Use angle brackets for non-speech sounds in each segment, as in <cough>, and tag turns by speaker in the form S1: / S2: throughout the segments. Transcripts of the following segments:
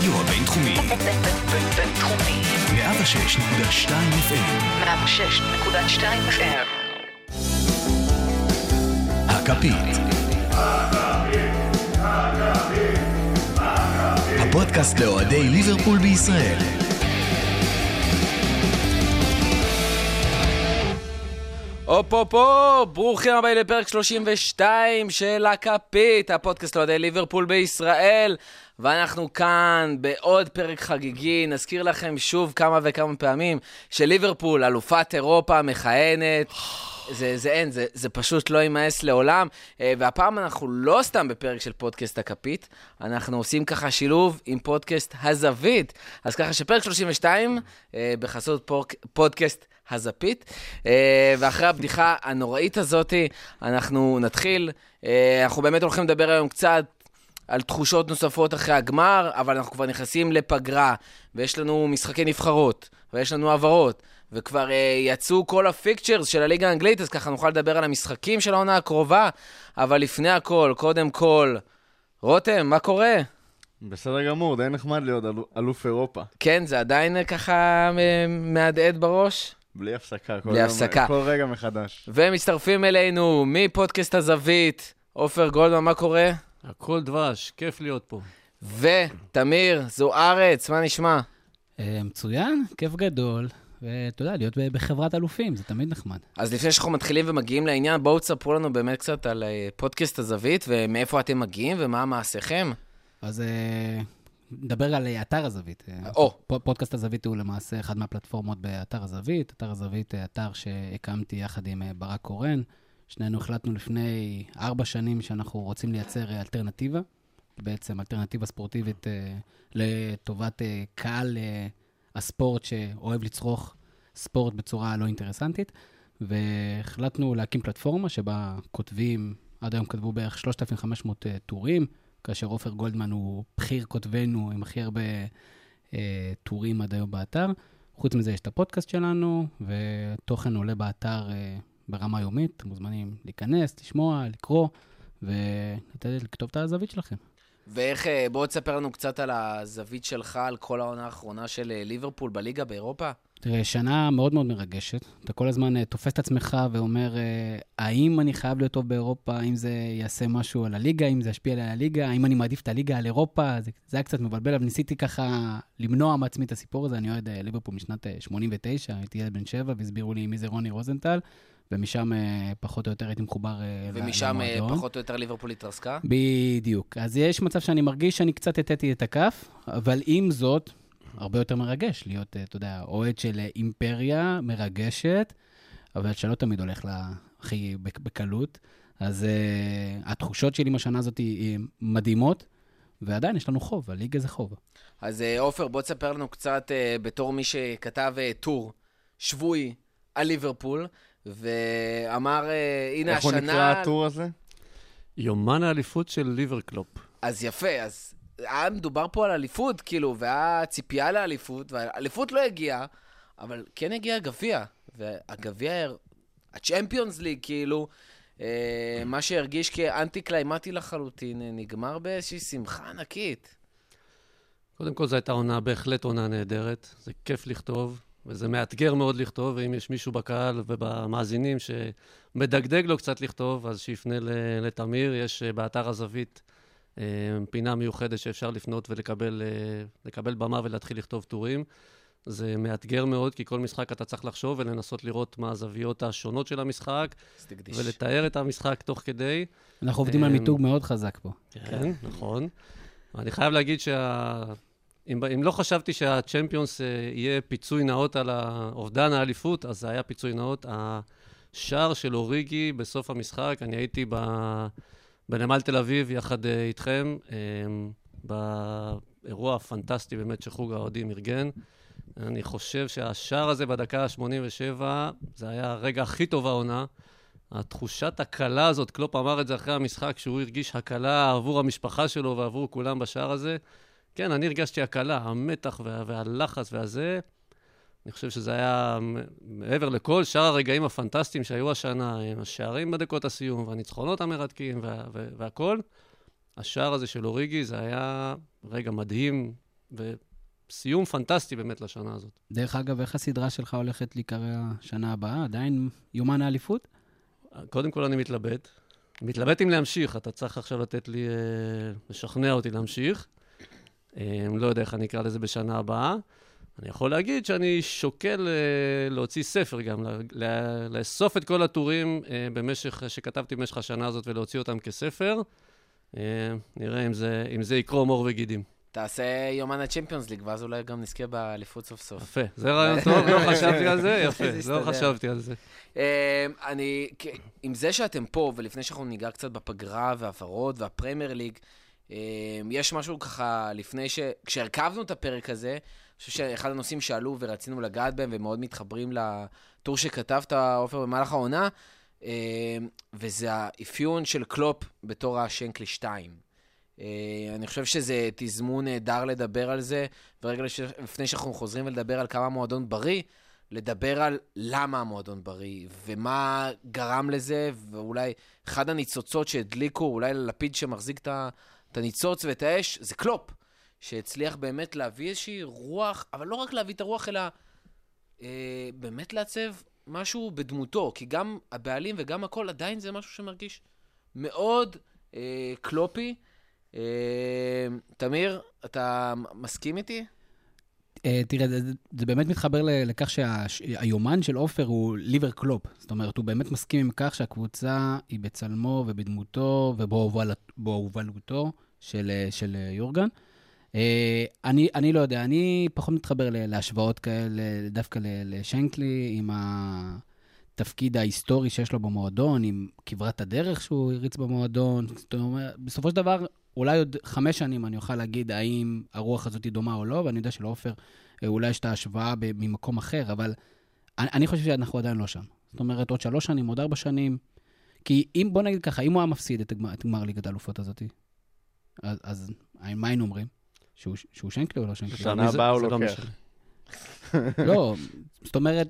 S1: הרדיו הבינתחומי.
S2: בינתחומי.
S1: 106.2 FM.
S2: 106.2 FM.
S1: הכפית. הפודקאסט לאוהדי ליברפול בישראל.
S3: הופ הופ הופ, ברוכים הבאים לפרק 32 של הכפית, הפודקאסט לאוהדי ליברפול בישראל. ואנחנו כאן בעוד פרק חגיגי, נזכיר לכם שוב כמה וכמה פעמים שליברפול, אלופת אירופה, מכהנת. זה, זה אין, זה, זה פשוט לא יימאס לעולם. אה, והפעם אנחנו לא סתם בפרק של פודקאסט הכפית, אנחנו עושים ככה שילוב עם פודקאסט הזווית. אז ככה שפרק 32, אה, בחסות פורק, פודקאסט הזפית. אה, ואחרי הבדיחה הנוראית הזאת, אנחנו נתחיל. אנחנו באמת הולכים לדבר היום קצת על תחושות נוספות אחרי הגמר, אבל אנחנו כבר נכנסים לפגרה, ויש לנו משחקי נבחרות, ויש לנו העברות, וכבר uh, יצאו כל הפיקצ'רס של הליגה האנגלית, אז ככה נוכל לדבר על המשחקים של העונה הקרובה, אבל לפני הכל, קודם כל, רותם, מה קורה?
S4: בסדר גמור, די נחמד להיות אלו- אלוף אירופה.
S3: כן, זה עדיין אה, ככה אה, מהדהד בראש?
S4: בלי הפסקה. כל
S3: בלי הפסקה.
S4: כל רגע מחדש.
S3: ומצטרפים אלינו מפודקאסט הזווית, עופר גולדמן, מה קורה?
S5: הכל דבש, כיף להיות פה.
S3: ותמיר זוארץ, מה נשמע?
S6: אה, מצוין, כיף גדול, ואתה יודע, להיות בחברת אלופים, זה תמיד נחמד.
S3: אז לפני שאנחנו מתחילים ומגיעים לעניין, בואו תספרו לנו באמת קצת על אה, פודקאסט הזווית, ומאיפה אתם מגיעים ומה מעשיכם.
S6: אז אה, נדבר על אתר הזווית.
S3: או.
S6: פודקאסט הזווית הוא למעשה אחד מהפלטפורמות באתר הזווית. אתר הזווית, אתר שהקמתי יחד עם ברק קורן. שנינו החלטנו לפני ארבע שנים שאנחנו רוצים לייצר אה, אלטרנטיבה, בעצם אלטרנטיבה ספורטיבית אה, לטובת אה, קהל הספורט שאוהב לצרוך ספורט בצורה לא אינטרסנטית, והחלטנו להקים פלטפורמה שבה כותבים, עד היום כתבו בערך 3,500 אה, טורים, כאשר עופר גולדמן הוא בכיר כותבנו עם הכי הרבה אה, טורים עד היום באתר. חוץ מזה יש את הפודקאסט שלנו, ותוכן עולה באתר אה, ברמה יומית. אתם מוזמנים להיכנס, לשמוע, לקרוא, ולכתוב את הזווית שלכם.
S3: ואיך, אה, בואו תספר לנו קצת על הזווית שלך, על כל העונה האחרונה של אה, ליברפול בליגה באירופה.
S6: תראה, שנה מאוד מאוד מרגשת. אתה כל הזמן אה, תופס את עצמך ואומר, האם אני חייב להיות טוב באירופה, האם זה יעשה משהו על הליגה, האם זה ישפיע על הליגה, האם אני מעדיף את הליגה על אירופה, זה, זה היה קצת מבלבל, אבל ניסיתי ככה למנוע מעצמי את הסיפור הזה. אני אוהד ליברפול משנת אה, 89, הייתי ילד בן שבע, והסבירו לי מי זה רוני רוזנטל, ומשם אה, פחות או יותר הייתי מחובר אה, ל-
S3: ומשם אה,
S6: למועדון.
S3: פחות או יותר ליברפול התרסקה.
S6: בדיוק. אז יש מצב שאני מרגיש שאני קצת הטאתי את הכף, אבל עם זאת, הרבה יותר מרגש להיות, אתה יודע, אוהד של אימפריה מרגשת, אבל שלא תמיד הולך לה הכי בק- בקלות. אז uh, התחושות שלי עם השנה הזאת מדהימות, ועדיין יש לנו חוב, הליגה זה חוב.
S3: אז עופר, בוא תספר לנו קצת, אה, בתור מי שכתב טור שבועי על ליברפול, ואמר, אה, הנה
S4: איך הוא
S3: השנה...
S4: נקרא הטור הזה?
S5: יומן האליפות של ליברקלופ.
S3: אז יפה, אז היה מדובר פה על אליפות, כאילו, והיה ציפייה לאליפות, והאליפות לא הגיעה, אבל כן הגיע הגביע, והגביע, הצ'מפיונס ליג, כאילו, אה, מה שהרגיש כאנטי קליימטי לחלוטין, אה, נגמר באיזושהי שמחה ענקית.
S5: קודם כל, זו הייתה עונה, בהחלט עונה נהדרת. זה כיף לכתוב, וזה מאתגר מאוד לכתוב, ואם יש מישהו בקהל ובמאזינים שמדגדג לו קצת לכתוב, אז שיפנה לתמיר. יש אה, באתר הזווית אה, פינה מיוחדת שאפשר לפנות ולקבל אה, לקבל במה ולהתחיל לכתוב טורים. זה מאתגר מאוד, כי כל משחק אתה צריך לחשוב ולנסות לראות מה הזוויות השונות של המשחק. ולתאר את המשחק תוך כדי.
S6: אנחנו עובדים על מיתוג מאוד חזק פה.
S5: כן, נכון. אני חייב להגיד שה... אם, אם לא חשבתי שהצ'מפיונס אה, יהיה פיצוי נאות על אובדן האליפות, אז זה היה פיצוי נאות. השער של אוריגי בסוף המשחק, אני הייתי ב... בנמל תל אביב יחד אה, איתכם, אה, באירוע הפנטסטי באמת שחוג האוהדים ארגן. אני חושב שהשער הזה בדקה ה-87, זה היה הרגע הכי טוב העונה. התחושת הקלה הזאת, קלופ אמר את זה אחרי המשחק, שהוא הרגיש הקלה עבור המשפחה שלו ועבור כולם בשער הזה. כן, אני הרגשתי הקלה, המתח וה, והלחץ והזה. אני חושב שזה היה מעבר לכל שאר הרגעים הפנטסטיים שהיו השנה, עם השערים בדקות הסיום והניצחונות המרתקים וה, וה, והכול. השער הזה של אוריגי, זה היה רגע מדהים וסיום פנטסטי באמת לשנה הזאת.
S6: דרך אגב, איך הסדרה שלך הולכת להיקרא שנה הבאה? עדיין יומן האליפות?
S5: קודם כל אני מתלבט. מתלבט אם להמשיך, אתה צריך עכשיו לתת לי, אה, לשכנע אותי להמשיך. אה, לא יודע איך אני אקרא לזה בשנה הבאה. אני יכול להגיד שאני שוקל אה, להוציא ספר גם, לאסוף את כל הטורים אה, במשך, שכתבתי במשך השנה הזאת ולהוציא אותם כספר. אה, נראה אם זה, אם זה יקרום עור וגידים.
S3: תעשה יומן הצ'מפיונס ליג, ואז אולי גם נזכה באליפות סוף סוף.
S5: יפה, זה רעיון <laughs> טוב, לא חשבתי על זה, <laughs> יפה, לא. חשבתי על זה.
S3: אה, אני, עם זה שאתם פה, ולפני שאנחנו ניגע קצת בפגרה והעברות והפרמייר ליג, יש משהו ככה, לפני ש... כשהרכבנו את הפרק הזה, אני חושב שאחד הנושאים שעלו ורצינו לגעת בהם, ומאוד מתחברים לטור שכתבת, עופר, במהלך העונה, אה, וזה האפיון של קלופ בתור השנקלי 2. אה, אני חושב שזה תזמון נהדר לדבר על זה, ורגע לפני שאנחנו חוזרים ולדבר על כמה המועדון בריא, לדבר על למה המועדון בריא, ומה גרם לזה, ואולי אחד הניצוצות שהדליקו, אולי ללפיד שמחזיק את ה- את הניצוץ ואת האש, זה קלופ, שהצליח באמת להביא איזושהי רוח, אבל לא רק להביא את הרוח, אלא אה, באמת לעצב משהו בדמותו, כי גם הבעלים וגם הכל, עדיין זה משהו שמרגיש מאוד אה, קלופי. אה, תמיר, אתה מסכים איתי?
S6: אה, תראה, זה, זה באמת מתחבר לכך שהיומן של עופר הוא ליבר קלופ. זאת אומרת, הוא באמת מסכים עם כך שהקבוצה היא בצלמו ובדמותו ובהובלותו של, אה, של אה, יורגן. אה, אני, אני לא יודע, אני פחות מתחבר להשוואות כאלה, דווקא לשנקלי, עם התפקיד ההיסטורי שיש לו במועדון, עם כברת הדרך שהוא הריץ במועדון. זאת אומרת, בסופו של דבר, אולי עוד חמש שנים אני אוכל להגיד האם הרוח הזאת היא דומה או לא, ואני יודע שלעופר אה, אולי יש את ההשוואה ממקום אחר, אבל אני, אני חושב שאנחנו עדיין לא שם. זאת אומרת, עוד שלוש שנים, עוד ארבע שנים. כי אם, בוא נגיד ככה, אם הוא היה מפסיד את גמר, את גמר ליגת האלופות הזאת, אז, אז מה היינו אומרים? שהוא, שהוא שנקלי או לא שנקלי?
S4: שנה הבאה הוא
S5: לא
S4: לוקח.
S6: לא, זאת אומרת,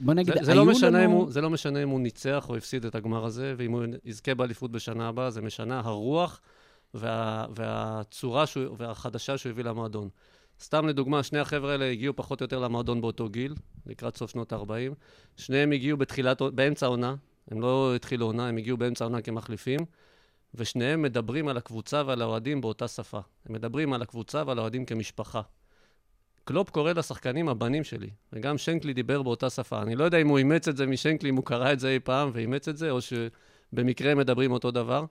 S6: בוא נגיד,
S5: זה, זה,
S6: היו
S5: לא משנה
S6: לנו...
S5: הוא, זה לא משנה אם הוא ניצח או הפסיד את הגמר הזה, ואם הוא יזכה באליפות בשנה הבאה, זה משנה הרוח וה, והצורה שהוא, והחדשה שהוא הביא למועדון. סתם לדוגמה, שני החבר'ה האלה הגיעו פחות או יותר למועדון באותו גיל, לקראת סוף שנות ה-40. שניהם הגיעו בתחילת, באמצע העונה, הם לא התחילו עונה, הם הגיעו באמצע העונה כמחליפים, ושניהם מדברים על הקבוצה ועל האוהדים באותה שפה. הם מדברים על הקבוצה ועל האוהדים כמשפחה. קלופ קורא לשחקנים הבנים שלי, וגם שנקלי דיבר באותה שפה. אני לא יודע אם הוא אימץ את זה משנקלי, אם הוא קרא את זה אי פעם ואימץ את זה, או שבמקרה מדברים אותו דבר,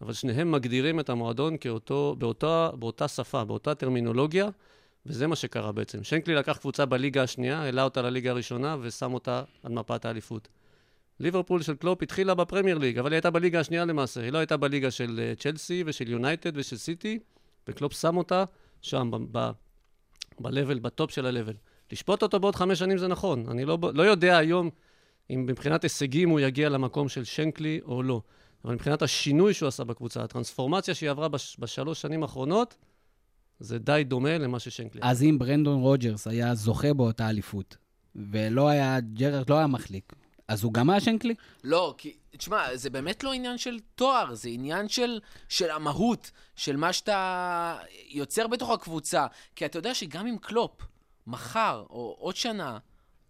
S5: אבל שניהם מגדירים את המועדון כאותו, באותה, באותה שפה, באותה טרמינולוגיה, וזה מה שקרה בעצם. שנקלי לקח קבוצה בליגה השנייה, העלה אותה לליגה הראשונה ושם אותה על מפת האליפות. ליברפול של קלופ התחילה בפרמייר ליג, אבל היא הייתה בליגה השנייה למעשה. היא לא הייתה בליגה של אה, צ'לסי ושל יונייטד ושל סיטי, וקלופ שם אותה שם, ב-level, בטופ של ה-level. לשפוט אותו בעוד חמש שנים זה נכון. אני לא, לא יודע היום אם מבחינת הישגים הוא יגיע למקום של שנקלי או לא. אבל מבחינת השינוי שהוא עשה בקבוצה, הטרנספורמציה שהיא עברה בש, בשלוש שנים האחרונות, זה די דומה למה ששנקלי.
S6: אז אם ברנדון רוג'רס היה זוכה באותה אליפות, ולא היה, ג'רארד לא היה מחליק, אז הוא גם היה שנקלי?
S3: לא, כי, תשמע, זה באמת לא עניין של תואר, זה עניין של, של המהות, של מה שאתה יוצר בתוך הקבוצה. כי אתה יודע שגם אם קלופ, מחר או עוד שנה,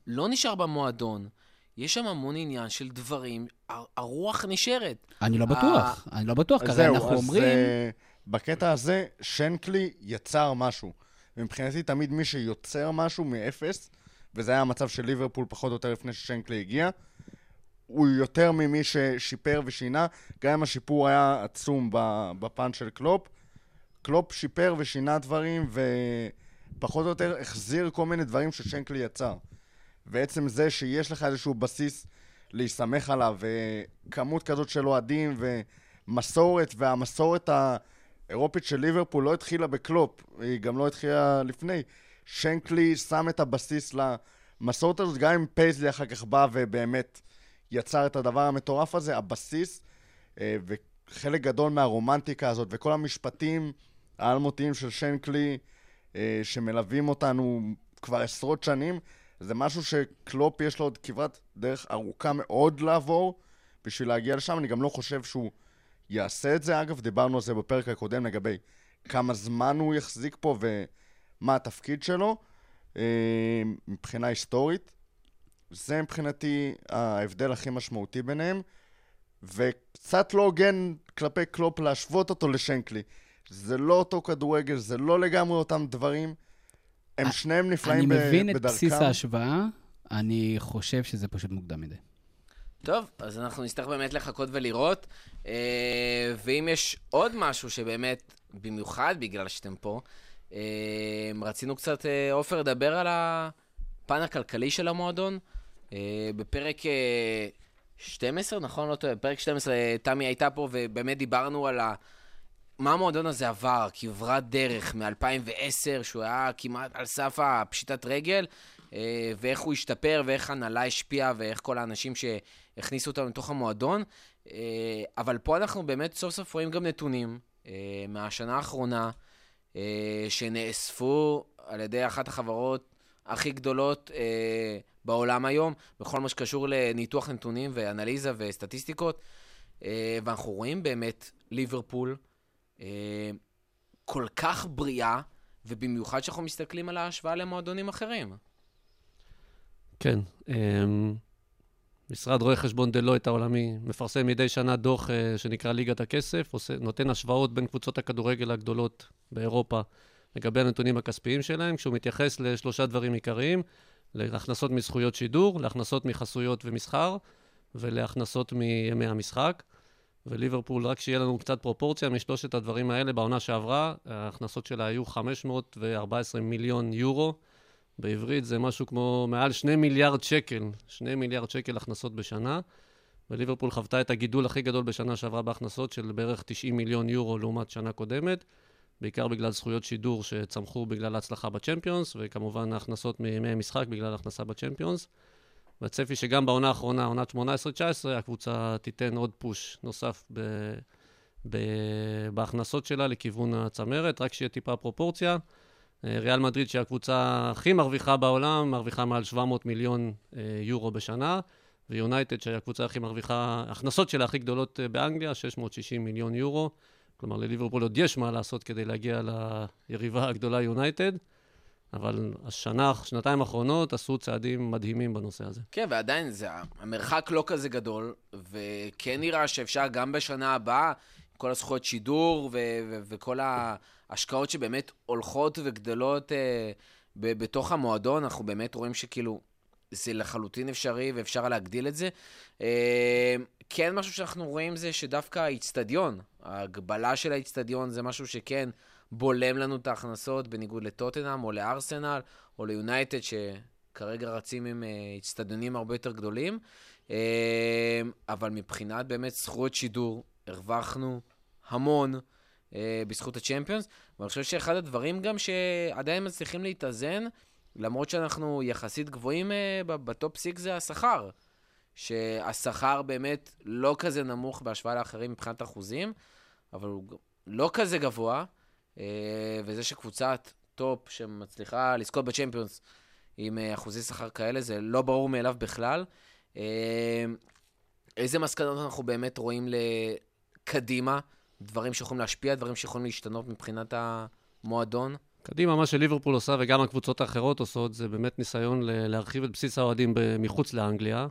S3: לא נשאר במועדון, יש שם המון עניין של דברים, הרוח נשארת.
S6: אני לא בטוח, אני לא בטוח, כי אנחנו
S4: אז
S6: אומרים...
S4: אה, בקטע הזה, שנקלי יצר משהו. ומבחינתי תמיד מי שיוצר משהו מאפס, וזה היה המצב של ליברפול פחות או יותר לפני ששנקלי הגיע, הוא יותר ממי ששיפר ושינה, גם אם השיפור היה עצום ב- בפן של קלופ. קלופ שיפר ושינה דברים, ופחות או יותר החזיר כל מיני דברים ששנקלי יצר. ועצם זה שיש לך איזשהו בסיס להסתמך עליו, וכמות כזאת של אוהדים, ומסורת, והמסורת האירופית של ליברפול לא התחילה בקלופ, היא גם לא התחילה לפני. שנקלי שם את הבסיס למסורת הזאת, גם אם פייזלי אחר כך בא ובאמת יצר את הדבר המטורף הזה, הבסיס, אה, וחלק גדול מהרומנטיקה הזאת, וכל המשפטים האלמותיים של שנקלי, אה, שמלווים אותנו כבר עשרות שנים, זה משהו שקלופ יש לו עוד כברת דרך ארוכה מאוד לעבור בשביל להגיע לשם. אני גם לא חושב שהוא יעשה את זה. אגב, דיברנו על זה בפרק הקודם לגבי כמה זמן הוא יחזיק פה ומה התפקיד שלו, אה, מבחינה היסטורית. זה מבחינתי ההבדל הכי משמעותי ביניהם, וקצת לא הוגן כלפי קלופ להשוות אותו לשנקלי. זה לא אותו כדורגל, זה לא לגמרי אותם דברים. הם שניהם נפלאים ב-
S6: אני
S4: בדרכם.
S6: מבין את בסיס ההשוואה, אני חושב שזה פשוט מוקדם מדי.
S3: טוב, אז אנחנו נצטרך באמת לחכות ולראות. אה, ואם יש עוד משהו שבאמת, במיוחד בגלל שאתם פה, אה, רצינו קצת, אה, עופר, לדבר על הפן הכלכלי של המועדון. אה, בפרק אה, 12, נכון? לא טועה, בפרק 12 אה, תמי הייתה פה ובאמת דיברנו על ה... מה המועדון הזה עבר, כברת דרך מ-2010, שהוא היה כמעט על סף הפשיטת רגל, אה, ואיך הוא השתפר, ואיך הנהלה השפיעה, ואיך כל האנשים שהכניסו אותנו לתוך המועדון. אה, אבל פה אנחנו באמת סוף סוף רואים גם נתונים אה, מהשנה האחרונה, שנאספו על ידי אחת החברות הכי גדולות בעולם היום, בכל מה שקשור לניתוח נתונים ואנליזה וסטטיסטיקות. ואנחנו רואים באמת ליברפול כל כך בריאה, ובמיוחד שאנחנו מסתכלים על ההשוואה למועדונים אחרים.
S5: כן. אמ, משרד רואי חשבון דלויט העולמי מפרסם מדי שנה דוח אה, שנקרא ליגת הכסף, נותן השוואות בין קבוצות הכדורגל הגדולות באירופה לגבי הנתונים הכספיים שלהם, כשהוא מתייחס לשלושה דברים עיקריים, להכנסות מזכויות שידור, להכנסות מחסויות ומסחר ולהכנסות מימי המשחק. וליברפול, רק שיהיה לנו קצת פרופורציה משלושת הדברים האלה, בעונה שעברה, ההכנסות שלה היו 514 מיליון יורו. בעברית זה משהו כמו מעל 2 מיליארד שקל, 2 מיליארד שקל הכנסות בשנה. וליברפול חוותה את הגידול הכי גדול בשנה שעברה בהכנסות של בערך 90 מיליון יורו לעומת שנה קודמת, בעיקר בגלל זכויות שידור שצמחו בגלל ההצלחה בצ'מפיונס, וכמובן ההכנסות מימי משחק בגלל ההכנסה בצ'מפיונס. והצפי שגם בעונה האחרונה, עונת 18-19, הקבוצה תיתן עוד פוש נוסף ב, ב, בהכנסות שלה לכיוון הצמרת, רק שיהיה טיפה פרופורציה. אה, ריאל מדריד, שהיא הקבוצה הכי מרוויחה בעולם, מרוויחה מעל 700 מיליון אה, יורו בשנה, ויונייטד, שהיא הקבוצה הכי מרוויחה, ההכנסות שלה הכי גדולות אה, באנגליה, 660 מיליון יורו. כלומר, לליברפול עוד יש מה לעשות כדי להגיע ליריבה הגדולה יונייטד. אבל השנה, שנתיים האחרונות עשו צעדים מדהימים בנושא הזה.
S3: כן, ועדיין זה, המרחק לא כזה גדול, וכן נראה שאפשר גם בשנה הבאה, כל הזכויות שידור ו- ו- וכל ההשקעות שבאמת הולכות וגדלות אה, ב- בתוך המועדון, אנחנו באמת רואים שכאילו זה לחלוטין אפשרי ואפשר להגדיל את זה. אה, כן, משהו שאנחנו רואים זה שדווקא האיצטדיון, ההגבלה של האיצטדיון זה משהו שכן בולם לנו את ההכנסות, בניגוד לטוטנאם או לארסנל או ליונייטד, שכרגע רצים עם איצטדיונים הרבה יותר גדולים. אה, אבל מבחינת באמת זכויות שידור, הרווחנו המון אה, בזכות הצ'מפיונס, ואני חושב שאחד הדברים גם שעדיין מצליחים להתאזן, למרות שאנחנו יחסית גבוהים אה, ב top six זה השכר. שהשכר באמת לא כזה נמוך בהשוואה לאחרים מבחינת אחוזים, אבל הוא לא כזה גבוה, אה, וזה שקבוצת טופ שמצליחה לזכות בצ'מפיונס עם אה, אחוזי שכר כאלה, זה לא ברור מאליו בכלל. אה, איזה מסקנות אנחנו באמת רואים לקדימה? דברים שיכולים להשפיע, דברים שיכולים להשתנות מבחינת המועדון?
S5: קדימה, מה שליברפול עושה וגם הקבוצות האחרות עושות, זה באמת ניסיון להרחיב את בסיס האוהדים מחוץ לאנגליה,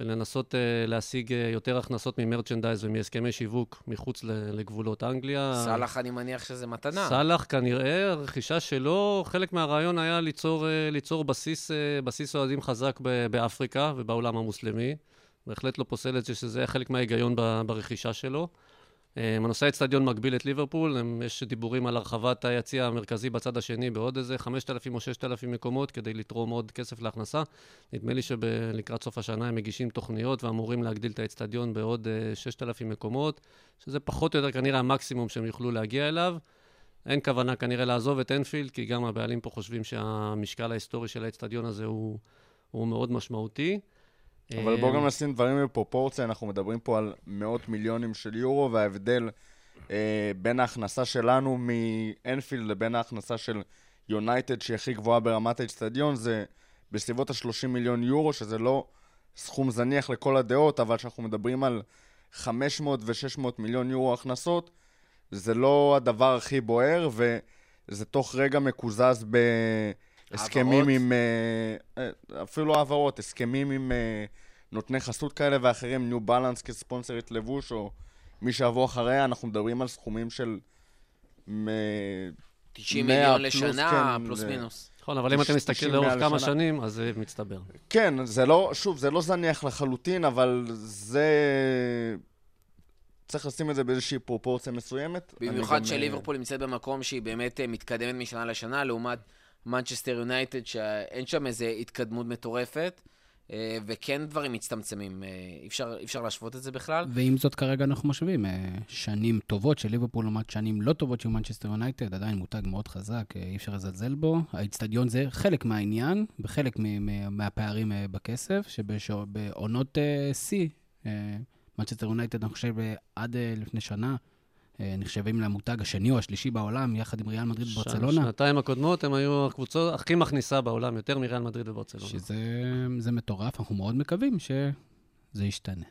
S5: ולנסות uh, להשיג uh, יותר הכנסות ממרצ'נדייז ומהסכמי שיווק מחוץ לגבולות אנגליה.
S3: סאלח, אני מניח שזה מתנה.
S5: סאלח, כנראה, הרכישה שלו, חלק מהרעיון היה ליצור, uh, ליצור בסיס, בסיס אוהדים חזק באפריקה ובעולם המוסלמי. בהחלט לא פוסל את זה שזה היה חלק מההיגיון ברכישה שלו. הנושא האצטדיון מגביל את ליברפול, יש דיבורים על הרחבת היציע המרכזי בצד השני בעוד איזה 5,000 או 6,000 מקומות כדי לתרום עוד כסף להכנסה. נדמה לי שלקראת סוף השנה הם מגישים תוכניות ואמורים להגדיל את האצטדיון בעוד 6,000 מקומות, שזה פחות או יותר כנראה המקסימום שהם יוכלו להגיע אליו. אין כוונה כנראה לעזוב את אנפילד, כי גם הבעלים פה חושבים שהמשקל ההיסטורי של האצטדיון הזה הוא, הוא מאוד משמעותי.
S4: אבל בואו גם נשים דברים בפרופורציה, אנחנו מדברים פה על מאות מיליונים של יורו, וההבדל אה, בין ההכנסה שלנו מאנפילד לבין ההכנסה של יונייטד, שהיא הכי גבוהה ברמת האצטדיון, זה בסביבות ה-30 מיליון יורו, שזה לא סכום זניח לכל הדעות, אבל כשאנחנו מדברים על 500 ו-600 מיליון יורו הכנסות, זה לא הדבר הכי בוער, וזה תוך רגע מקוזז בהסכמים
S3: העברות?
S4: עם... אה, אה, אפילו העברות, הסכמים עם אה, נותני חסות כאלה ואחרים, ניו בלנס כספונסרית לבוש, או מי שיבוא אחריה, אנחנו מדברים על סכומים של... מ-
S3: 90
S4: 100
S3: מיליון
S4: פלוס,
S3: לשנה,
S4: כן,
S3: פלוס מינוס.
S5: נכון, אבל אם
S4: תש-
S5: אתה מסתכל
S4: 90
S5: לאורך כמה
S4: שנה.
S5: שנים, אז זה מצטבר.
S4: כן, זה לא, שוב, זה לא זניח לחלוטין, אבל זה... צריך לשים את זה באיזושהי פרופורציה מסוימת.
S3: במיוחד
S4: גם,
S3: שליברפול נמצאת במקום שהיא באמת מתקדמת משנה לשנה, לעומת מנצ'סטר יונייטד, שאין שם איזו התקדמות מטורפת, אה, וכן דברים מצטמצמים. אה, אי אפשר, אי אפשר להשוות את זה בכלל.
S6: ועם זאת, כרגע אנחנו משווים אה, שנים טובות של ליברפול לעומת שנים לא טובות של מנצ'סטר יונייטד, עדיין מותג מאוד חזק, אה, אי אפשר לזלזל בו. האיצטדיון זה חלק מהעניין, וחלק מהפערים אה, בכסף, שבעונות אה, שיא, אה, מנצ'סטר יונייטד, אני חושב, אה, עד אה, לפני שנה, אה, נחשבים למותג השני או השלישי בעולם, יחד עם ריאל מדריד וברצלונה.
S5: שנתיים הקודמות הם היו הקבוצות הכי מכניסה בעולם, יותר מריאל מדריד וברצלונה.
S6: שזה זה מטורף, אנחנו מאוד מקווים שזה ישתנה.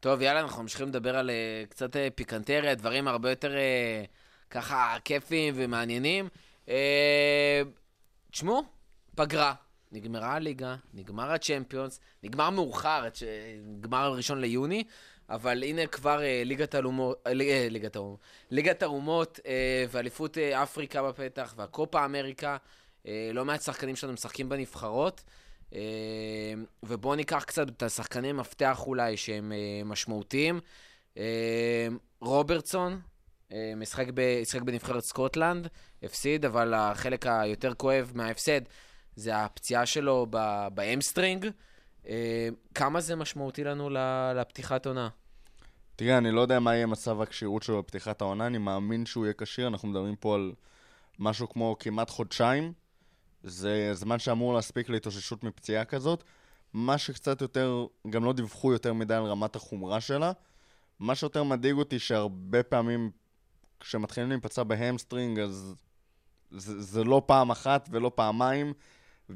S3: טוב, יאללה, אנחנו ממשיכים לדבר על אה, קצת אה, פיקנטריה, דברים הרבה יותר אה, ככה כיפיים ומעניינים. אה, תשמעו, פגרה. נגמרה הליגה, נגמר הצ'מפיונס, נגמר מאוחר, נגמר הראשון ליוני, אבל הנה כבר אה, ליגת אה, אה, ליגת האומות, ליגת האומות אה, ואליפות אה, אפריקה בפתח והקופה אמריקה. לא מעט שחקנים שלנו משחקים בנבחרות. ובואו ניקח קצת את השחקני מפתח אולי שהם משמעותיים. רוברטסון, משחק, ב, משחק בנבחרת סקוטלנד, הפסיד, אבל החלק היותר כואב מההפסד זה הפציעה שלו ב- ב hamstring. אה, כמה זה משמעותי לנו לפתיחת עונה?
S4: תראה, אני לא יודע מה יהיה מצב הכשירות שלו בפתיחת העונה, אני מאמין שהוא יהיה כשיר, אנחנו מדברים פה על משהו כמו כמעט חודשיים. זה זמן שאמור להספיק להתאוששות מפציעה כזאת. מה שקצת יותר, גם לא דיווחו יותר מדי על רמת החומרה שלה. מה שיותר מדאיג אותי שהרבה פעמים כשמתחילים להיפצע ב hamstring, אז זה, זה לא פעם אחת ולא פעמיים,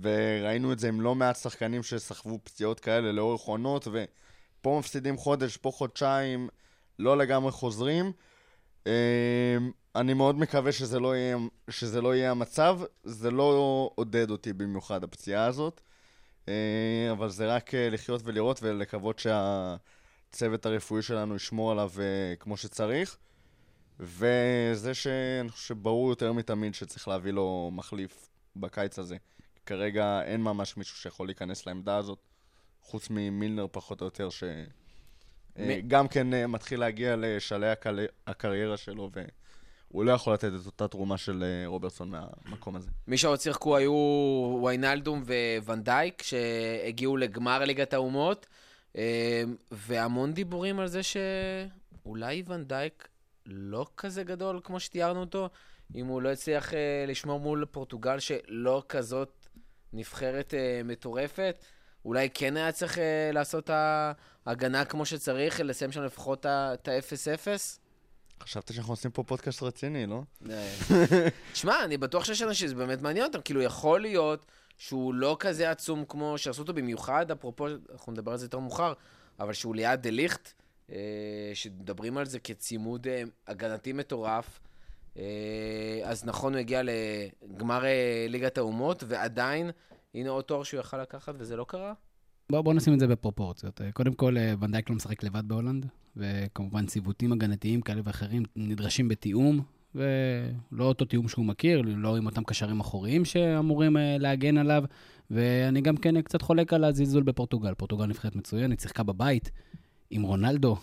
S4: וראינו את זה עם לא מעט שחקנים שסחבו פציעות כאלה לאורך עונות, ופה מפסידים חודש, פה חודשיים, לא לגמרי חוזרים. אמ, אני מאוד מקווה שזה לא יהיה, שזה לא יהיה המצב, זה לא עודד אותי במיוחד, הפציעה הזאת. אה, אבל זה רק אה, לחיות ולראות ולקוות שהצוות הרפואי שלנו ישמור עליו אה, כמו שצריך. וזה שאני חושב שברור יותר מתמיד שצריך להביא לו מחליף בקיץ הזה. כרגע אין ממש מישהו שיכול להיכנס לעמדה הזאת, חוץ ממילנר פחות או יותר, שגם כן אה, מתחיל להגיע לשלהי הקל- הקריירה שלו, והוא לא יכול לתת את אותה תרומה של אה, רוברטסון מהמקום הזה.
S3: מי שעוד שיחקו היו ויינלדום וונדייק, שהגיעו לגמר ליגת האומות, אה, והמון דיבורים על זה שאולי ונדייק לא כזה גדול כמו שתיארנו אותו, אם הוא לא הצליח אה, לשמור מול פורטוגל שלא כזאת נבחרת אה, מטורפת. אולי כן היה צריך אה, לעשות את ההגנה כמו שצריך, לסיים שם לפחות את ה-0-0?
S4: חשבתי שאנחנו עושים פה פודקאסט רציני, לא?
S3: אה, שמע, אני בטוח שיש אנשים שזה באמת מעניין אותם. כאילו, יכול להיות שהוא לא כזה עצום כמו שעשו אותו במיוחד, אפרופו, אנחנו נדבר על זה יותר מאוחר, אבל שהוא ליד דליכט, אה, שמדברים על זה כצימוד אה, הגנתי מטורף. אה, אז נכון, הוא הגיע לגמר אה, ליגת האומות, ועדיין, הנה עוד תואר שהוא יכל לקחת, וזה לא קרה?
S6: בואו בוא נשים את זה בפרופורציות. אה, קודם כל, ונדייק לא משחק לבד בהולנד, וכמובן ציוותים הגנתיים כאלה ואחרים נדרשים בתיאום, ולא אותו תיאום שהוא מכיר, לא עם אותם קשרים אחוריים שאמורים להגן עליו, ואני גם כן קצת חולק על הזלזול בפורטוגל. פורטוגל נבחרת מצוינת, שיחקה בבית עם רונלדו.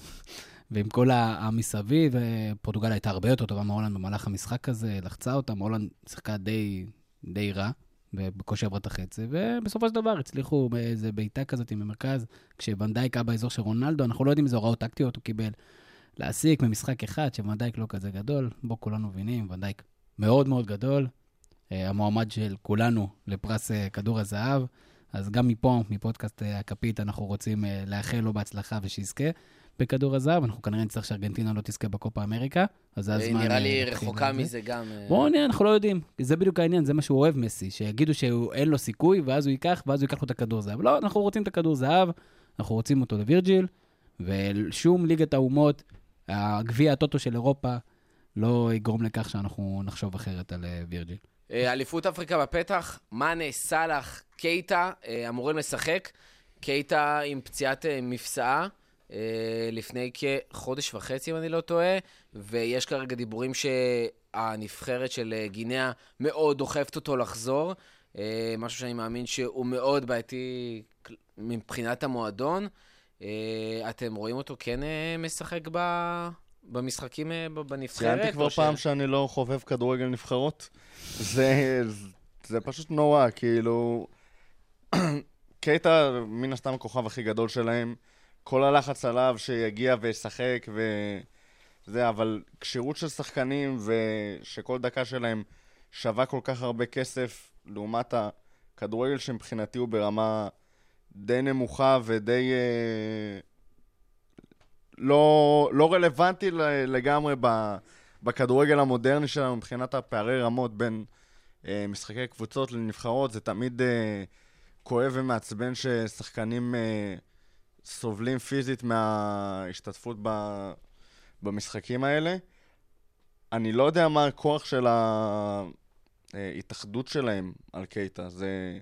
S6: ועם כל המסביב, אה, פורטוגל הייתה הרבה יותר טובה מהולנד במהלך המשחק הזה, לחצה אותם, הולנד שיחקה די, די רע, בקושי עברה את החצי, ובסופו של דבר הצליחו באיזה בעיטה כזאת עם המרכז, כשוונדייק היה באזור של רונלדו, אנחנו לא יודעים איזה הוראות טקטיות הוא קיבל להסיק ממשחק אחד, שוונדייק לא כזה גדול, בו כולנו מבינים, ונדייק מאוד מאוד גדול, אה, המועמד של כולנו לפרס אה, כדור הזהב, אז גם מפה, מפודקאסט הכפית, אנחנו רוצים לאחל לו בהצלחה ושיזכה. בכדור הזהב, אנחנו כנראה נצטרך שארגנטינה לא תזכה בקופה אמריקה, אז זה הזמן...
S3: נראה
S6: אה,
S3: לי רחוקה. מזה גם. אה,
S6: בואו נראה, אנחנו לא יודעים. זה בדיוק העניין, זה מה שהוא אוהב מסי, שיגידו שאין לו סיכוי, ואז הוא ייקח, ואז הוא ייקח לו את הכדור זהב. לא, אנחנו רוצים את הכדור זהב, אנחנו רוצים אותו לווירג'יל, ושום ליגת האומות, הגביע הטוטו של אירופה, לא יגרום לכך שאנחנו נחשוב אחרת על אה, וירג'יל.
S3: אה, אליפות אפריקה בפתח, מאנה, סאלח, קייטה אה, אמורים לשחק. קייטה עם פציעת אה, מפסעה אה, לפני כחודש וחצי, אם אני לא טועה, ויש כרגע דיבורים שהנבחרת של אה, גינאה מאוד דוחפת אותו לחזור. אה, משהו שאני מאמין שהוא מאוד בעייתי מבחינת המועדון. אה, אתם רואים אותו כן אה, משחק ב... במשחקים אה, בנבחרת?
S4: ציינתי כבר
S3: ש-
S4: פעם שאני לא חובב כדורגל נבחרות. זה, זה פשוט נורא, כאילו... <clears throat> קייטה, מן הסתם הכוכב הכי גדול שלהם. כל הלחץ עליו שיגיע וישחק וזה, אבל כשירות של שחקנים ושכל דקה שלהם שווה כל כך הרבה כסף לעומת הכדורגל שמבחינתי הוא ברמה די נמוכה ודי אה, לא, לא רלוונטי לגמרי בכדורגל המודרני שלנו מבחינת הפערי רמות בין אה, משחקי קבוצות לנבחרות. זה תמיד אה, כואב ומעצבן ששחקנים אה, סובלים פיזית מההשתתפות ב, במשחקים האלה. אני לא יודע מה הכוח של ההתאחדות שלהם על קייטה, זה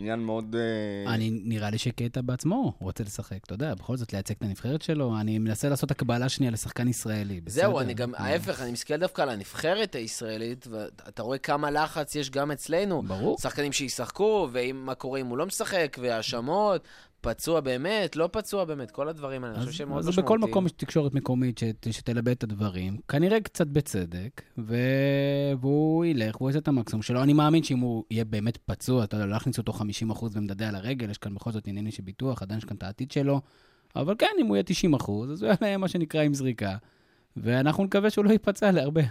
S4: עניין מאוד... אה,
S6: אני, נראה לי שקייטה בעצמו רוצה לשחק, אתה יודע, בכל זאת לייצג את הנבחרת שלו. אני מנסה לעשות הקבלה שנייה לשחקן ישראלי, בסדר?
S3: זהו, אני גם,
S6: אה,
S3: ההפך, אני מסתכל דווקא על הנבחרת הישראלית, ואתה רואה כמה לחץ יש גם אצלנו.
S6: ברור.
S3: שחקנים שישחקו, ומה קורה אם הוא לא משחק, והאשמות, פצוע באמת, לא פצוע באמת, כל הדברים האלה, אני חושב
S6: אז,
S3: שהם מאוד
S6: אז
S3: משמעותיים.
S6: בכל מקום יש תקשורת מקומית שת, שתלבה את הדברים, כנראה קצת בצדק, ו... והוא ילך, והוא יעשה את המקסימום שלו. אני מאמין שאם הוא יהיה באמת פצוע, אתה יודע, לא יכניס אותו 50% ומדדה על הרגל, יש כאן בכל זאת עניינים של ביטוח, עדיין יש כאן את העתיד שלו, אבל כן, אם הוא יהיה 90%, אז הוא יעלה מה שנקרא עם זריקה, ואנחנו נקווה שהוא לא ייפצע להרבה.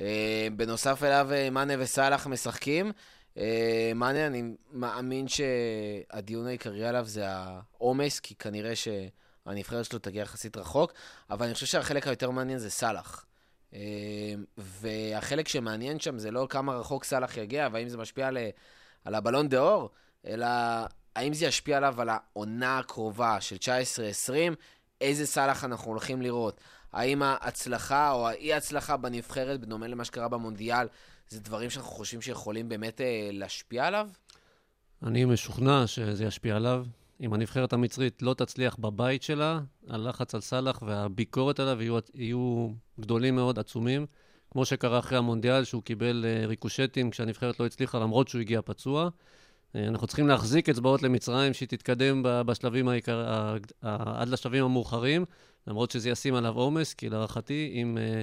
S3: אה, בנוסף אליו, אה, מאנה וסאלח משחקים. אה, מאנה, אני מאמין שהדיון העיקרי עליו זה העומס, כי כנראה שהנבחרת שלו תגיע יחסית רחוק, אבל אני חושב שהחלק היותר מעניין זה סאלח. אה, והחלק שמעניין שם זה לא כמה רחוק סאלח יגיע, והאם זה משפיע על, על הבלון דה אור, אלא האם זה ישפיע עליו על העונה הקרובה של 19-20, איזה סאלח אנחנו הולכים לראות. האם ההצלחה או האי-הצלחה בנבחרת, בדומה למה שקרה במונדיאל, זה דברים שאנחנו חושבים שיכולים באמת אה, להשפיע עליו?
S5: אני משוכנע שזה ישפיע עליו. אם הנבחרת המצרית לא תצליח בבית שלה, הלחץ על סאלח והביקורת עליו יהיו, יהיו גדולים מאוד, עצומים. כמו שקרה אחרי המונדיאל, שהוא קיבל אה, ריקושטים כשהנבחרת לא הצליחה, למרות שהוא הגיע פצוע. אה, אנחנו צריכים להחזיק אצבעות למצרים, שהיא תתקדם בשלבים העיקר... עד לשלבים המאוחרים, למרות שזה ישים עליו עומס, כי להערכתי, אם, אה,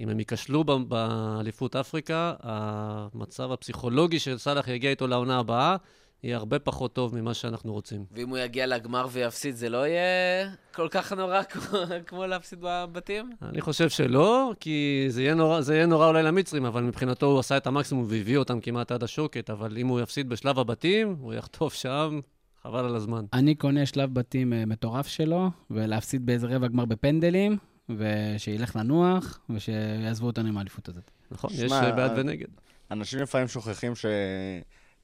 S5: אם הם ייכשלו ב- באליפות אפריקה, המצב הפסיכולוגי של סאלח יגיע איתו לעונה הבאה, יהיה הרבה פחות טוב ממה שאנחנו רוצים.
S3: ואם הוא יגיע לגמר ויפסיד, זה לא יהיה כל כך נורא <laughs> כמו, כמו להפסיד בבתים?
S5: אני חושב שלא, כי זה יהיה, נורא, זה יהיה נורא אולי למצרים, אבל מבחינתו הוא עשה את המקסימום והביא אותם כמעט עד השוקת, אבל אם הוא יפסיד בשלב הבתים, הוא יחטוף שם, חבל על הזמן.
S6: אני קונה שלב בתים אה, מטורף שלו, ולהפסיד באיזה רבע גמר בפנדלים, ושילך לנוח, ושיעזבו אותנו עם האליפות הזאת.
S5: נכון,
S4: שמע,
S5: יש בעד ונגד.
S4: אנשים לפעמים שוכחים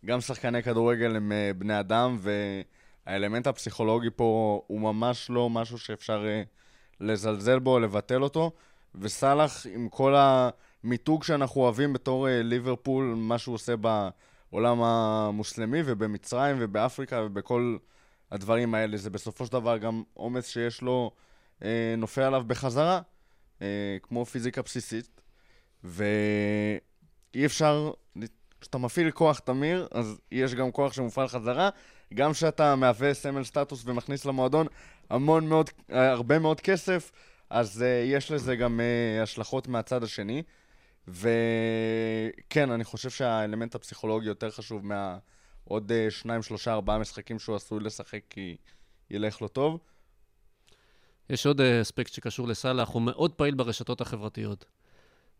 S4: שגם שחקני כדורגל הם אה, בני אדם, והאלמנט הפסיכולוגי פה הוא ממש לא משהו שאפשר אה, לזלזל בו לבטל אותו. וסאלח, עם כל המיתוג שאנחנו אוהבים בתור אה, ליברפול, מה שהוא עושה בעולם המוסלמי ובמצרים ובאפריקה ובכל הדברים האלה, זה בסופו של דבר גם עומס שיש לו, נופל עליו בחזרה, אה, כמו פיזיקה בסיסית. ואי אפשר, כשאתה מפעיל כוח תמיר, אז יש גם כוח שמופעל חזרה. גם כשאתה מהווה סמל סטטוס ומכניס למועדון המון מאוד, הרבה מאוד כסף, אז יש לזה גם השלכות מהצד השני. וכן, אני חושב שהאלמנט הפסיכולוגי יותר חשוב מהעוד שניים, שלושה, ארבעה משחקים שהוא עשוי לשחק כי ילך לו טוב.
S5: יש עוד אה, אספקט שקשור לסאלח, הוא מאוד פעיל ברשתות החברתיות.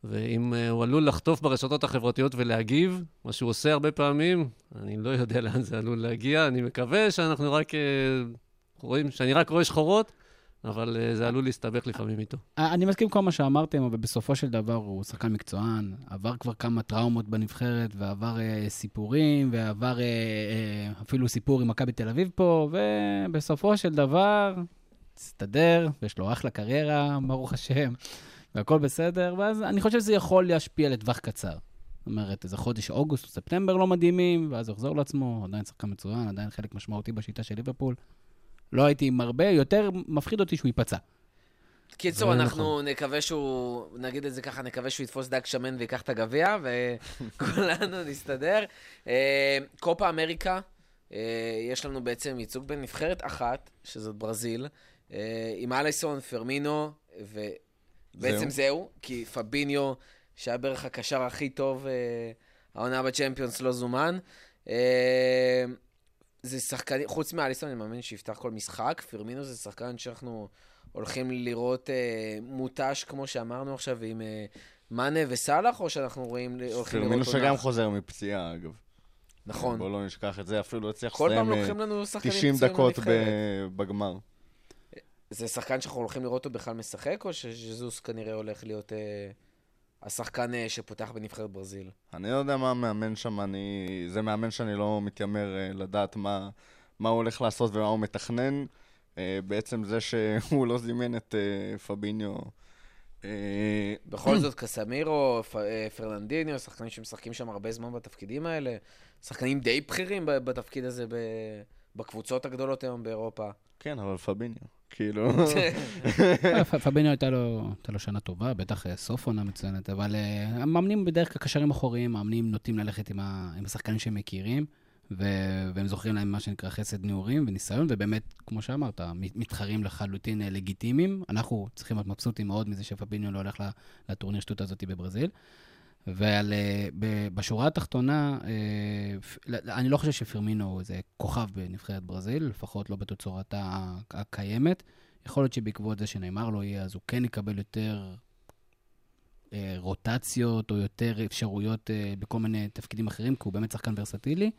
S5: ואם uh, הוא עלול לחטוף ברשתות החברתיות ולהגיב, מה שהוא עושה הרבה פעמים, אני לא יודע לאן זה עלול להגיע. אני מקווה שאנחנו רק uh, רואים, שאני רק רואה שחורות, אבל זה עלול להסתבך לפעמים איתו.
S6: אה, אני מסכים כל מה שאמרתם, אבל בסופו של דבר הוא שחקן מקצוען, עבר כבר כמה טראומות בנבחרת, ועבר אה, סיפורים, ועבר אה, אה, אפילו סיפור עם מכבי תל אביב פה, ובסופו של דבר, הסתדר, ויש לו אחלה קריירה, ברוך השם. והכל בסדר, ואז אני חושב שזה יכול להשפיע לטווח קצר. זאת אומרת, איזה חודש אוגוסט או ספטמבר לא מדהימים, ואז הוא יחזור לעצמו, עדיין שחקן מצוין, עדיין חלק משמעותי בשיטה של ליברפול. לא הייתי עם הרבה, יותר מפחיד אותי שהוא ייפצע.
S3: קיצור, אנחנו נקווה שהוא, נגיד את זה ככה, נקווה שהוא יתפוס דג שמן ויקח את הגביע, וכולנו <laughs> נסתדר. אה, קופה אמריקה, אה, יש לנו בעצם ייצוג בין נבחרת אחת, שזאת ברזיל, עם אלייסון, פרמינו, ובעצם
S4: זהו.
S3: זהו, כי פביניו, שהיה בערך הקשר הכי טוב, אה, העונה בצ'מפיונס לא זומן. אה, זה שחקן, חוץ מאליסון, אני מאמין שיפתח כל משחק. פרמינו זה שחקן שאנחנו הולכים לראות אה, מותש, כמו שאמרנו עכשיו, עם אה, מאנה וסאלח, או שאנחנו רואים, הולכים לראות
S4: פרמינו? שגם חוזר מפציעה, אגב.
S3: נכון.
S4: בוא לא נשכח את זה, אפילו הצליח
S3: כל פעם
S4: לסיים אה,
S3: לוקחים לנו שחקנים
S4: 90
S3: פצועים
S4: דקות בגמר.
S3: זה שחקן שאנחנו הולכים לראות אותו בכלל משחק, או שז'זוס כנראה הולך להיות אה, השחקן אה, שפותח בנבחרת ברזיל?
S4: אני לא יודע מה המאמן שם, אני... זה מאמן שאני לא מתיימר אה, לדעת מה, מה הוא הולך לעשות ומה הוא מתכנן. אה, בעצם זה שהוא לא זימן את אה, פביניו. אה,
S3: בכל זאת, קסמירו, פ- אה, פרננדיניו, שחקנים שמשחקים שם הרבה זמן בתפקידים האלה, שחקנים די בכירים בתפקיד הזה ב- בקבוצות הגדולות היום באירופה.
S4: כן, אבל פביניו. כאילו...
S6: אה, פביניו הייתה לו, שנה טובה, בטח אה, סוף עונה מצוינת, אבל אה, המאמנים בדרך כלל קשרים אחוריים, מאמנים נוטים ללכת עם, השחקנים שהם מכירים, והם זוכרים להם מה שנקרא חסד נעורים וניסיון, ובאמת, כמו שאמרת, מת- מתחרים לחלוטין לגיטימיים. אנחנו צריכים להיות מבסוטים מאוד מזה שפביניו לא הולך לטורניר שטות הזאת בברזיל. ועל, אה, בשורה התחתונה, אה, אני לא חושב שפרמינו הוא איזה כוכב בנבחרת ברזיל, לפחות לא בתצורתה ה- הקיימת. יכול להיות שבעקבות זה שנאמר לו יהיה, אז הוא כן יקבל יותר אה, רוטציות או יותר אפשרויות בכל מיני תפקידים אחרים, כי הוא באמת שחקן ורסטילי.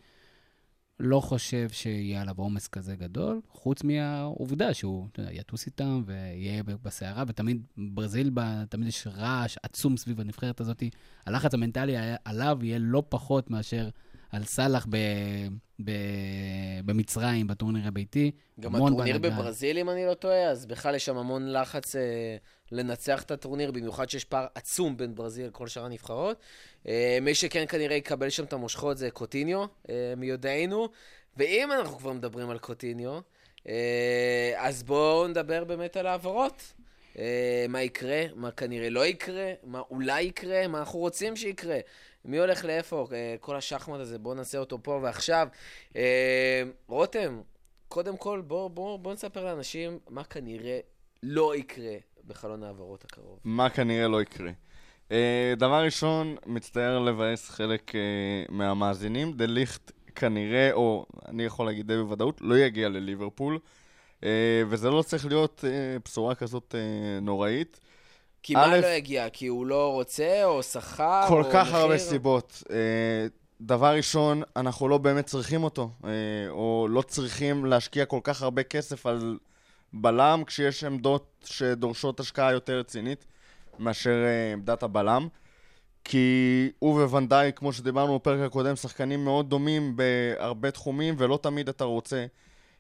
S6: לא חושב שיהיה עליו עומס כזה גדול, חוץ מהעובדה שהוא יודע, יטוס איתם ויהיה בסערה, ותמיד ברזיל, ב- תמיד יש רעש עצום סביב הנבחרת הזאת. הלחץ המנטלי עליו יהיה לא פחות מאשר על סאלח ב, ב, במצרים, בטורניר הביתי.
S3: גם הטורניר. בברזיל, אם אני לא טועה, אז בכלל יש שם המון לחץ אה, לנצח את הטורניר, במיוחד שיש פער עצום בין ברזיל לכל שאר הנבחרות. אה, מי שכן כנראה יקבל שם את המושכות זה קוטיניו, אה, מיודענו. ואם אנחנו כבר מדברים על קוטיניו, אה, אז בואו נדבר באמת על העברות. אה, מה יקרה, מה כנראה לא יקרה, מה אולי יקרה, מה אנחנו רוצים שיקרה. מי הולך לאיפה? אה, כל השחמט הזה, בואו נעשה אותו פה ועכשיו. אה, רותם, קודם כל, בואו בוא, בוא נספר לאנשים מה כנראה לא יקרה בחלון ההעברות הקרוב.
S4: מה כנראה לא יקרה. Uh, דבר ראשון, מצטער לבאס חלק uh, מהמאזינים, דה ליכט כנראה, או אני יכול להגיד די בוודאות, לא יגיע לליברפול. Uh, וזה לא צריך להיות uh, בשורה כזאת uh, נוראית.
S3: כי מה לא יגיע? כי הוא לא רוצה, או שכר,
S4: כל
S3: או
S4: כך
S3: מחיר?
S4: הרבה סיבות. Uh, דבר ראשון, אנחנו לא באמת צריכים אותו, uh, או לא צריכים להשקיע כל כך הרבה כסף על בלם, כשיש עמדות שדורשות השקעה יותר רצינית מאשר uh, עמדת הבלם. כי הוא וונדאי, כמו שדיברנו בפרק הקודם, שחקנים מאוד דומים בהרבה תחומים, ולא תמיד אתה רוצה.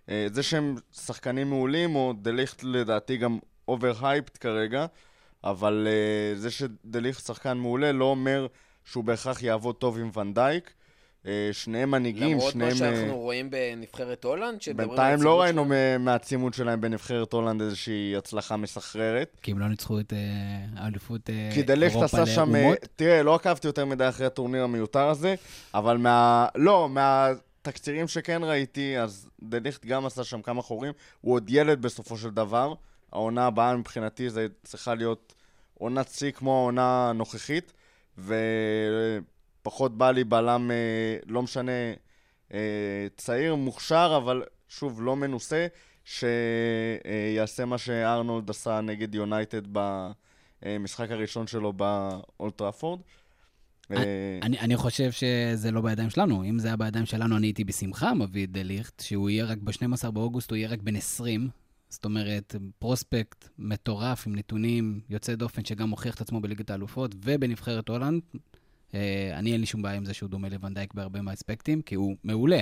S4: אה, זה שהם שחקנים מעולים, או דליכט לדעתי גם overhyped כרגע, אבל אה, זה שדליכט שחקן מעולה לא אומר שהוא בהכרח יעבוד טוב עם ונדייק. אה, שניהם מנהיגים,
S3: למרות
S4: שניהם...
S3: מה
S4: אה,
S3: שאנחנו רואים בנבחרת הולנד,
S4: בינתיים לא ראינו
S3: שלהם.
S4: מהצימוד שלהם בנבחרת הולנד איזושהי הצלחה מסחררת.
S6: כי הם לא ניצחו את האליפות אה,
S4: כי דליכט
S6: אירופה
S4: עשה שם... אה. תראה, לא עקבתי יותר מדי אחרי הטורניר המיותר הזה, אבל מה... לא, מהתקצירים שכן ראיתי, אז דליכט גם עשה שם כמה חורים. הוא עוד ילד בסופו של דבר. העונה הבאה מבחינתי זה צריכה להיות עונת שיא כמו העונה הנוכחית, ופחות בא לי בלם, אה, לא משנה, אה, צעיר, מוכשר, אבל שוב, לא מנוסה, שיעשה מה שארנולד עשה נגד יונייטד במשחק הראשון שלו באולטראפורד. אה,
S6: אני, אני חושב שזה לא בידיים שלנו. אם זה היה בידיים שלנו, אני הייתי בשמחה מביא את דליכט, שהוא יהיה רק ב-12 באוגוסט, הוא יהיה רק בן 20. זאת אומרת, פרוספקט מטורף עם נתונים יוצא דופן שגם מוכיח את עצמו בליגת האלופות ובנבחרת הולנד. אה, אני אין לי שום בעיה עם זה שהוא דומה לוונדייק בהרבה מהאספקטים, כי הוא מעולה.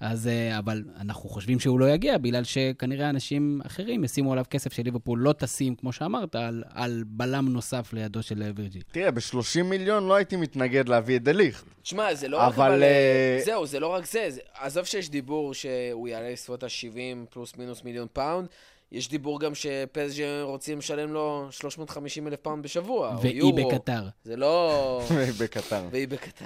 S6: אז, אה, אבל אנחנו חושבים שהוא לא יגיע, בגלל שכנראה אנשים אחרים ישימו עליו כסף שליברפול לא תשים, כמו שאמרת, על, על בלם נוסף לידו של אה, וירג'יל.
S4: תראה, ב-30 מיליון לא הייתי מתנגד להביא את דליכט.
S3: תשמע, זה לא רק
S4: אבל,
S3: אבל... אה, זהו, זה לא רק זה. זה- עזוב שיש דיבור שהוא יעלה לסביבות ה-70 פלוס מינוס מיליון פאונד. יש דיבור גם שפסג'ה רוצים לשלם לו 350 אלף פאונד בשבוע, או
S6: ואי
S3: יורו.
S6: בקטר.
S3: זה לא... <laughs>
S4: בקטר.
S3: ואי בקטר.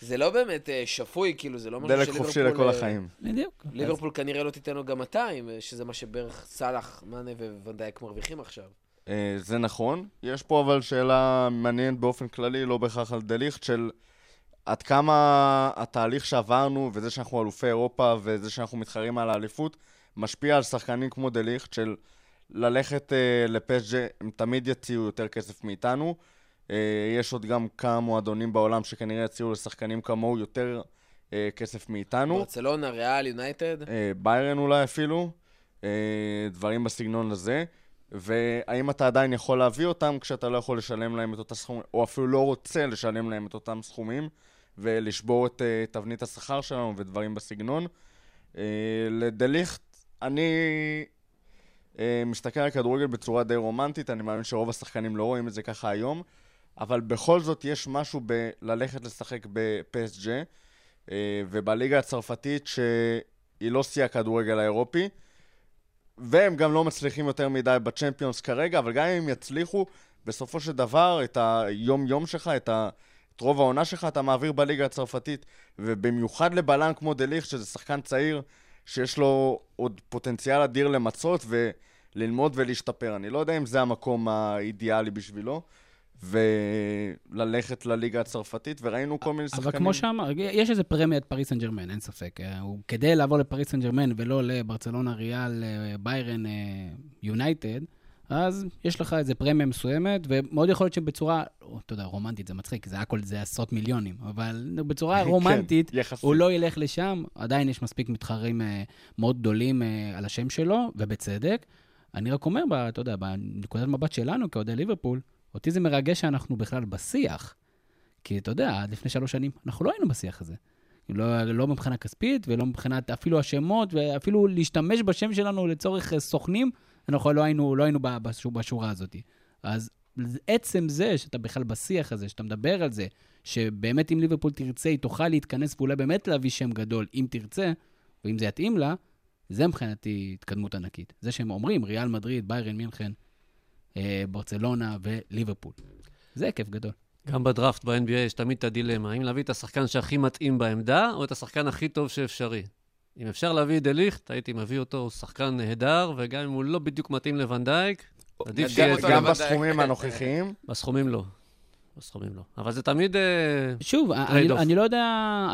S3: זה לא באמת אה, שפוי, כאילו, זה לא משהו
S4: דלק
S3: שליברפול...
S4: חופשי לכל
S3: אה,
S4: החיים.
S6: בדיוק.
S3: ליברפול כנראה לא תיתן לו גם 200, אה, שזה מה שבערך סאלח, מאנה וונדייק מרוויחים עכשיו.
S4: זה נכון. יש פה אבל שאלה מעניינת באופן כללי, לא בהכרח על דליכט, של עד כמה התהליך שעברנו, וזה שאנחנו אלופי אירופה, וזה שאנחנו מתחרים על האליפות, משפיע על שחקנים כמו דליכט, של ללכת לפסג'ה, הם תמיד יציעו יותר כסף מאיתנו. אה, יש עוד גם כמה מועדונים בעולם שכנראה יציעו לשחקנים כמוהו יותר אה, כסף מאיתנו.
S3: ברצלונה, ריאל, יונייטד.
S4: אה, ביירן אולי אפילו, דברים בסגנון הזה. והאם אתה עדיין יכול להביא אותם כשאתה לא יכול לשלם להם את אותה סכומים, או אפילו לא רוצה לשלם להם את אותם סכומים, ולשבור את אה, תבנית השכר שלנו ודברים בסגנון. אה, לדליכט, אני אה, מסתכל על כדורגל בצורה די רומנטית, אני מאמין שרוב השחקנים לא רואים את זה ככה היום, אבל בכל זאת יש משהו בללכת לשחק בפסג'ה, אה, ובליגה הצרפתית שהיא לא שיא הכדורגל האירופי, והם גם לא מצליחים יותר מדי בצ'מפיונס כרגע, אבל גם אם הם יצליחו, בסופו של דבר, את היום-יום שלך, את, ה... את רוב העונה שלך, אתה מעביר בליגה הצרפתית, ובמיוחד לבלם כמו דליך, שזה שחקן צעיר, שיש לו עוד פוטנציאל אדיר למצות וללמוד ולהשתפר. אני לא יודע אם זה המקום האידיאלי בשבילו, וללכת לליגה הצרפתית, וראינו כל מיני שחקנים...
S6: אבל כמו שאמר, יש איזה פרמיית פריס סן ג'רמן, אין ספק. אה, הוא, כדי לעבור לפריס סן ג'רמן ולא לברצלונה, ריאל, אה, ביירן, אה, יונייטד, אז יש לך איזה פרמיה מסוימת, ומאוד יכול להיות שבצורה, אתה יודע, רומנטית, זה מצחיק, זה הכל, זה עשרות מיליונים, אבל בצורה <laughs> רומנטית,
S4: כן, יחסית.
S6: הוא לא ילך לשם, עדיין יש מספיק מתחרים מאוד גדולים על השם שלו, ובצדק. אני רק אומר, אתה יודע, בנקודת מבט שלנו, כאוהדי ליברפול, אותי זה מרגש שאנחנו בכלל בשיח. כי אתה יודע, עד לפני שלוש שנים, אנחנו לא היינו בשיח הזה. לא, לא מבחינה כספית ולא מבחינת אפילו השמות, ואפילו להשתמש בשם שלנו לצורך אה, סוכנים, אנחנו לא היינו, לא היינו ב- בשורה, הזאת. אז עצם זה שאתה בכלל בשיח הזה, שאתה מדבר על זה, שבאמת אם ליברפול תרצה, היא תוכל להתכנס ואולי באמת להביא שם גדול, אם תרצה, ואם זה יתאים לה, זה מבחינתי התקדמות ענקית. זה שהם אומרים, ריאל מדריד, ביירן מינכן, ברצלונה וליברפול. זה כיף גדול.
S5: גם בדראפט ב-NBA יש תמיד את הדילמה, האם להביא את השחקן שהכי מתאים בעמדה, או את השחקן הכי טוב שאפשרי. אם אפשר להביא את דליכט, הייתי מביא אותו, הוא שחקן נהדר, וגם אם הוא לא בדיוק מתאים לוונדייק, עדיף שיהיה...
S4: גם. בסכומים הנוכחיים,
S5: בסכומים לא. בסכומים לא. אבל זה תמיד... אה,
S6: שוב, אני. אני, לא יודע,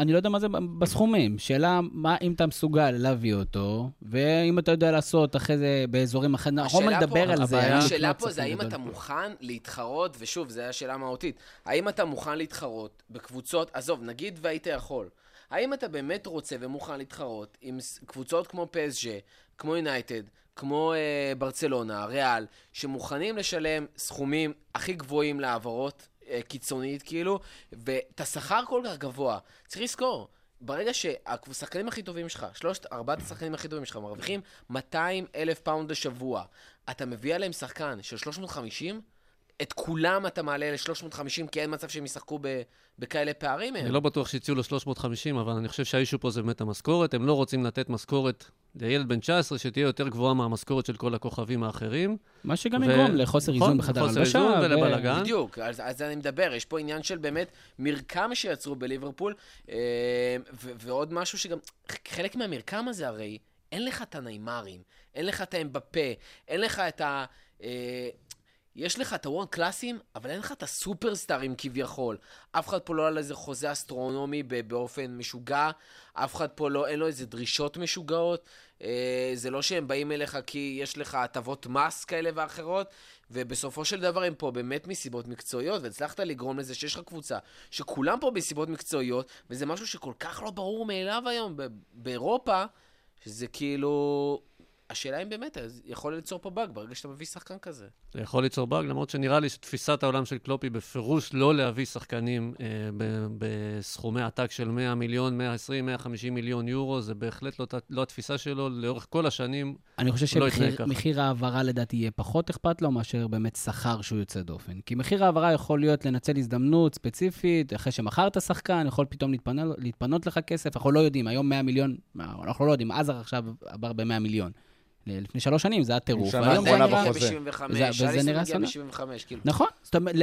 S6: אני לא יודע מה זה בסכומים. שאלה, מה, אם אתה מסוגל להביא אותו, ואם אתה יודע לעשות אחרי זה באזורים אחרים, אנחנו
S3: השאלה
S6: נדבר
S3: פה-
S6: על זה. האם
S3: השאלה פה זה האם. אתה מוכן להתחרות, ושוב, זו השאלה מהותית, האם אתה מוכן להתחרות בקבוצות, עזוב, נגיד והיית יכול, האם אתה באמת רוצה ומוכן להתחרות עם קבוצות כמו פסג'ה, כמו יונייטד, כמו אה, ברצלונה, ריאל, שמוכנים לשלם סכומים הכי גבוהים להעברות, אה, קיצונית כאילו, ואת השכר כל כך גבוה. צריך לזכור, ברגע שהשחקנים הכי טובים שלך, שלושת, ארבעת השחקנים הכי טובים שלך, מרוויחים 200 אלף פאונד לשבוע, אתה מביא עליהם שחקן של 350, את כולם אתה מעלה ל-350, כי אין מצב שהם ישחקו בכאלה פערים
S5: אני. לא בטוח שהציעו לו 350, אבל אני חושב שהאישו פה זה באמת המשכורת. הם לא רוצים לתת משכורת לילד בן 19 שתהיה יותר גבוהה מהמשכורת של כל הכוכבים האחרים.
S6: מה שגם
S5: ו-
S6: יגרום לחוסר
S5: נכון,
S6: איזון בחדר
S5: לחוסר
S6: הלבשה.
S5: איזון
S6: ו-
S5: ולבלגן.
S3: בדיוק, על על זה אני מדבר, יש פה עניין של באמת מרקם שיצרו בליברפול, אה, ו- ועוד משהו שגם, חלק מהמרקם הזה הרי, אין לך את הניימרים, אין לך את האמבפה, אין לך את ה... אה, יש לך את הוורן קלאסים, אבל אין לך את הסופרסטארים כביכול. אף אחד פה לא על איזה חוזה אסטרונומי באופן משוגע, אף אחד פה לא, אין לו איזה דרישות משוגעות. אה, זה לא שהם באים אליך כי יש לך הטבות מס כאלה ואחרות, ובסופו של דבר הם פה באמת מסיבות מקצועיות, והצלחת לגרום לזה שיש לך קבוצה שכולם פה מסיבות מקצועיות, וזה משהו שכל כך לא ברור מאליו היום באירופה, שזה כאילו... השאלה אם באמת זה יכול ליצור פה באג ברגע שאתה מביא שחקן כזה.
S5: זה יכול ליצור באג, למרות שנראה לי שתפיסת העולם של קלופ היא בפירוש לא להביא שחקנים אה, ב- בסכומי עתק של 100 מיליון, 120, 150 מיליון יורו, זה בהחלט לא, לא התפיסה שלו לאורך כל השנים.
S6: אני חושב
S5: לא.
S6: שמחיר ההעברה לדעתי יהיה פחות אכפת לו מאשר באמת שכר שהוא יוצא דופן. כי מחיר ההעברה יכול להיות לנצל הזדמנות ספציפית, אחרי שמכרת שחקן, יכול פתאום להתפנות, להתפנות לך כסף, אנחנו לא יודעים, היום 100 מיליון, אנחנו לא יודעים, עזר עכשיו עבר ב-100 מיליון. לפני שלוש שנים זה היה טירוף.
S4: שנה
S6: נראה-
S4: בחוזה.
S3: ב-75,
S6: וזה- נראה.
S3: ב-75, כאילו.
S6: נכון, זאת אומרת,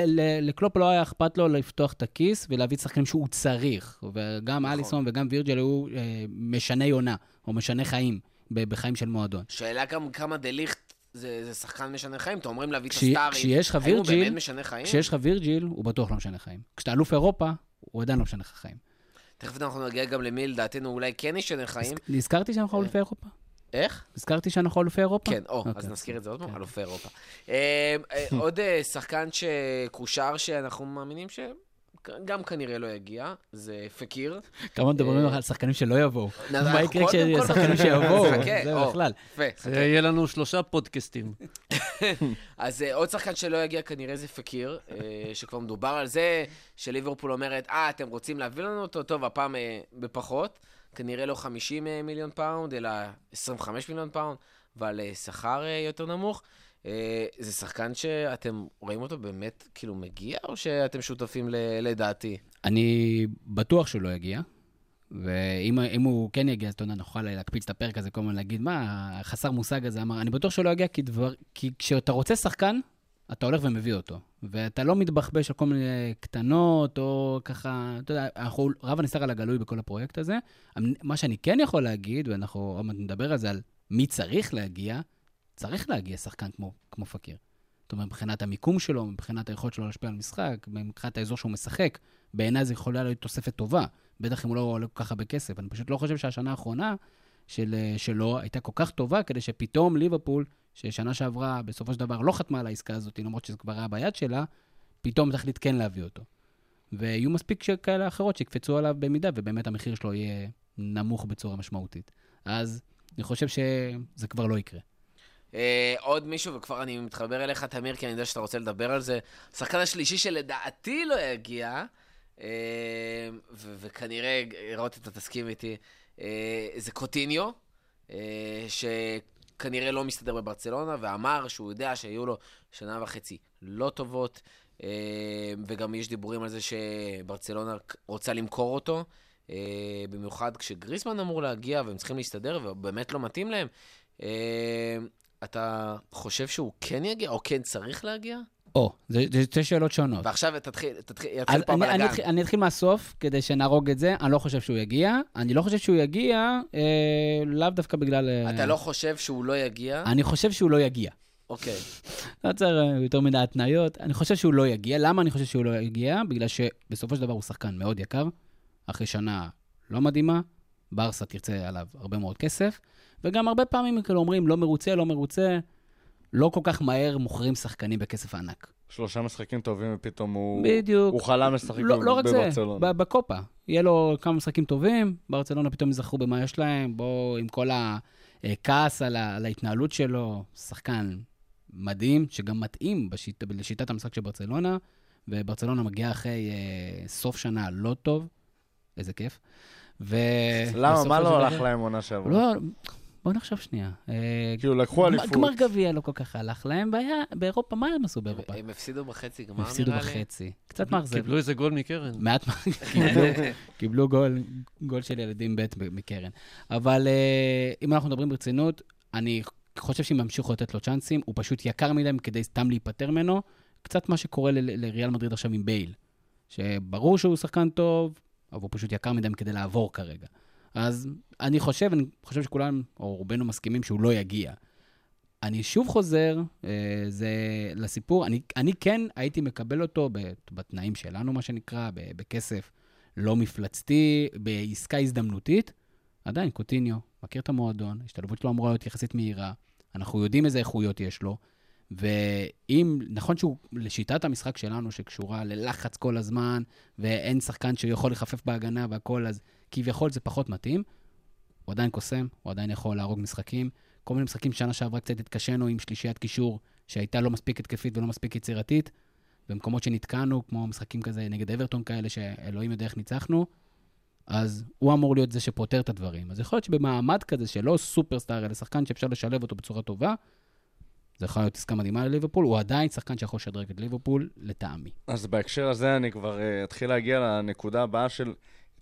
S6: לקלופ לא היה אכפת לו לפתוח את הכיס ולהביא שחקנים שהוא צריך. וגם
S3: נכון.
S6: אליסון וגם וירג'ל היו אה, משני עונה, או משני חיים, בחיים של מועדון.
S3: שאלה גם כמה דליכט זה זה שחקן משנה חיים, אתם אומרים להביא את הסטארים.
S6: כשיש לך
S3: האם הוא
S6: וירג'יל,
S3: באמת משנה חיים?
S6: כשיש לך וירג'יל, הוא בטוח לא משנה חיים. כשאתה אלוף אירופה, הוא עדיין לא משנה לך חיים.
S3: תכף אנחנו נגיע גם למי לדעתנו אולי כן ישנה חיים.
S6: נזכרתי שאנחנו אלופי אירופה?
S3: איך?
S6: נזכרתי שאנחנו אלופי אירופה?
S3: כן, או,
S6: אוקיי.
S3: אז נזכיר את זה עוד פעם,
S6: כן.
S3: אלופי אירופה. אה, אה, עוד אה, שחקן שקושר שאנחנו מאמינים שגם כנראה לא יגיע, זה פקיר.
S6: כמה מדברים על שחקנים שלא יבואו. מה יקרה כששחקנים שיבואו? זה בכלל.
S5: יהיה לנו שלושה פודקאסטים. <laughs>
S3: אז עוד שחקן שלא יגיע כנראה זה פקיר, שכבר מדובר על זה, שליברפול אומרת, אה, אתם רוצים להביא לנו אותו? טוב, הפעם בפחות. כנראה לא 50 אה, מיליון פאונד, אלא 25 מיליון פאונד, ועל אה, שכר אה, יותר נמוך. זה שחקן שאתם רואים אותו באמת כאילו מגיע, או שאתם שותפים ל- לדעתי?
S6: אני בטוח שהוא לא יגיע, ואם אם הוא כן יגיע, אז אתה יודע, נוכל להקפיץ את הפרק הזה, כל הזמן להגיד, מה, החסר מושג הזה אמר, אני בטוח שהוא לא יגיע, כי, דבר, כי כשאתה רוצה שחקן, אתה הולך ומביא אותו. ואתה לא מתבחבש על כל מיני קטנות, או ככה, אתה יודע, אנחנו רב הנסתר על הגלוי בכל הפרויקט הזה. מה שאני כן יכול להגיד, ואנחנו עוד מעט נדבר על זה, על מי צריך להגיע, צריך להגיע שחקן כמו, כמו פקיר. זאת אומרת, מבחינת המיקום שלו, מבחינת היכולת שלו להשפיע על משחק, מבחינת האזור שהוא משחק, בעיניי זה יכולה להיות תוספת טובה. בטח אם הוא לא עולה כל כך הרבה כסף. אני פשוט לא חושב שהשנה האחרונה של, שלו הייתה כל כך טובה, כדי שפתאום ליברפול, ששנה שעברה בסופו של דבר לא חתמה על העסקה הזאת, למרות שזה כבר היה ביד שלה, פתאום תחליט כן להביא אותו. ויהיו מספיק כאלה אחרות שיקפצו עליו במידה, ובאמת המחיר שלו יהיה נמוך בצורה משמעותית. אז אני חושב שזה כבר לא יקרה.
S3: אה, עוד מישהו, וכבר אני מתחבר אליך, תמיר, כי אני יודע שאתה רוצה לדבר על זה. השחקן השלישי שלדעתי לא יגיע, אה, ו- וכנראה, רותי, אתה תסכים איתי, אה, זה קוטיניו, אה, שכנראה לא מסתדר בברצלונה, ואמר שהוא יודע שהיו לו שנה וחצי לא טובות, אה, וגם יש דיבורים על זה שברצלונה רוצה למכור אותו, אה, במיוחד כשגריסמן אמור להגיע והם צריכים להסתדר, ובאמת לא מתאים להם. אה, אתה חושב שהוא כן יגיע, או כן צריך להגיע?
S6: או, זה, שתי שאלות שונות.
S3: ועכשיו תתחיל, תתחיל, יתחיל פה
S6: אני, אני, אני אתחיל מהסוף, כדי שנהרוג את זה. אני לא חושב שהוא יגיע. אני לא חושב שהוא יגיע, אה, לאו דווקא בגלל... אה,
S3: אתה לא חושב שהוא לא יגיע?
S6: אני חושב שהוא לא יגיע.
S3: אוקיי.
S6: לא צריך אה, יותר מדי התניות. אני חושב שהוא לא יגיע. למה אני חושב שהוא לא יגיע? בגלל שבסופו של דבר הוא שחקן מאוד יקר. אחרי שנה לא מדהימה, ברסה תרצה עליו הרבה מאוד כסף, וגם הרבה פעמים כאילו אומרים, לא מרוצה, לא מרוצה. לא כל כך מהר מוכרים שחקנים בכסף ענק.
S4: שלושה משחקים טובים ופתאום הוא...
S6: בדיוק.
S4: הוא חלם לשחק
S6: לא, לא רק זה,
S4: בברצלונה.
S6: ב- בקופה. יהיה לו כמה משחקים טובים, ברצלונה פתאום יזכרו במה יש להם, בואו עם כל הכעס על, ה- על ההתנהלות שלו, שחקן מדהים, שגם מתאים בשיט, לשיטת המשחק של ברצלונה, וברצלונה מגיעה אחרי אה, סוף שנה לא טוב, איזה כיף. ו...
S4: למה? מה לא הלך להם עונה שעברה?
S6: לא, בוא נחשוב שנייה. אה,
S4: כאילו, לקחו
S6: גמר-
S4: אליפות.
S6: גמר גביע לא כל כך הלך להם, והיה באירופה, מה הם עשו באירופה?
S3: הם הפסידו בחצי גמר,
S6: הפסידו
S3: נראה לי.
S6: בחצי. קצת מאכזב.
S5: קיבלו איזה גול מקרן.
S6: מעט מה, <laughs> קיבלו, גול, גול של ילדים ב' מקרן. אבל אה, אם אנחנו מדברים ברצינות, אני חושב שאם ימשיכו לתת לו צ'אנסים, הוא פשוט יקר מדי כדי סתם להיפטר ממנו. קצת מה שקורה ל- לריאל מדריד עכשיו עם בייל. שברור שהוא שחקן טוב, אבל הוא פשוט יקר מדי כדי לעבור כרגע. אז אני חושב, אני חושב שכולם, או רובנו מסכימים שהוא לא יגיע. אני שוב חוזר, אה, זה לסיפור, אני, אני כן הייתי מקבל אותו בתנאים שלנו, מה שנקרא, בכסף לא מפלצתי, בעסקה הזדמנותית. עדיין, קוטיניו, מכיר את המועדון, ההשתלבות שלו אמורה להיות יחסית מהירה, אנחנו יודעים איזה איכויות יש לו, ואם, נכון שהוא, לשיטת המשחק שלנו, שקשורה ללחץ כל הזמן, ואין שחקן שיכול לחפף בהגנה והכל, אז כביכול זה פחות מתאים, הוא עדיין קוסם, הוא עדיין יכול להרוג משחקים. כל מיני משחקים שנה שעברה קצת התקשינו עם שלישיית קישור שהייתה לא מספיק התקפית ולא מספיק יצירתית. במקומות שנתקענו, כמו משחקים כזה נגד אברטון כאלה, שאלוהים יודע איך ניצחנו, אז הוא אמור להיות זה שפותר את הדברים. אז יכול להיות שבמעמד כזה שלא סופרסטאר, אלא שחקן שאפשר לשלב אותו בצורה טובה, זה יכול להיות עסקה מדהימה לליברפול, הוא עדיין שחקן שיכול לשדרג את ליברפול, לטעמי.
S4: אז בהקשר הזה אני כבר uh, אתחיל להגיע לנקודה הבאה של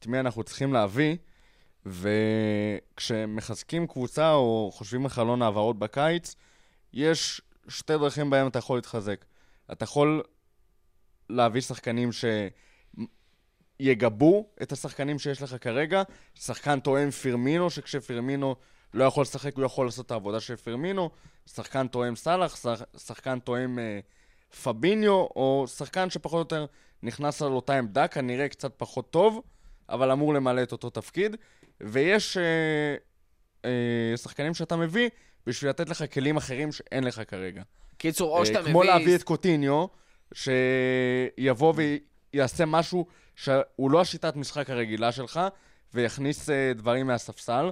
S4: את מי אנחנו צריכים להביא, וכשמחזקים קבוצה או חושבים על חלון העברות בקיץ, יש שתי דרכים בהם אתה יכול להתחזק. אתה יכול להביא שחקנים שיגבו את השחקנים שיש לך כרגע, שחקן תואם פירמינו, שכשפירמינו לא יכול לשחק, הוא יכול לעשות את העבודה של פירמינו, שחקן תואם סאלח, שח, שחקן תואם אה, פביניו, או שחקן שפחות או יותר נכנס על אותה עמדה, כנראה קצת פחות טוב, אבל אמור למלא את אותו תפקיד. ויש אה, אה, שחקנים שאתה מביא בשביל לתת לך כלים אחרים שאין לך כרגע.
S3: קיצור, או שאתה
S4: אה,
S3: מביא...
S4: כמו להביא את קוטיניו, שיבוא ויעשה משהו שהוא לא השיטת משחק הרגילה שלך, ויכניס אה, דברים מהספסל.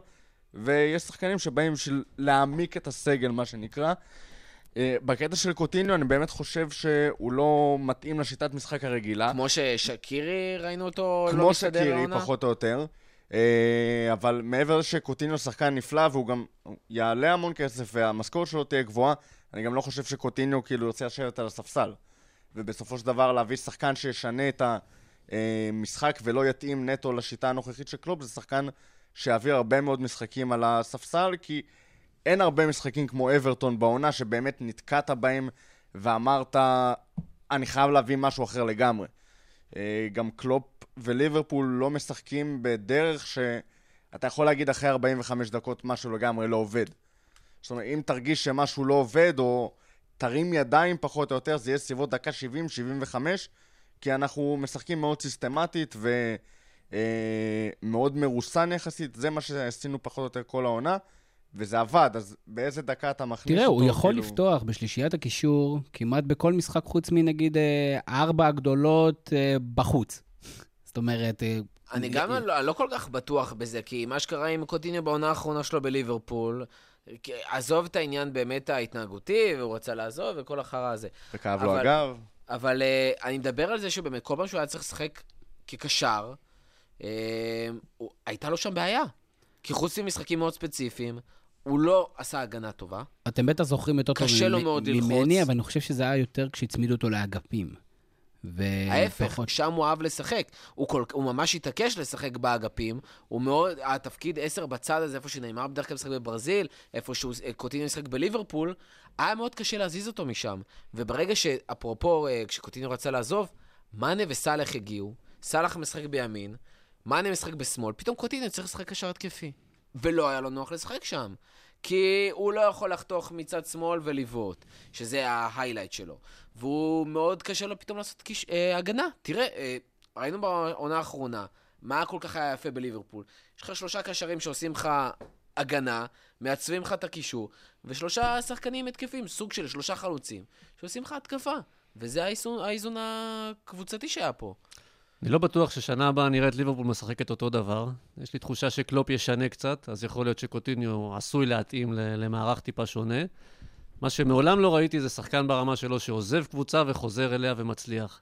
S4: ויש שחקנים שבאים בשביל להעמיק את הסגל, מה שנקרא. אה, בקטע של קוטיניו, אני באמת חושב שהוא לא מתאים לשיטת משחק הרגילה.
S3: כמו ששקירי, ראינו אותו לא
S4: כמו
S3: מסתדר
S4: שקירי,
S3: לעונה?
S4: פחות או יותר. אה, אבל מעבר שקוטיניו שחקן נפלא, והוא גם יעלה המון כסף, והמשכורת שלו תהיה גבוהה, אני גם לא חושב שקוטיניו כאילו ירצה לשבת על הספסל. ובסופו של דבר להביא שחקן שישנה את המשחק ולא יתאים נטו לשיטה הנוכחית של קלופ, זה שחקן שיעביר הרבה מאוד משחקים על הספסל, כי אין הרבה משחקים כמו אברטון בעונה, שבאמת נתקעת בהם ואמרת, אני חייב להביא משהו אחר לגמרי. אה, גם קלופ וליברפול לא משחקים בדרך שאתה יכול להגיד אחרי 45 דקות משהו לגמרי לא עובד. זאת אומרת, אם תרגיש שמשהו לא עובד, או תרים ידיים פחות או יותר, זה יהיה סביבות דקה 70-75, כי אנחנו משחקים מאוד סיסטמטית ומאוד מרוסן יחסית, זה מה שעשינו פחות או יותר כל העונה, וזה עבד, אז באיזה דקה אתה מכניס
S6: תראה,
S4: אותו?
S6: הוא יכול
S4: כאילו...
S6: לפתוח בשלישיית הקישור כמעט בכל משחק, חוץ מנגיד אה, ארבע הגדולות אה, בחוץ. <laughs> זאת אומרת... אה,
S3: אני גם לא, לא כל כך בטוח בזה, כי מה שקרה עם קוטיניו בעונה האחרונה שלו בליברפול, עזוב את העניין באמת ההתנהגותי, והוא רצה לעזוב וכל החרא הזה.
S4: וכאב לו
S3: אבל-
S4: הגב.
S3: אבל uh, אני מדבר על זה שבאמת, כל פעם שהוא היה צריך לשחק כקשר, uh, הוא, הייתה לו שם בעיה. כי חוץ ממשחקים מאוד ספציפיים, הוא לא עשה הגנה טובה.
S6: אתם בטח זוכרים יותר טוב
S3: קשה לו מאוד ללחוץ.
S6: ממני, אבל אני חושב שזה היה יותר כשהצמידו אותו לאגפים. ו-
S3: ההפך,
S6: פחות-
S3: שם הוא אהב לשחק. הוא, כל, הוא ממש התעקש לשחק באגפים. הוא מאוד, התפקיד 10 בצד הזה, איפה שנאמר בדרך כלל משחק בברזיל, איפה שהוא אה, קוטיניו משחק בליברפול, היה מאוד קשה להזיז אותו משם. וברגע שאפרופו, אה, כשקוטיניו רצה לעזוב, מאנה וסאלח הגיעו, סאלח משחק בימין, מאנה משחק בשמאל, פתאום קוטיניו צריך לשחק קשר התקפי. ולא היה לו נוח לשחק שם. כי הוא לא יכול לחתוך מצד שמאל ולבעוט, שזה ההיילייט שלו. והוא מאוד קשה לו פתאום לעשות קיש... אה, הגנה. תראה, אה, ראינו בעונה האחרונה, מה כל כך היה יפה בליברפול. יש לך שלושה קשרים שעושים לך הגנה, מעצבים לך את הקישור, ושלושה שחקנים התקפים, סוג של שלושה חלוצים, שעושים לך התקפה. וזה האיזון, האיזון הקבוצתי שהיה פה.
S5: אני לא בטוח ששנה הבאה נראה את ליברפול משחקת אותו דבר. יש לי תחושה שקלופ ישנה קצת, אז יכול להיות שקוטיניו עשוי להתאים למערך טיפה שונה. מה שמעולם לא ראיתי זה שחקן ברמה שלו שעוזב קבוצה וחוזר אליה ומצליח.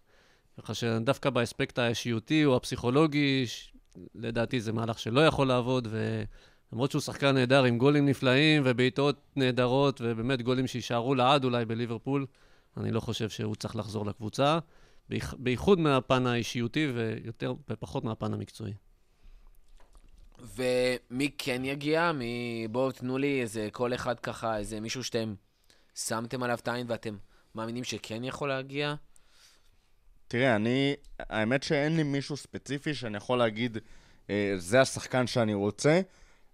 S5: ככה שדווקא באספקט האישיותי או הפסיכולוגי, לדעתי זה מהלך שלא יכול לעבוד, ולמרות שהוא שחקן נהדר עם גולים נפלאים ובעיטות נהדרות, ובאמת גולים שיישארו לעד אולי בליברפול, אני לא חושב שהוא צריך לחזור לקבוצה. בייח- בייחוד מהפן האישיותי ויותר ופחות מהפן המקצועי.
S3: ומי כן יגיע? מי... בואו תנו לי איזה, כל אחד ככה, איזה מישהו שאתם שמתם עליו את העין ואתם מאמינים שכן יכול להגיע?
S4: תראה, אני, האמת שאין לי מישהו ספציפי שאני יכול להגיד, אה, זה השחקן שאני רוצה.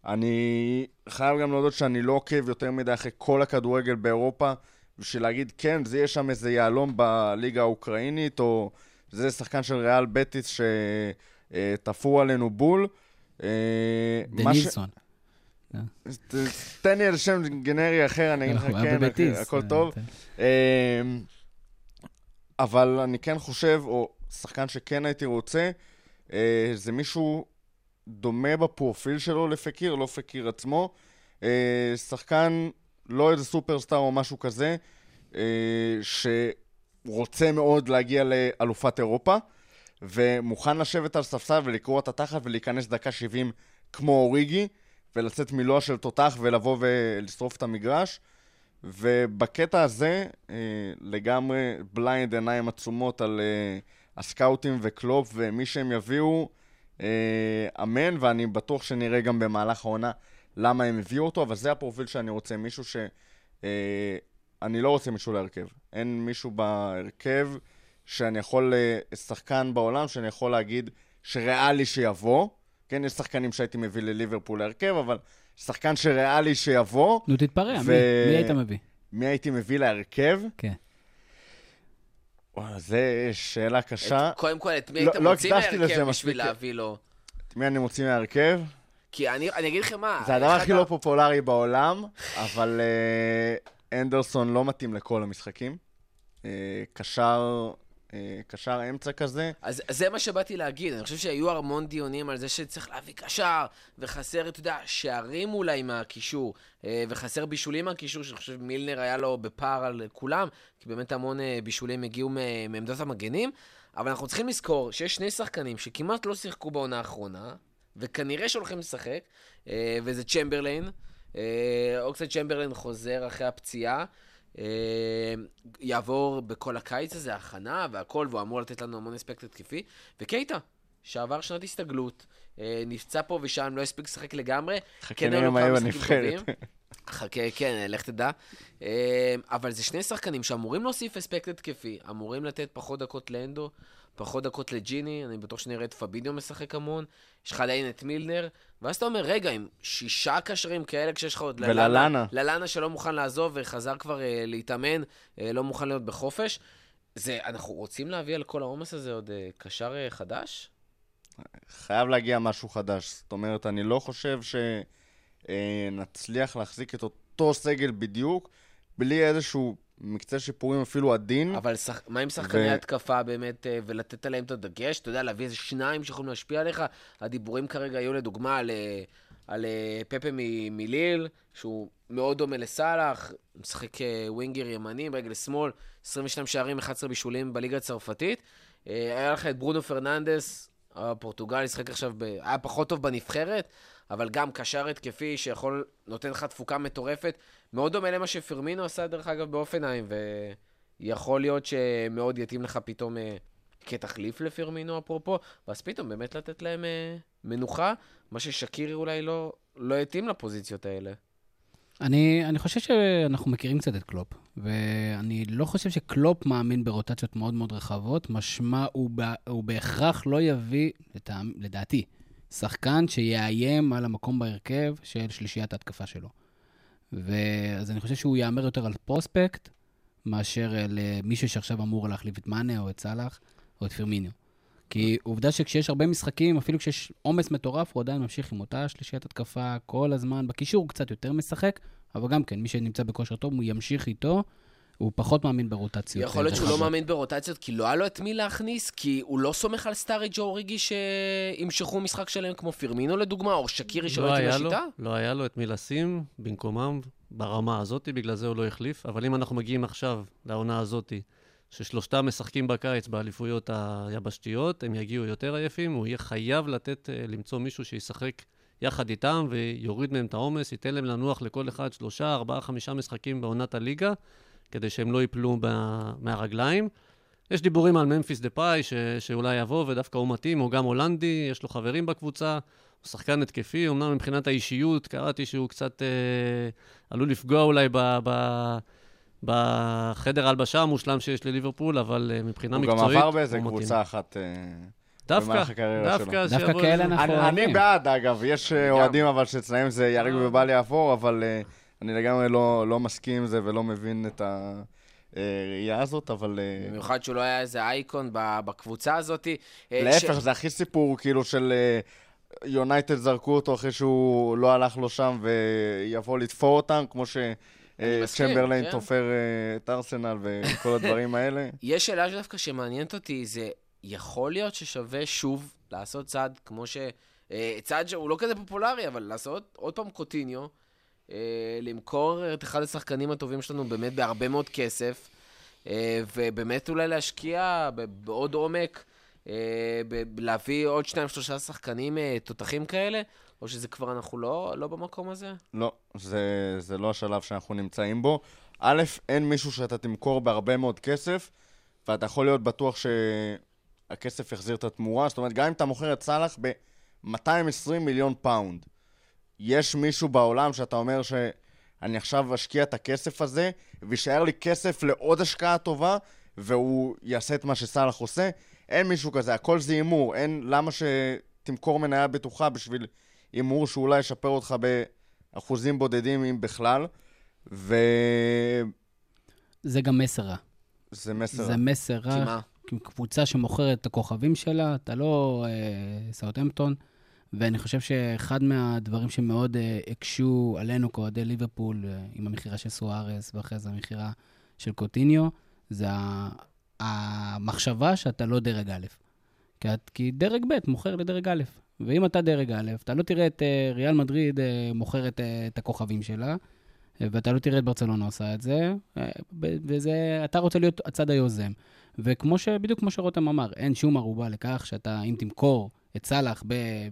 S4: אני חייב גם להודות שאני לא עוקב יותר מדי אחרי כל הכדורגל באירופה, בשביל להגיד, כן, זה יהיה שם איזה יהלום בליגה האוקראינית, או זה שחקן של ריאל בטיס שתפרו עלינו בול. אה,
S6: דנילסון.
S4: תן לי איזה שם גנרי אחר, אני אגיד לך כן. הכל
S6: אה,
S4: טוב. אמ, אבל אני כן חושב, או שחקן שכן הייתי רוצה, אה, זה מישהו דומה בפרופיל שלו לפקיר, לא פקיר עצמו. אה, שחקן, לא איזה סופרסטאר או משהו כזה, אה, שרוצה מאוד להגיע לאלופת אירופה, ומוכן לשבת על ספסל ולקרוא את התחת ולהיכנס דקה 70 כמו אוריגי, ולצאת מלוע של תותח ולבוא ולשרוף את המגרש. ובקטע הזה, אה, לגמרי ב blind עיניים עצומות על אה, הסקאוטים וקלופ ומי שהם יביאו, אמן, ואני בטוח שנראה גם במהלך העונה למה הם הביאו אותו, אבל זה הפרופיל שאני רוצה, מישהו ש... אה, אני לא רוצה מישהו להרכב. אין מישהו בהרכב שאני יכול, אה, שחקן בעולם שאני יכול להגיד שריאלי שיבוא. כן, יש שחקנים שהייתי מביא לליברפול להרכב, אבל שחקן שריאלי שיבוא,
S6: נו, תתפרע,
S4: ו-
S6: מי מי היית מביא?
S4: מי הייתי מביא להרכב?
S6: כן.
S4: וואו, זו שאלה קשה.
S3: את- קודם כל, את מי
S4: לא-
S3: היית
S4: לא
S3: מוציא מהרכב. בשביל להביא לו?
S4: את מי אני מוציא מהרכב?
S3: כי אני אני אגיד לכם מה...
S4: זה הדבר הכי לא פופולרי בעולם, אבל אה, אנדרסון לא מתאים לכל המשחקים. אה, קשר, אה, קשר אמצע כזה.
S3: אז זה מה שבאתי להגיד, אני חושב שהיו המון דיונים על זה שצריך להביא קשר, וחסר, אתה יודע, שערים אולי מהקישור, וחסר בישולים מהקישור, שאני חושב מילנר היה לו בפער על כולם, כי באמת המון בישולים הגיעו מעמדות המגנים, אבל אנחנו צריכים לזכור שיש שני שחקנים שכמעט לא שיחקו בעונה האחרונה, וכנראה שהולכים לשחק, אה, וזה צ'מברליין. אה, אוקסד צ'מברליין חוזר אחרי הפציעה. אה, יעבור בכל הקיץ הזה, הכנה והכל, והוא אמור לתת לנו המון אספקט התקפי. וקייטה, שעבר שנת הסתגלות, נפצע פה ושם, לא הספיק לשחק לגמרי.
S4: חכה
S3: כן,
S4: נראה מה יהיה בנבחרת.
S3: חכה, כן, לך תדע. אבל זה שני שחקנים שאמורים להוסיף אספקט התקפי, אמורים לתת פחות דקות לאנדו, פחות דקות לג'יני, אני בטוח שנראה את פביניו משחק המון, יש לך עדיין את מילנר, ואז אתה אומר, רגע, עם שישה קשרים כאלה, כשיש לך עוד
S4: וללאנה.
S3: ללאנה שלא מוכן לעזוב וחזר כבר אה, להתאמן, אה, לא מוכן להיות בחופש, זה, אנחנו רוצים להביא על כל העומס הזה עוד אה, קשר אה, חדש?
S4: חייב להגיע משהו חדש. זאת אומרת, אני לא חושב שנצליח להחזיק את אותו סגל בדיוק, בלי איזשהו מקצה שיפורים אפילו עדין.
S3: אבל שח... מה עם שחקני
S4: ו-
S3: התקפה באמת, אה, ולתת עליהם את הדגש? אתה יודע, להביא איזה שניים שיכולים להשפיע עליך? הדיבורים כרגע היו לדוגמה על, אה, על אה, פפה מ- מליל, שהוא מאוד דומה לסאלח, משחק ווינגר ימני, ברגל שמאל, 22 שערים, 11 בישולים בליגה הצרפתית. היה לך את ברונו פרננדס, הפורטוגלי, שיחק עכשיו, ב... היה פחות טוב בנבחרת, אבל גם קשר התקפי שיכול, נותן לך תפוקה מטורפת. מאוד דומה למה שפרמינו עשה, דרך אגב, באופנהיים, ויכול להיות שמאוד יתאים לך פתאום אה, כתחליף לפרמינו, אפרופו, ואז פתאום באמת לתת להם אה, מנוחה, מה ששקירי אולי לא, לא התאים לפוזיציות האלה.
S6: אני, אני חושב שאנחנו מכירים קצת את קלופ, ואני לא חושב שקלופ מאמין ברוטציות מאוד מאוד רחבות, משמע הוא, ב, הוא בהכרח לא יביא, לטעם, לדעתי, שחקן שיאיים על המקום בהרכב של שלישיית ההתקפה שלו. ואז אני חושב שהוא יאמר יותר על פרוספקט, מאשר אה, למישהו שעכשיו אמור להחליף את מאנה או את סאלח או את פרמיניו. כי עובדה שכשיש הרבה משחקים, אפילו כשיש עומס מטורף, הוא עדיין ממשיך עם אותה שלישיית התקפה כל הזמן. בקישור הוא קצת יותר משחק, אבל גם כן, מי שנמצא בכושר טוב, הוא ימשיך איתו. הוא פחות מאמין ברוטציות.
S3: יכול להיות שהוא לא. מאמין ברוטציות, כי לא היה לו את מי להכניס, כי הוא לא סומך על סטאריג' או אוריגי שימשכו משחק שלהם כמו פרמינו לדוגמה, או שקירי שלא
S5: לא היה לו,
S3: לשיטה?
S5: לא היה לו את מי לשים במקומם ברמה הזאת, בגלל זה הוא לא החליף. אבל אם אנחנו מגיעים עכשיו לעונה הזאת, ששלושתם משחקים בקיץ באליפויות היבשתיות, הם יגיעו יותר עייפים, הוא יהיה חייב לתת, אה, למצוא מישהו שישחק יחד איתם ויוריד מהם את העומס, ייתן להם לנוח לכל אחד שלושה, ארבעה, חמישה משחקים בעונת הליגה, כדי שהם לא ייפלו ב- מהרגליים. יש דיבורים על ממפיס דה פאי, ש- שאולי יבוא, ודווקא הוא מתאים, הוא גם הולנדי, יש לו חברים בקבוצה, הוא שחקן התקפי, אמנם מבחינת האישיות, קראתי שהוא קצת אה, עלול לפגוע אולי ב... ב בחדר ההלבשה המושלם שיש לליברפול, אבל אה, מבחינה
S4: הוא גם
S5: מקצועית,
S4: עבר באיזה
S5: הוא מתאים.
S4: קבוצה אחת. אה,
S5: דווקא, דווקא,
S6: דווקא כאלה. אנחנו
S4: אני, אני
S6: אוהבים.
S4: בעד, אגב, יש אה, אוהדים אבל שאצלם זה ייהרג
S5: אה.
S4: ובל יעבור, אבל אה, אני לגמרי לא, לא מסכים עם זה ולא מבין את הראייה הזאת, אבל אה,
S3: במיוחד שהוא לא היה איזה אייקון בקבוצה הזאת. אה,
S4: להפך, זה הכי סיפור כאילו של אה, יונייטד זרקו אותו אחרי שהוא לא הלך לו שם ויבוא לתפור אותם, כמו
S3: אני מסכים,
S4: שצ'מברליין
S3: כן.
S4: תופר אה, את ארסנל וכל הדברים <laughs> האלה.
S3: יש שאלה שדווקא שמעניינת אותי, זה יכול להיות ששווה שוב לעשות צעד כמו ש... אה, צעד שהוא לא כזה פופולרי, אבל לעשות עוד פעם קוטיניו, אה, למכור את אחד השחקנים הטובים שלנו באמת בהרבה מאוד כסף, אה, ובאמת אולי להשקיע בעוד עומק, אה, להביא עוד שניים, שלושה שחקנים אה, תותחים כאלה, או שזה כבר אנחנו לא, לא במקום הזה?
S4: לא, זה, זה לא השלב שאנחנו נמצאים בו. א', אין מישהו שאתה תמכור בהרבה מאוד כסף, ואתה יכול להיות בטוח שהכסף יחזיר את התמורה. זאת אומרת, גם אם אתה מוכר את סאלח ב-220 מיליון פאונד, יש מישהו בעולם שאתה אומר שאני עכשיו אשקיע את הכסף הזה, ויישאר לי כסף לעוד השקעה טובה, והוא יעשה את מה שסאלח עושה? אין מישהו כזה, הכל זה הימור. אין למה שתמכור מניה בטוחה בשביל הימור שאולי ישפר אותך באחוזים בודדים, אם בכלל. וזה
S6: זה גם מסר רע.
S4: מסר.
S6: זה מסר רע.
S3: כי מה?
S6: קבוצה שמוכרת את הכוכבים שלה, אתה לא אה, סאוטהמפטון, ואני חושב שאחד מהדברים שמאוד אה, הקשו עלינו כאוהדי ליברפול, אה, עם המכירה של סוארס ואחרי זה המכירה של קוטיניו, זה המחשבה שאתה לא דרג א'. כי, את- כי דרג ב' מוכר לדרג א', ואם אתה דרג א', אתה לא תראה את אה, ריאל מדריד אה, מוכרת אה, את הכוכבים שלה, ואתה לא תראה את ברצלונה עושה את זה, וזה, אתה רוצה להיות הצד היוזם. וכמו ש... בדיוק כמו שרותם אמר, אין שום ערובה לכך שאתה, אם תמכור את סאלח.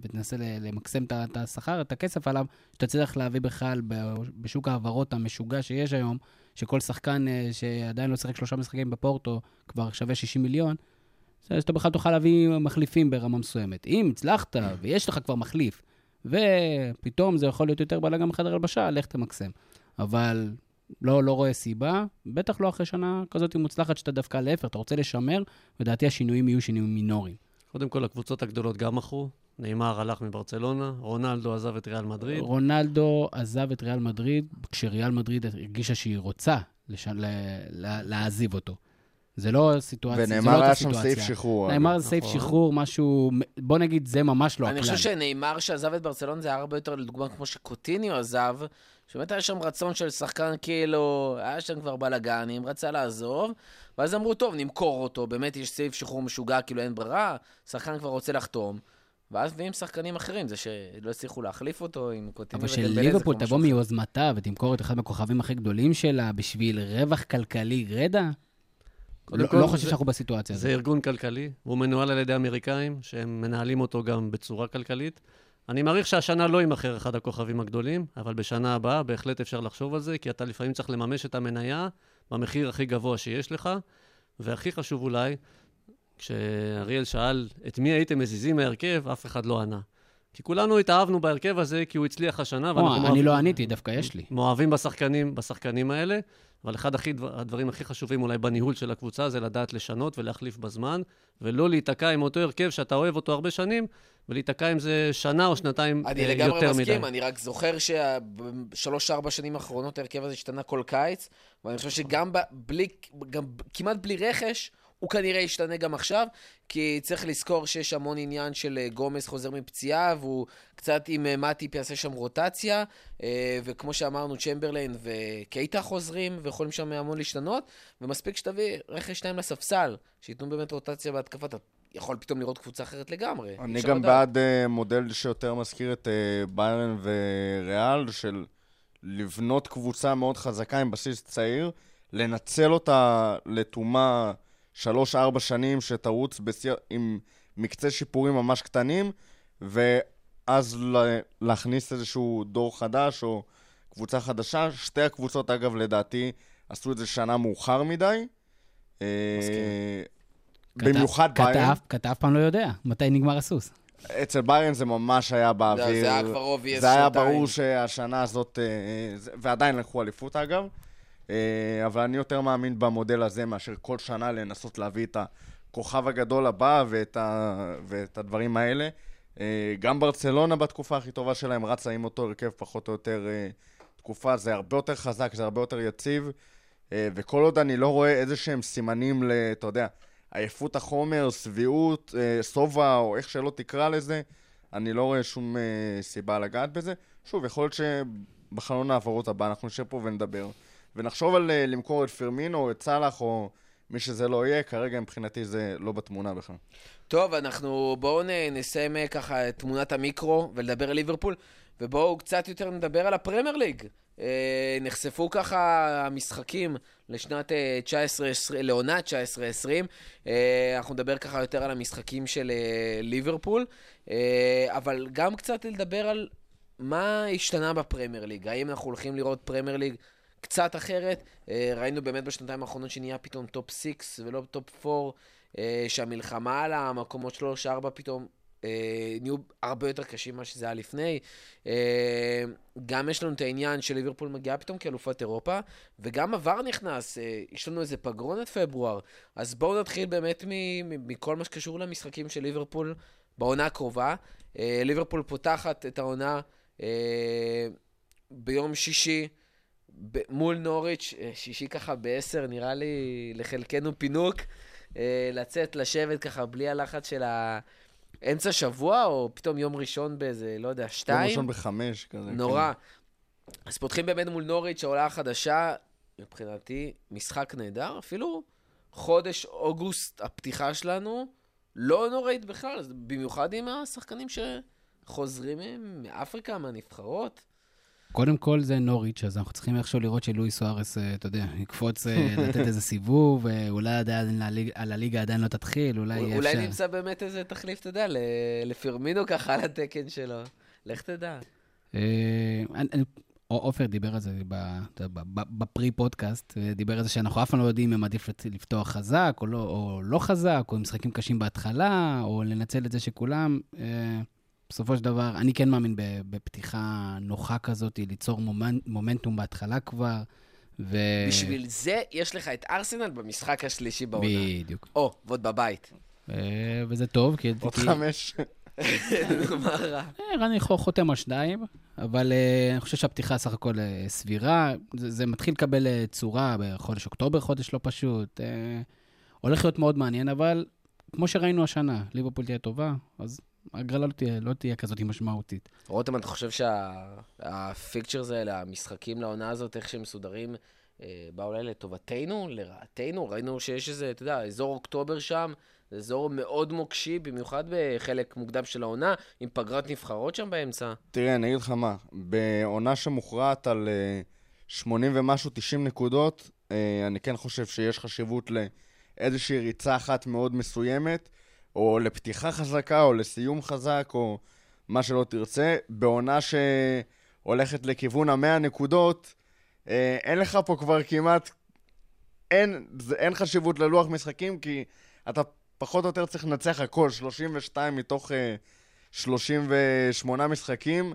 S6: ותנסה למקסם את השכר, את הכסף עליו, שאתה צריך להביא בכלל בשוק ההעברות המשוגע שיש היום, שכל שחקן אה, שעדיין לא שיחק שלושה משחקים בפורטו כבר שווה 60 מיליון, זה שאתה בכלל תוכל להביא מחליפים ברמה מסוימת. אם הצלחת ויש לך כבר מחליף, ופתאום זה יכול להיות יותר בלאגן בחדר הלבשה, לך תמקסם. אבל לא, לא רואה סיבה, בטח לא אחרי שנה כזאת מוצלחת שאתה דווקא להפך, אתה רוצה לשמר, לדעתי השינויים יהיו שינויים מינוריים.
S5: קודם כל, הקבוצות הגדולות גם מכרו. נאמר הלך מברצלונה, רונלדו עזב את ריאל מדריד.
S6: רונלדו עזב את ריאל מדריד, כשריאל מדריד הרגישה שהיא רוצה לש... ל... לה... להעזיב אותו. זה לא סיטואציה, זה לא
S4: ונאמר
S6: אותה
S4: היה שם
S6: סיטואציה.
S4: סעיף שחרור.
S6: נאמר זה סעיף
S5: נכון.
S6: שחרור, משהו, בוא נגיד, זה ממש לא
S3: אני
S6: הכלל.
S3: חושב שנאמר שעזב את ברצלון זה היה הרבה יותר לדוגמה כמו שקוטיניו עזב, שבאמת היה שם רצון של שחקן כאילו, היה שם כבר בלאגנים, רצה לעזוב, ואז אמרו, טוב, נמכור אותו, באמת יש סעיף שחרור משוגע, כאילו אין ברירה, שחקן כבר רוצה לחתום. ואז מביאים שחקנים אחרים, זה שלא הצליחו להחליף אותו עם קוטיניו
S6: אבל
S3: ודלבלה, זה
S6: שליברפול תבוא. מיוזמתה ותמכור את אחד מהכוכבים הכי גדולים שלה בשביל רווח כלכלי גרידא, לא
S5: כל,
S6: לא חושב
S5: זה-
S6: שאנחנו בסיטואציה
S5: זה
S6: הזאת.
S5: ארגון כלכלי, והוא מנוהל על ידי אמריקאים, שהם מנהלים אותו גם בצורה כלכלית. אני מעריך שהשנה לא יימכר אחד הכוכבים הגדולים, אבל בשנה הבאה בהחלט אפשר לחשוב על זה, כי אתה לפעמים צריך לממש את המניה במחיר הכי גבוה שיש לך, והכי חשוב אולי, כשאריאל שאל את מי הייתם מזיזים מההרכב, אף אחד לא ענה. כי כולנו התאהבנו בהרכב הזה, כי הוא הצליח השנה,
S6: או,
S5: ואנחנו
S6: אני
S5: מאוהבים-
S6: לא עניתי, דווקא יש לי.
S5: מאוהבים בשחקנים, בשחקנים האלה, אבל אחד הכי, דבר- הדברים הכי חשובים אולי בניהול של הקבוצה זה לדעת לשנות ולהחליף בזמן, ולא להיתקע עם אותו הרכב שאתה אוהב אותו הרבה שנים, ולהיתקע עם זה שנה או שנתיים
S3: אני
S5: אה,
S3: לגמרי
S5: יותר
S3: מסכים,
S5: מדי.
S3: אני רק זוכר שבשלוש-ארבע שנים האחרונות ההרכב הזה השתנה כל קיץ, ואני חושב שגם ב- בלי, גם כמעט בלי רכש, הוא כנראה ישתנה גם עכשיו, כי צריך לזכור שיש המון עניין של אה, גומס חוזר מפציעה, והוא קצת עם אה, מאטיפ יעשה שם רוטציה, אה, וכמו שאמרנו, צ'מברליין וקייטה חוזרים, ויכולים שם המון להשתנות, ומספיק שתביא רכש שניים לספסל, שייתנו באמת רוטציה בהתקפה, אתה יכול פתאום לראות קבוצה אחרת לגמרי.
S4: אני גם
S3: לדעת.
S4: בעד אה, מודל שיותר מזכיר את אה, ביירן וריאל, של לבנות קבוצה מאוד חזקה עם בסיס צעיר, לנצל אותה לתומה שלוש-ארבע שנים שתרוץ בשיא, עם מקצה שיפורים ממש קטנים, ואז להכניס איזשהו דור חדש או קבוצה חדשה. שתי הקבוצות, אגב, לדעתי, עשו את זה שנה מאוחר מדי. אה, במיוחד ביירן.
S6: כתב, כתב פעם לא יודע מתי נגמר הסוס.
S4: אצל ביירן זה ממש היה באוויר.
S3: זה היה כבר obvious
S4: זה היה
S3: שנתיים.
S4: ברור שהשנה הזאת, אה, זה- ועדיין לקחו אליפות אגב, אה, אבל אני יותר מאמין במודל הזה מאשר כל שנה לנסות להביא את הכוכב הגדול הבא ואת, ה, ואת הדברים האלה. אה, גם ברצלונה בתקופה הכי טובה שלהם רצה עם אותו הרכב פחות או יותר אה, תקופה, זה הרבה יותר חזק, זה הרבה יותר יציב, אה, וכל עוד אני לא רואה איזה שהם סימנים ל... אתה יודע, עייפות החומר, שביעות, אה, שובע, או איך שלא תקרא לזה, אני לא רואה שום אה, סיבה לגעת בזה. שוב, יכול להיות שבחלון ההעברות הבא אנחנו נשב פה ונדבר, ונחשוב על אה, למכור את פרמינו, את סאלח, או מי שזה לא יהיה, כרגע מבחינתי זה לא בתמונה בכלל.
S3: טוב, אנחנו בואו נסיים אה, ככה את תמונת המיקרו ולדבר על ליברפול. ובואו קצת יותר נדבר על הפרמייר ליג. אה, נחשפו ככה המשחקים לשנת אה, 19, לעונה 19-20. אה, אנחנו נדבר ככה יותר על המשחקים של ליברפול, אבל גם קצת לדבר על מה השתנה בפרמייר ליג. האם אנחנו הולכים לראות פרמייר ליג קצת אחרת? אה, ראינו באמת בשנתיים האחרונות שנהיה פתאום top 6 ולא top 4, אה, שהמלחמה על המקומות 3-4 פתאום אה, נהיו הרבה יותר קשים ממה שזה היה לפני. גם יש לנו את העניין של ליברפול מגיעה פתאום כאלופת אירופה, וגם עבר נכנס, יש לנו איזה פגרונת פברואר. אז בואו נתחיל באמת מכל מה שקשור למשחקים של ליברפול בעונה הקרובה. ליברפול פותחת את העונה ביום שישי. ב- מול נוריץ', אה, שישי ככה בעשר, נראה לי לחלקנו פינוק. אה, לצאת, לשבת ככה בלי הלחץ של האמצע שבוע, או פתאום יום ראשון באיזה, לא יודע,
S4: יום
S3: שתיים.
S4: ראשון בחמש כזה.
S3: נורא. אז פותחים באמת מול נוריץ', העולה החדשה, מבחינתי, משחק נהדר. אפילו חודש אוגוסט, הפתיחה שלנו, לא נוראית בכלל, במיוחד עם השחקנים שחוזרים מאפריקה, מהנבחרות.
S6: קודם כל זה נוריץ', אז אנחנו צריכים איכשהו לראות שלואי סוארס, אה, אתה יודע, יקפוץ אה, <laughs> לתת איזה סיבוב, אה, אולי עדיין על הליגה עדיין לא תתחיל, אולי יהיה
S3: אולי
S6: אפשר...
S3: נמצא באמת איזה תחליף, אתה יודע, ל- לפרמינו ככה על התקן שלו. לך תדע.
S6: עופר דיבר על זה בפרי פודקאסט, דיבר על זה שאנחנו אף פעם לא יודעים אם עדיף לפ- לפתוח חזק או לא, או לא חזק, או עם משחקים קשים בהתחלה, או לנצל את זה שכולם. אה, בסופו של דבר, אני כן מאמין ב- בפתיחה נוחה כזאת, ליצור מומנ- מומנטום בהתחלה כבר, ו...
S3: בשביל זה יש לך את ארסנל במשחק השלישי בעונה.
S6: בדיוק.
S3: או, ועוד בבית.
S6: אה, וזה טוב, כי...
S4: עוד
S6: כי-
S4: חמש.
S3: מה רע?
S6: אה, רני חו- חותם על שניים, אבל uh, אני חושב שהפתיחה סך הכל סבירה. זה, מתחיל לקבל צורה בחודש אוקטובר, חודש לא פשוט. הולך להיות מאוד מעניין, אבל כמו שראינו השנה, ליברפול תהיה טובה, אז הגרלה לא תהיה, לא תהיה כזאת משמעותית.
S3: רותם, אתה חושב שהפיקצ'רס האלה, המשחקים לעונה הזאת, איך שהם מסודרים, אה, באו אולי לטובתנו, לרעתנו? ראינו שיש איזה, אתה יודע, אזור אוקטובר שם, זה אזור מאוד מוקשי, במיוחד בחלק מוקדם של העונה, עם פגרת נבחרות שם באמצע.
S4: תראה, אני אגיד לך מה, בעונה שמוכרעת על אה, 80 ומשהו, 90 נקודות, אה, אני כן חושב שיש חשיבות לאיזושהי ריצה אחת מאוד מסוימת, או לפתיחה חזקה, או לסיום חזק, או מה שלא תרצה. בעונה שהולכת לכיוון ה-100 נקודות, אה, אין לך פה כבר כמעט... אין, אין חשיבות ללוח משחקים, כי אתה פחות או יותר צריך לנצח הכל, 32 מתוך... אה, 38 משחקים,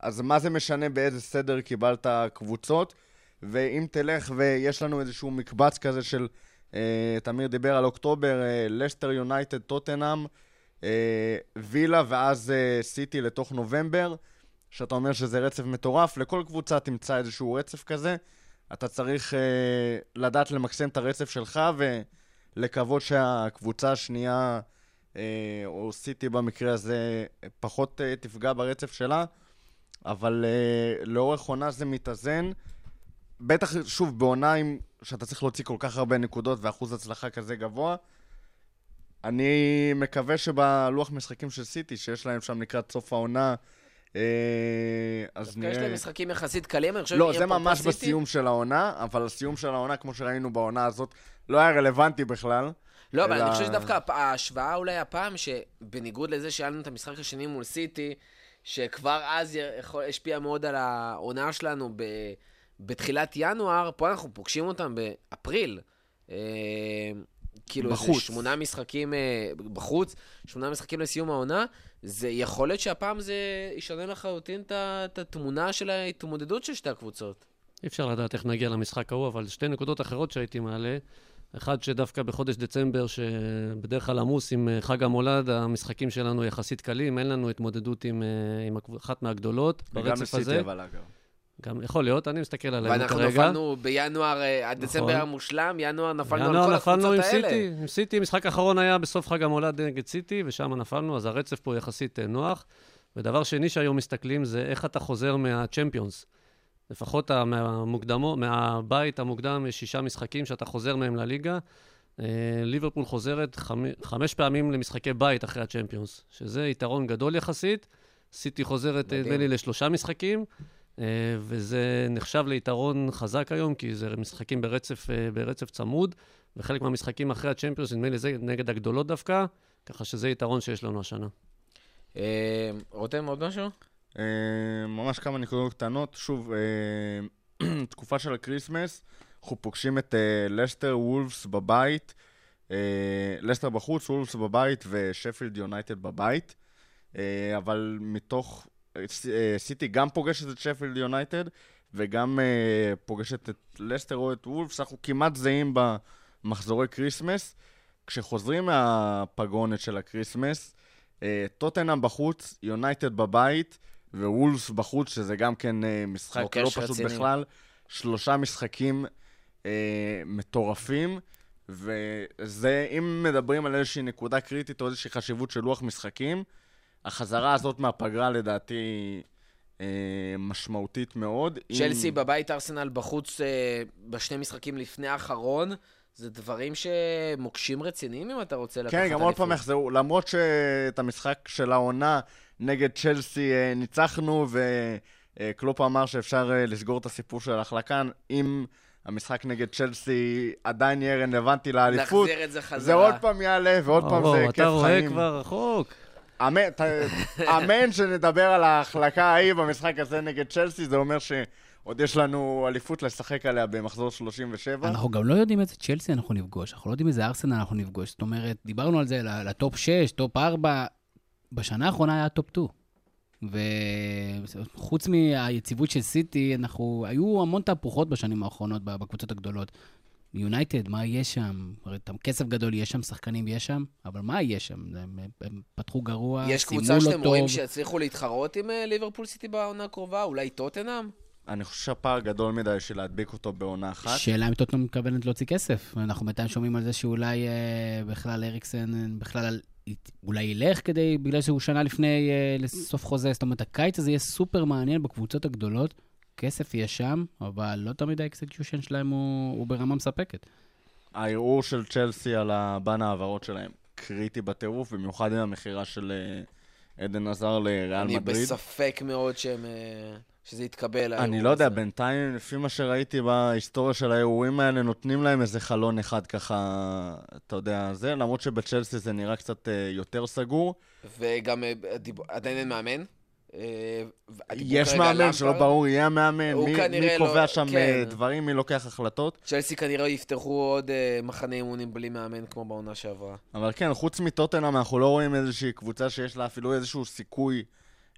S4: אז מה זה משנה באיזה סדר קיבלת קבוצות? ואם תלך ויש לנו איזשהו מקבץ כזה של, אה, תמיר דיבר על אוקטובר, אה, לסטר יונייטד, טוטנאם, אה, וילה ואז אה, סיטי לתוך נובמבר, שאתה אומר שזה רצף מטורף, לכל קבוצה תמצא איזשהו רצף כזה. אתה צריך אה, לדעת למקסם את הרצף שלך ולקוות שהקבוצה השנייה... אה, או סיטי במקרה הזה, פחות אה, תפגע ברצף שלה, אבל אה, לאורך עונה זה מתאזן. בטח, שוב, בעונה עם, שאתה צריך להוציא כל כך הרבה נקודות ואחוז הצלחה כזה גבוה, אני מקווה שבלוח משחקים של סיטי, שיש להם שם לקראת סוף העונה, אה, אז נראה...
S3: יש להם משחקים יחסית קלים, אני חושב...
S4: לא, זה ממש בסיום של העונה, אבל הסיום של העונה, כמו שראינו בעונה הזאת, לא היה רלוונטי בכלל.
S3: לא, אבל אני חושב שדווקא ההשוואה אולי הפעם, שבניגוד לזה שהיה לנו את המשחק השני מול סיטי, שכבר אז השפיע מאוד על העונה שלנו ב, בתחילת ינואר, פה אנחנו פוגשים אותם באפריל. אה, כאילו איזה
S4: בחוץ.
S3: שמונה משחקים אה, בחוץ, שמונה משחקים לסיום העונה, זה יכול להיות שהפעם זה ישנה לחלוטין את התמונה של ההתמודדות של שתי הקבוצות.
S5: אי אפשר לדעת איך נגיע למשחק ההוא, אבל שתי נקודות אחרות שהייתי מעלה. אחד שדווקא בחודש דצמבר, שבדרך כלל עמוס עם אה, חג המולד, המשחקים שלנו יחסית קלים, אין לנו התמודדות עם, אה, עם אחת מהגדולות
S4: וגם
S5: ברצף הזה.
S4: אבל אגב.
S5: גם יכול להיות, אני מסתכל עליהם
S3: ואנחנו
S5: כרגע.
S3: נפלנו בינואר, אה, עד דצמבר
S5: נכון.
S3: מושלם, ינואר נפלנו על
S5: ינואר
S3: כל
S5: נפלנו עם
S3: הקבוצות האלה.
S5: סיטי, עם סיטי, משחק אחרון היה בסוף חג המולד נגד סיטי, ושם נפלנו, אז הרצף פה יחסית אה, נוח. ודבר שני שהיום מסתכלים זה איך אתה חוזר מהצ'מפיונס. לפחות מהמוקדמו, מהבית המוקדם יש שישה משחקים שאתה חוזר מהם לליגה. אה, ליברפול חוזרת חמ... חמש פעמים למשחקי בית אחרי הצ'מפיונס, שזה יתרון גדול יחסית, סיטי חוזרת. נדמה לי, לשלושה משחקים, וזה נחשב ליתרון חזק היום, כי זה משחקים ברצף, אה, ברצף צמוד, וחלק מהמשחקים אחרי הצ'מפיונס, נדמה לי, זה נגד הגדולות דווקא, ככה שזה יתרון שיש לנו השנה.
S3: אה, רותם, עוד משהו?
S4: אה, ממש כמה נקודות קטנות. שוב, אה, <clears throat> תקופה של הקריסמס, אנחנו פוגשים את אה, לסטר וולפס בבית, אה, לסטר בחוץ, וולפס בבית ושפילד יונייטד בבית. אה, אבל מתוך... אה, סיטי גם פוגשת את שפילד יונייטד וגם אה, פוגשת את לסטר או את וולפס, אנחנו כמעט זהים במחזורי קריסמס. כשחוזרים מהפגרונת של הקריסמס, אה, טוטנאם בחוץ, יונייטד בבית ווולפס בחוץ, שזה גם כן משחק לא פשוט
S3: רציני.
S4: בכלל. שלושה משחקים אה, מטורפים, וזה, אם מדברים על איזושהי נקודה קריטית או איזושהי חשיבות של לוח משחקים, החזרה הזאת מהפגרה לדעתי אה, משמעותית מאוד.
S3: צ'לסי
S4: אם...
S3: בבית, ארסנל בחוץ אה, בשני משחקים לפני האחרון. זה דברים שמוקשים רציניים אם אתה רוצה לקחת
S4: כן, גם עוד פעם יחזרו, למרות שאת המשחק של העונה נגד צ'לסי אה, ניצחנו, וקלופ אמר שאפשר אה, לסגור את הסיפור של ההחלקה, אם המשחק נגד צ'לסי עדיין יהיה רלוונטי לאליפות,
S3: נחזיר את זה חזרה.
S4: זה עוד פעם יעלה, ועוד פעם
S5: או,
S4: זה כיף
S5: אתה רואה
S4: חיים.
S5: כבר רחוק.
S4: אמן, ת- <laughs> אמן שנדבר על ההחלקה ההיא במשחק הזה נגד צ'לסי, זה אומר שעוד יש לנו אליפות לשחק עליה במחזור 37.
S6: אנחנו גם לא יודעים איזה צ'לסי אנחנו נפגוש, אנחנו לא יודעים איזה ארסנל אנחנו נפגוש. זאת אומרת, דיברנו על זה לטופ 6, טופ 4, בשנה האחרונה היה טופ 2. וחוץ מהיציבות של סיטי, אנחנו, היו המון תהפוכות בשנים האחרונות בקבוצות הגדולות. יונייטד, מה יש שם? הרי את כסף גדול יש שם, שחקנים יש שם, אבל מה יש שם? הם, הם פתחו גרוע,
S3: יש
S6: סיימו
S3: קבוצה
S6: לא
S3: שאתם
S6: טוב.
S3: רואים שיצליחו להתחרות עם אה, ליברפול סיטי בעונה הקרובה? אולי טוטנאם?
S4: אני חושב שהפער גדול מדי בשביל להדביק אותו בעונה אחת.
S6: שאלה אם טוטנאם מתכוונת להוציא כסף. אנחנו בינתיים שומעים על זה שאולי אה, בכלל אריקסן אה, בכלל אולי ילך כדי, בגלל שהוא שנה לפני אה, לסוף חוזה. זאת אומרת, הקיץ הזה יהיה סופר מעניין בקבוצות הגדולות. כסף יהיה שם, אבל לא תמיד ה execution שלהם הוא, הוא ברמה מספקת.
S4: הערעור של צ'לסי על ה ban ההעברות שלהם קריטי בטירוף, במיוחד עם המכירה של אה, אדן הזאר לריאל מדריד.
S3: בספק מאוד שהם, אה, שזה יתקבל.
S4: אני לא יודע,
S3: הזה.
S4: בינתיים, לפי מה שראיתי בהיסטוריה של הערעורים האלה, נותנים להם איזה חלון אחד ככה, אתה יודע, זה, למרות שבצ'לסי זה נראה קצת אה, יותר סגור.
S3: וגם עדיין אין מאמן. אה,
S4: יש מאמן שלא. ברור, יהיה המאמן, מי, מי קובע
S3: לא-
S4: שם
S3: כן.
S4: אה, דברים, מי לוקח החלטות.
S3: צ'לסי כנראה יפתחו עוד אה, מחנה אימונים בלי מאמן כמו בעונה שעברה.
S4: אבל כן, חוץ מטוטנאם, אנחנו לא רואים איזושהי קבוצה שיש לה אפילו איזשהו סיכוי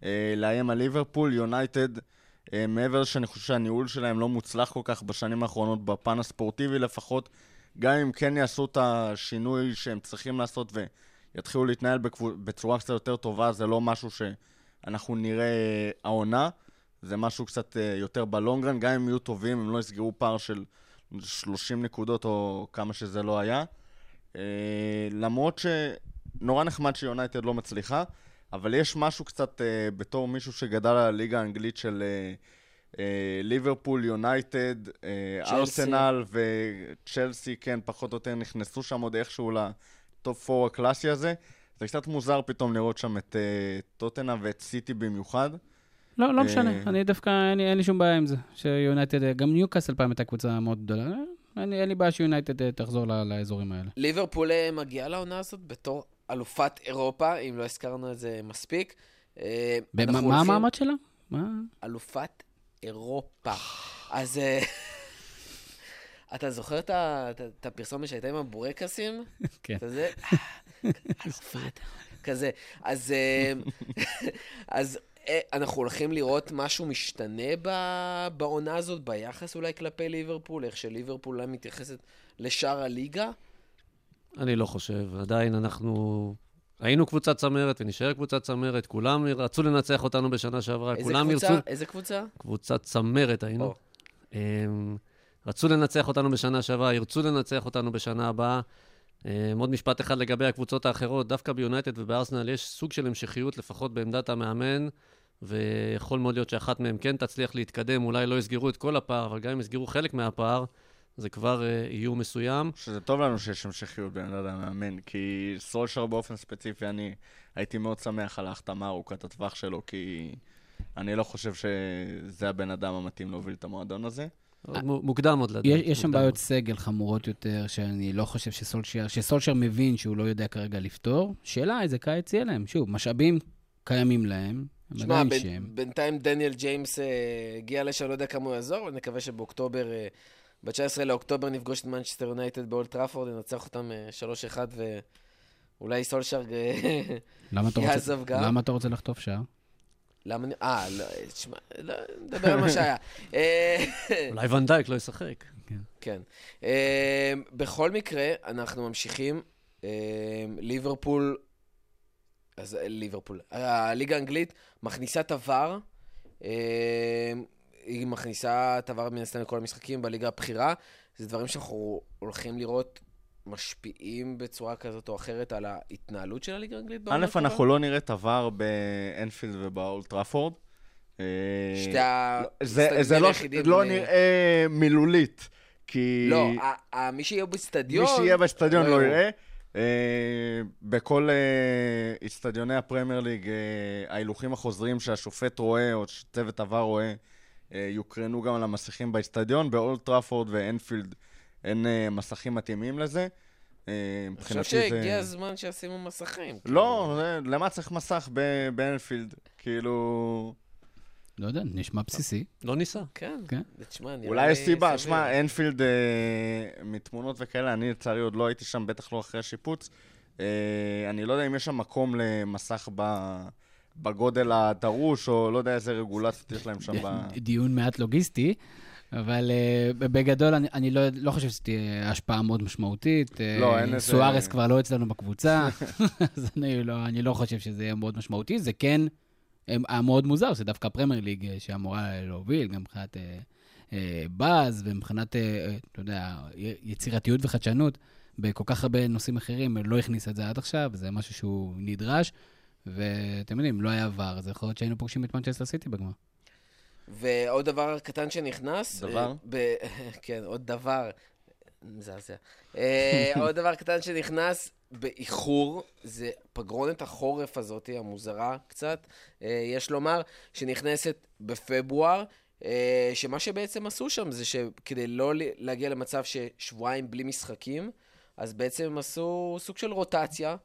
S4: אה, לאיים על ליברפול. יונייטד, אה, מעבר שאני חושב שהניהול שלהם לא מוצלח כל כך בשנים האחרונות, בפן הספורטיבי לפחות, גם אם כן יעשו את השינוי שהם צריכים לעשות ויתחילו להתנהל בקבו- בצורה קצת יותר טובה, זה לא משהו שאנחנו נראה אה, העונה. זה משהו קצת אה, יותר בלונגרן, גם אם יהיו טובים, הם לא יסגרו פער של 30 נקודות או כמה שזה לא היה. אה, למרות שנורא נחמד שיונייטד לא מצליחה, אבל יש משהו קצת בתור מישהו שגדל על הליגה האנגלית של ליברפול, יונייטד. ארסנל וצ'לסי, כן, פחות או יותר נכנסו שם עוד איכשהו לטופ 4 הקלאסי הזה. זה קצת מוזר פתאום לראות שם את אה, טוטנה ואת סיטי במיוחד.
S6: לא, לא
S4: אה,
S6: משנה, אני דווקא, אין לי, אין לי שום בעיה עם זה. שיונייטד, אה, גם ניוקאסל פעם הייתה קבוצה מאוד גדולה. אין לי, אין לי בעיה שיונייטד תחזור ל- לאזורים האלה.
S3: ליברפול מגיעה לעונה הזאת בתור אלופת אירופה, אם לא הזכרנו את זה מספיק.
S6: מה
S3: הולכים-
S6: המעמד שלה? מה?
S3: אלופת אירופה. אז <laughs> אתה זוכר את ה- את ה- את הפרסומת שהייתה עם הבורקסים? <laughs>
S6: כן.
S3: כזה, אלופת, כזה. אז, אה, <laughs> אז אה, אנחנו הולכים לראות משהו משתנה ב- בעונה הזאת, ביחס אולי כלפי ליברפול, איך שליברפול אולי מתייחסת לשאר הליגה?
S5: אני לא חושב. עדיין אנחנו... היינו קבוצת צמרת ונשאר קבוצת צמרת, כולם רצו לנצח אותנו בשנה שעברה, כולם
S3: קבוצה?
S5: ירצו...
S3: איזה קבוצה?
S5: קבוצת צמרת היינו.
S3: או.
S5: אמ, רצו לנצח אותנו בשנה שעברה, ירצו לנצח אותנו בשנה הבאה. אמ, עוד משפט אחד לגבי הקבוצות האחרות, דווקא ביונייטד ובארסנל יש סוג של המשכיות, לפחות בעמדת המאמן, ויכול מאוד להיות שאחת מהן כן תצליח להתקדם, אולי לא יסגרו את כל הפער, אבל גם אם יסגרו חלק מהפער, זה כבר אה, איום מסוים.
S4: שזה טוב לנו שיש המשכיות בין אדם למאמן, כי סולשר באופן ספציפי, אני הייתי מאוד שמח על ההחתמה ארוכת הטווח שלו, כי אני לא חושב שזה הבן אדם המתאים להוביל את המועדון הזה.
S5: מו- מוקדם עוד לדעת.
S6: יש, יש שם בעיות
S5: עוד.
S6: סגל חמורות יותר, שאני לא חושב שסולשר, שסולשר מבין שהוא לא יודע כרגע לפתור. שאלה איזה קיץ יהיה להם. שוב, משאבים קיימים להם, הם
S3: שמע,
S6: שם.
S3: בינתיים דניאל ג'יימס אה, הגיע לשם, לא יודע כמה הוא יעזור, אבל נקווה שבאוקטובר, אה, ב-19 לאוקטובר נפגוש את מנצ'סטר יונייטד באולט טראפורד, ננצח אותם אה, 3-1, ואולי סולשר אה, יעזוב גם.
S6: למה אתה רוצה לחטוף שער?
S3: למה אני... אה, לא, תשמע, לא, נדבר על מה שהיה. <laughs> אה,
S5: אולי ונדייק לא ישחק.
S3: כן. אה, בכל מקרה, אנחנו ממשיכים. אה, ליברפול, אז ליברפול, הליגה האנגלית מכניסה את הוואר. היא מכניסה את הוואר מן הסתם לכל המשחקים בליגה הבכירה. זה דברים שאנחנו הולכים לראות משפיעים בצורה כזאת או אחרת על ההתנהלות של הליגה האנגלית
S4: א'? אנחנו לא נראה את VAR באנפילד ובאולד טראפורד. אה,
S3: שתי
S4: זה,
S3: המסתגלים
S4: זה לא,
S3: היחידים
S4: לא נראה מילולית, כי
S3: לא, מי שיהיה באצטדיון...
S4: מי שיהיה באצטדיון
S3: לא
S4: לא. יראה. אה, בכל אה, אצטדיוני הפרמייר ליג, ההילוכים החוזרים שהשופט רואה, או שצוות VAR רואה, אה, יוקרנו גם על המסכים באצטדיון. באולד טראפורד ואנפילד אין אה, מסכים מתאימים לזה. אה,
S3: אני חושב
S4: מבחינתי
S3: שהגיע
S4: זה...
S3: הזמן שישימו מסכים.
S4: לא, זה- למה צריך מסך ב- באנפילד? כאילו...
S6: לא יודע, נשמע בסיסי.
S5: לא ניסה.
S3: כן,
S6: כן.
S3: תשמע, נראה
S4: אולי יש
S3: לי
S4: סיבה. שמע, אנפילד, אה, מתמונות וכאלה, אני לצערי עוד לא הייתי שם, בטח לא אחרי השיפוץ. אה, אני לא יודע אם יש שם מקום למסך ב- בגודל הדרוש, או לא יודע איזה רגולציות יש להם שם ב...
S6: דיון מעט לוגיסטי, אבל uh, בגדול אני, אני לא, לא חושב שתהיה השפעה מאוד משמעותית. אה,
S4: לא, אין לזה-
S6: סוארס כבר לא אצלנו בקבוצה, <laughs> אז אני לא, אני לא חושב שזה יהיה מאוד משמעותי. זה כן אה, היה מאוד מוזר, זה דווקא הפרמייר ליג אה, שאמורה להוביל, גם מבחינת אה, אה, באז ומבחינת, אה, אה, אתה יודע, יצירתיות וחדשנות. בכל כך הרבה נושאים אחרים, לא הכניס את זה עד עכשיו, זה משהו שהוא נדרש. ואתם יודעים, לא היה עבר, אז יכול להיות שהיינו פוגשים את מנצ'סטר סיטי בגמר.
S3: ועוד דבר קטן שנכנס.
S4: דבר?
S3: אה, ב... <laughs> כן, עוד דבר. מזעזע. אה, עוד דבר קטן שנכנס באיחור, זה פגרונת החורף הזאת, המוזרה קצת, אה, יש לומר, שנכנסת בפברואר. שמה שבעצם עשו שם זה שכדי לא להגיע למצב ששבועיים בלי משחקים, אז בעצם הם עשו סוג של רוטציה.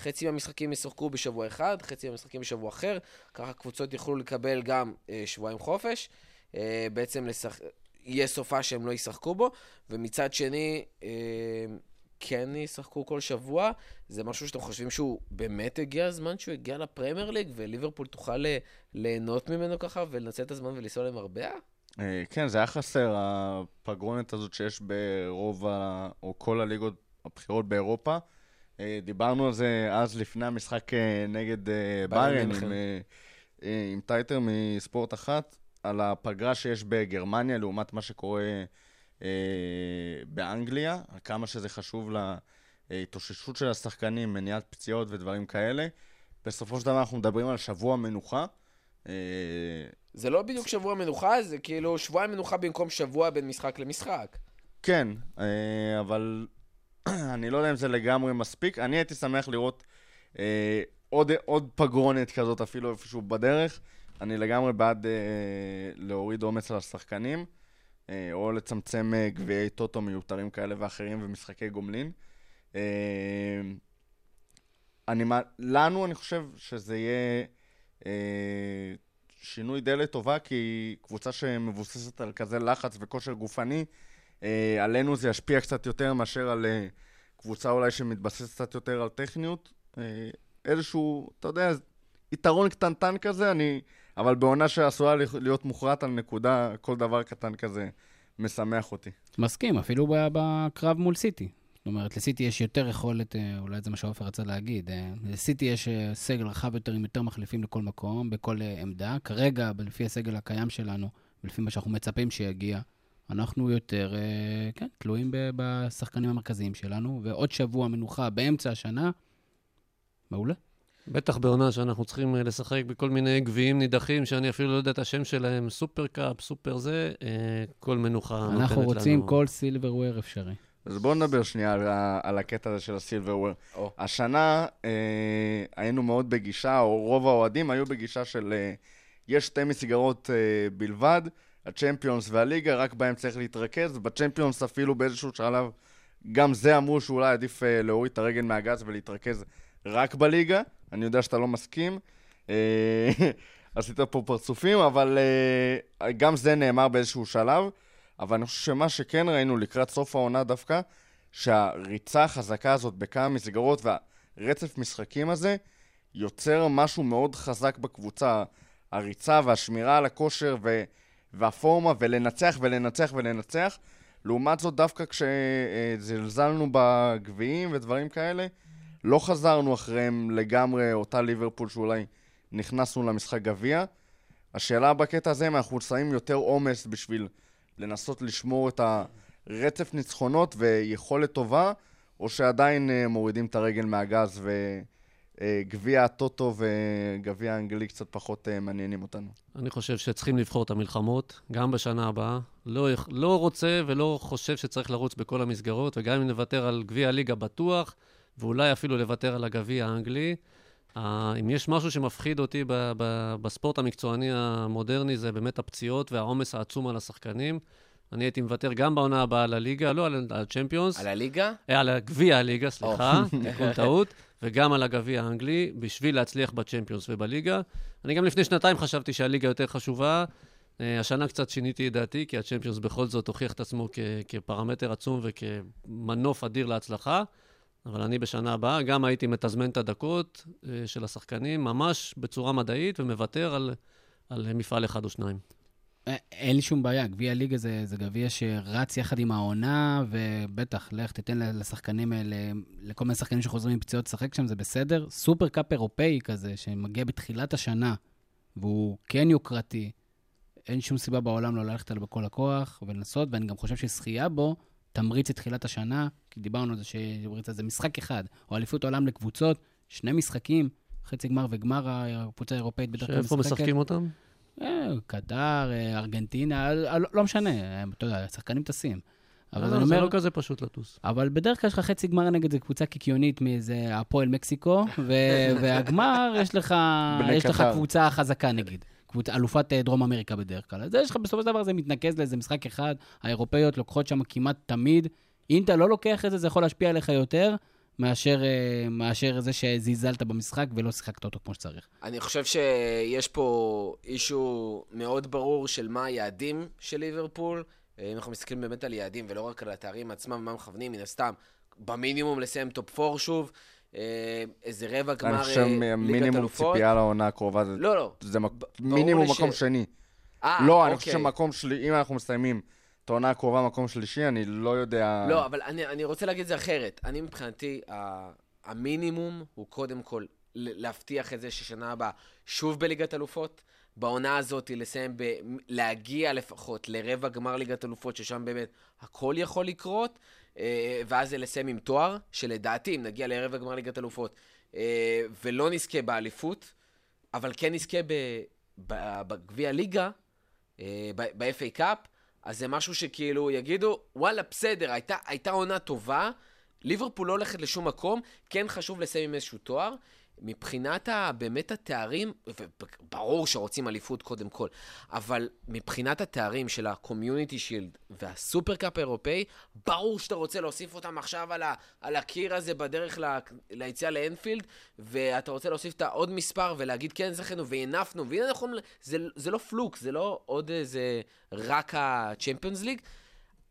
S3: חצי מהמשחקים ישחקו בשבוע אחד, חצי מהמשחקים בשבוע אחר, ככה קבוצות יוכלו לקבל גם אה, שבועיים חופש. אה, בעצם לשח... יהיה סופה שהם לא ישחקו בו, ומצד שני, אה, כן ישחקו כל שבוע. זה משהו שאתם חושבים שהוא באמת הגיע הזמן שהוא הגיע לפרמייר ליג, וליברפול תוכל אה, ליהנות ממנו ככה ולנצל את הזמן ולנסוע למרבה?
S4: אה, כן, זה היה חסר, הפגרונת הזאת שיש ברוב, ה... או כל הליגות הבכירות באירופה. אה, דיברנו על זה אז לפני המשחק אה, נגד אה,
S3: ביירן.
S4: עם, עם טייטר מספורט אחת, על הפגרה שיש בגרמניה לעומת מה שקורה באנגליה, כמה שזה חשוב להתאוששות של השחקנים, מניעת פציעות ודברים כאלה. בסופו של דבר אנחנו מדברים על שבוע מנוחה.
S3: זה לא בדיוק שבוע מנוחה, זה כאילו שבועיים מנוחה במקום שבוע בין משחק למשחק.
S4: כן, אבל <clears throat> אני לא יודע אם זה לגמרי מספיק. אני הייתי שמח לראות אה, עוד, עוד פגרונת כזאת אפילו איפשהו בדרך. אני לגמרי בעד אה, להוריד אומץ על השחקנים, אה, או לצמצם אה, גביעי טוטו מיותרים כאלה ואחרים ומשחקי גומלין. אה, אני, לנו אני חושב שזה יהיה אה, שינוי די לטובה, כי קבוצה שמבוססת על כזה לחץ וכושר גופני, עלינו זה ישפיע קצת יותר מאשר על אה, קבוצה אולי שמתבססת קצת יותר על טכניות. אה, איזשהו, אתה יודע, יתרון קטנטן כזה, אני... אבל בעונה שעשויה להיות מוכרעת על נקודה, כל דבר קטן כזה משמח אותי.
S6: מסכים, אפילו בקרב מול סיטי. זאת אומרת, לסיטי יש יותר יכולת, אה, אולי זה מה שעופר רצה להגיד, אה, לסיטי יש אה, סגל רחב יותר עם יותר מחליפים לכל מקום, בכל אה, עמדה. כרגע, לפי הסגל הקיים שלנו, ולפי מה שאנחנו מצפים שיגיע, אנחנו יותר, אה, כן, תלויים ב- בשחקנים המרכזיים שלנו, ועוד שבוע מנוחה באמצע השנה, מעולה.
S5: בטח בעונה שאנחנו צריכים אה, לשחק בכל מיני גביעים נידחים, שאני אפילו לא יודע את השם שלהם, סופר קאפ, סופר זה, אה, כל מנוחה נותנת לנו.
S6: אנחנו רוצים כל סילברוויר אפשרי.
S4: אז בואו נדבר שנייה על, על הקטע הזה של הסילברוויר.
S3: או.
S4: השנה אה, היינו מאוד בגישה, או רוב האוהדים היו בגישה של אה, יש שתי מסגרות אה, בלבד, הצ'מפיונס והליגה, רק בהם צריך להתרכז. בצ'מפיונס אפילו באיזשהו שלב, גם זה אמרו שאולי עדיף אה, להוריד את הרגל מהגז ולהתרכז רק בליגה. אני יודע שאתה לא מסכים. אה, <laughs> עשית פה פרצופים, אבל אה, גם זה נאמר באיזשהו שלב. אבל אני חושב שמה שכן ראינו לקראת סוף העונה דווקא, שהריצה החזקה הזאת בכמה מסגרות והרצף משחקים הזה, יוצר משהו מאוד חזק בקבוצה. הריצה והשמירה על הכושר ו... והפורמה, ולנצח ולנצח ולנצח. לעומת זאת, דווקא כשזלזלנו בגביעים ודברים כאלה, לא חזרנו אחריהם לגמרי אותה ליברפול שאולי נכנסנו למשחק גביע. השאלה בקטע הזה, אם אנחנו שמים יותר עומס בשביל לנסות לשמור את הרצף ניצחונות ויכולת טובה, או שעדיין אה, מורידים את הרגל מהגז וגביע הטוטו וגביע האנגלי קצת פחות אה, מעניינים אותנו.
S5: אני חושב שצריכים לבחור את המלחמות, גם בשנה הבאה. לא, לא רוצה ולא חושב שצריך לרוץ בכל המסגרות, וגם אם נוותר על גביע הליגה בטוח, ואולי אפילו לוותר על הגביע האנגלי. Uh, אם יש משהו שמפחיד אותי ב- ב- בספורט המקצועני המודרני, זה באמת הפציעות והעומס העצום על השחקנים. אני הייתי מוותר גם בעונה הבאה על הליגה, לא על הצ'מפיונס,
S3: על הליגה?
S5: אה, על גביע הליגה, סליחה, תיקון טעות, וגם על הגביע האנגלי, בשביל להצליח בצ'מפיונס ובליגה. אני גם לפני שנתיים חשבתי שהליגה יותר חשובה. אה, השנה קצת שיניתי את דעתי, כי הצ'מפיונס בכל זאת הוכיח את עצמו כ- כפרמטר עצום וכמנוף אדיר להצלחה. אבל אני בשנה הבאה גם הייתי מתזמן את הדקות אה, של השחקנים ממש בצורה מדעית ומוותר על, על מפעל אחד או שניים.
S6: אין לי שום בעיה, גביע הליגה זה, זה גביע שרץ יחד עם העונה, ובטח, לך תיתן לשחקנים האלה, לכל מיני שחקנים שחוזרים מפציעות לשחק שם, זה בסדר. סופר קאפ אירופאי כזה, שמגיע בתחילת השנה, והוא כן יוקרתי, אין שום סיבה בעולם לא ללכת עליו בכל הכוח ולנסות, ואני גם חושב שזכייה בו תמריץ את תחילת השנה, כי דיברנו על זה שתמריץ על זה משחק אחד, או אליפות העולם לקבוצות, שני משחקים, חצי גמר וגמר הקבוצה האירופאית בדרך כלל
S5: שאיפה משחקים אותם?
S6: אה, קטר, אה, ארגנטינה, אה, לא, לא משנה, אתה יודע, שחקנים טסים. אבל
S5: לא,
S6: אני
S5: זה לא כזה פשוט לטוס.
S6: אבל בדרך כלל יש לך חצי גמר נגד איזה קבוצה קיקיונית מאיזה הפועל מקסיקו, ו- <laughs> והגמר, יש לך, יש. קבוצה חזקה נגיד. קבוצה, אלופת דרום אמריקה בדרך כלל. אז יש לך, בסופו של דבר זה מתנקז לאיזה משחק אחד, האירופאיות לוקחות שם כמעט תמיד. אם אתה לא לוקח את זה, זה יכול להשפיע עליך יותר מאשר, אה, מאשר זה שזלזלת במשחק ולא שיחקת אותו כמו שצריך.
S3: אני חושב שיש פה issue מאוד ברור של מה היעדים של ליברפול. אה, אם אנחנו מסתכלים באמת על יעדים ולא רק על התארים עצמם, מה מכוונים, מן הסתם, במינימום לסיים טופ 4 שוב, אה, איזה רבע
S4: אני
S3: גמר
S4: חושב
S3: אה, ליגת
S4: מינימום
S3: אלופות.
S4: ציפייה לעונה הקרובה, זה-
S3: לא, לא.
S4: זה מק- מינימום
S3: לי
S4: מקום
S3: ש-
S4: שני.
S3: אה,
S4: לא, אני
S3: אוקיי.
S4: חושב שמקום שלי, אם אנחנו מסיימים את העונה הקרובה מקום שלישי, אני לא יודע...
S3: לא, אבל אני, אני רוצה להגיד את זה אחרת. אני מבחינתי, ה- המינימום הוא קודם כל להבטיח את זה ששנה הבאה שוב בליגת אלופות. בעונה הזאת לסיים, ב- להגיע לפחות לרבע גמר ליגת אלופות, ששם באמת הכל יכול לקרות, אה, ואז לסיים עם תואר, שלדעתי, אם נגיע לרבע גמר ליגת אלופות, אה, ולא נזכה באליפות, אבל כן נזכה ב- ב- בגביע ליגה, אה, ב-FA Cup, אז זה משהו שכאילו יגידו, וואלה, בסדר, הייתה, הייתה עונה טובה, ליברפול לא הולכת לשום מקום, כן חשוב לסיים עם איזשהו תואר. מבחינת ה, באמת התארים, וברור שרוצים אליפות קודם כל, אבל מבחינת התארים של ה-Community Shield וה Super Cup האירופאי, ברור שאתה רוצה להוסיף אותם עכשיו על, ה, על הקיר הזה בדרך ל, ליציאה לאנפילד, ואתה רוצה להוסיף את העוד מספר ולהגיד כן זכינו והנפנו, והנה נכון, זה, זה לא פלוק, זה לא עוד איזה רק ה-Champions League.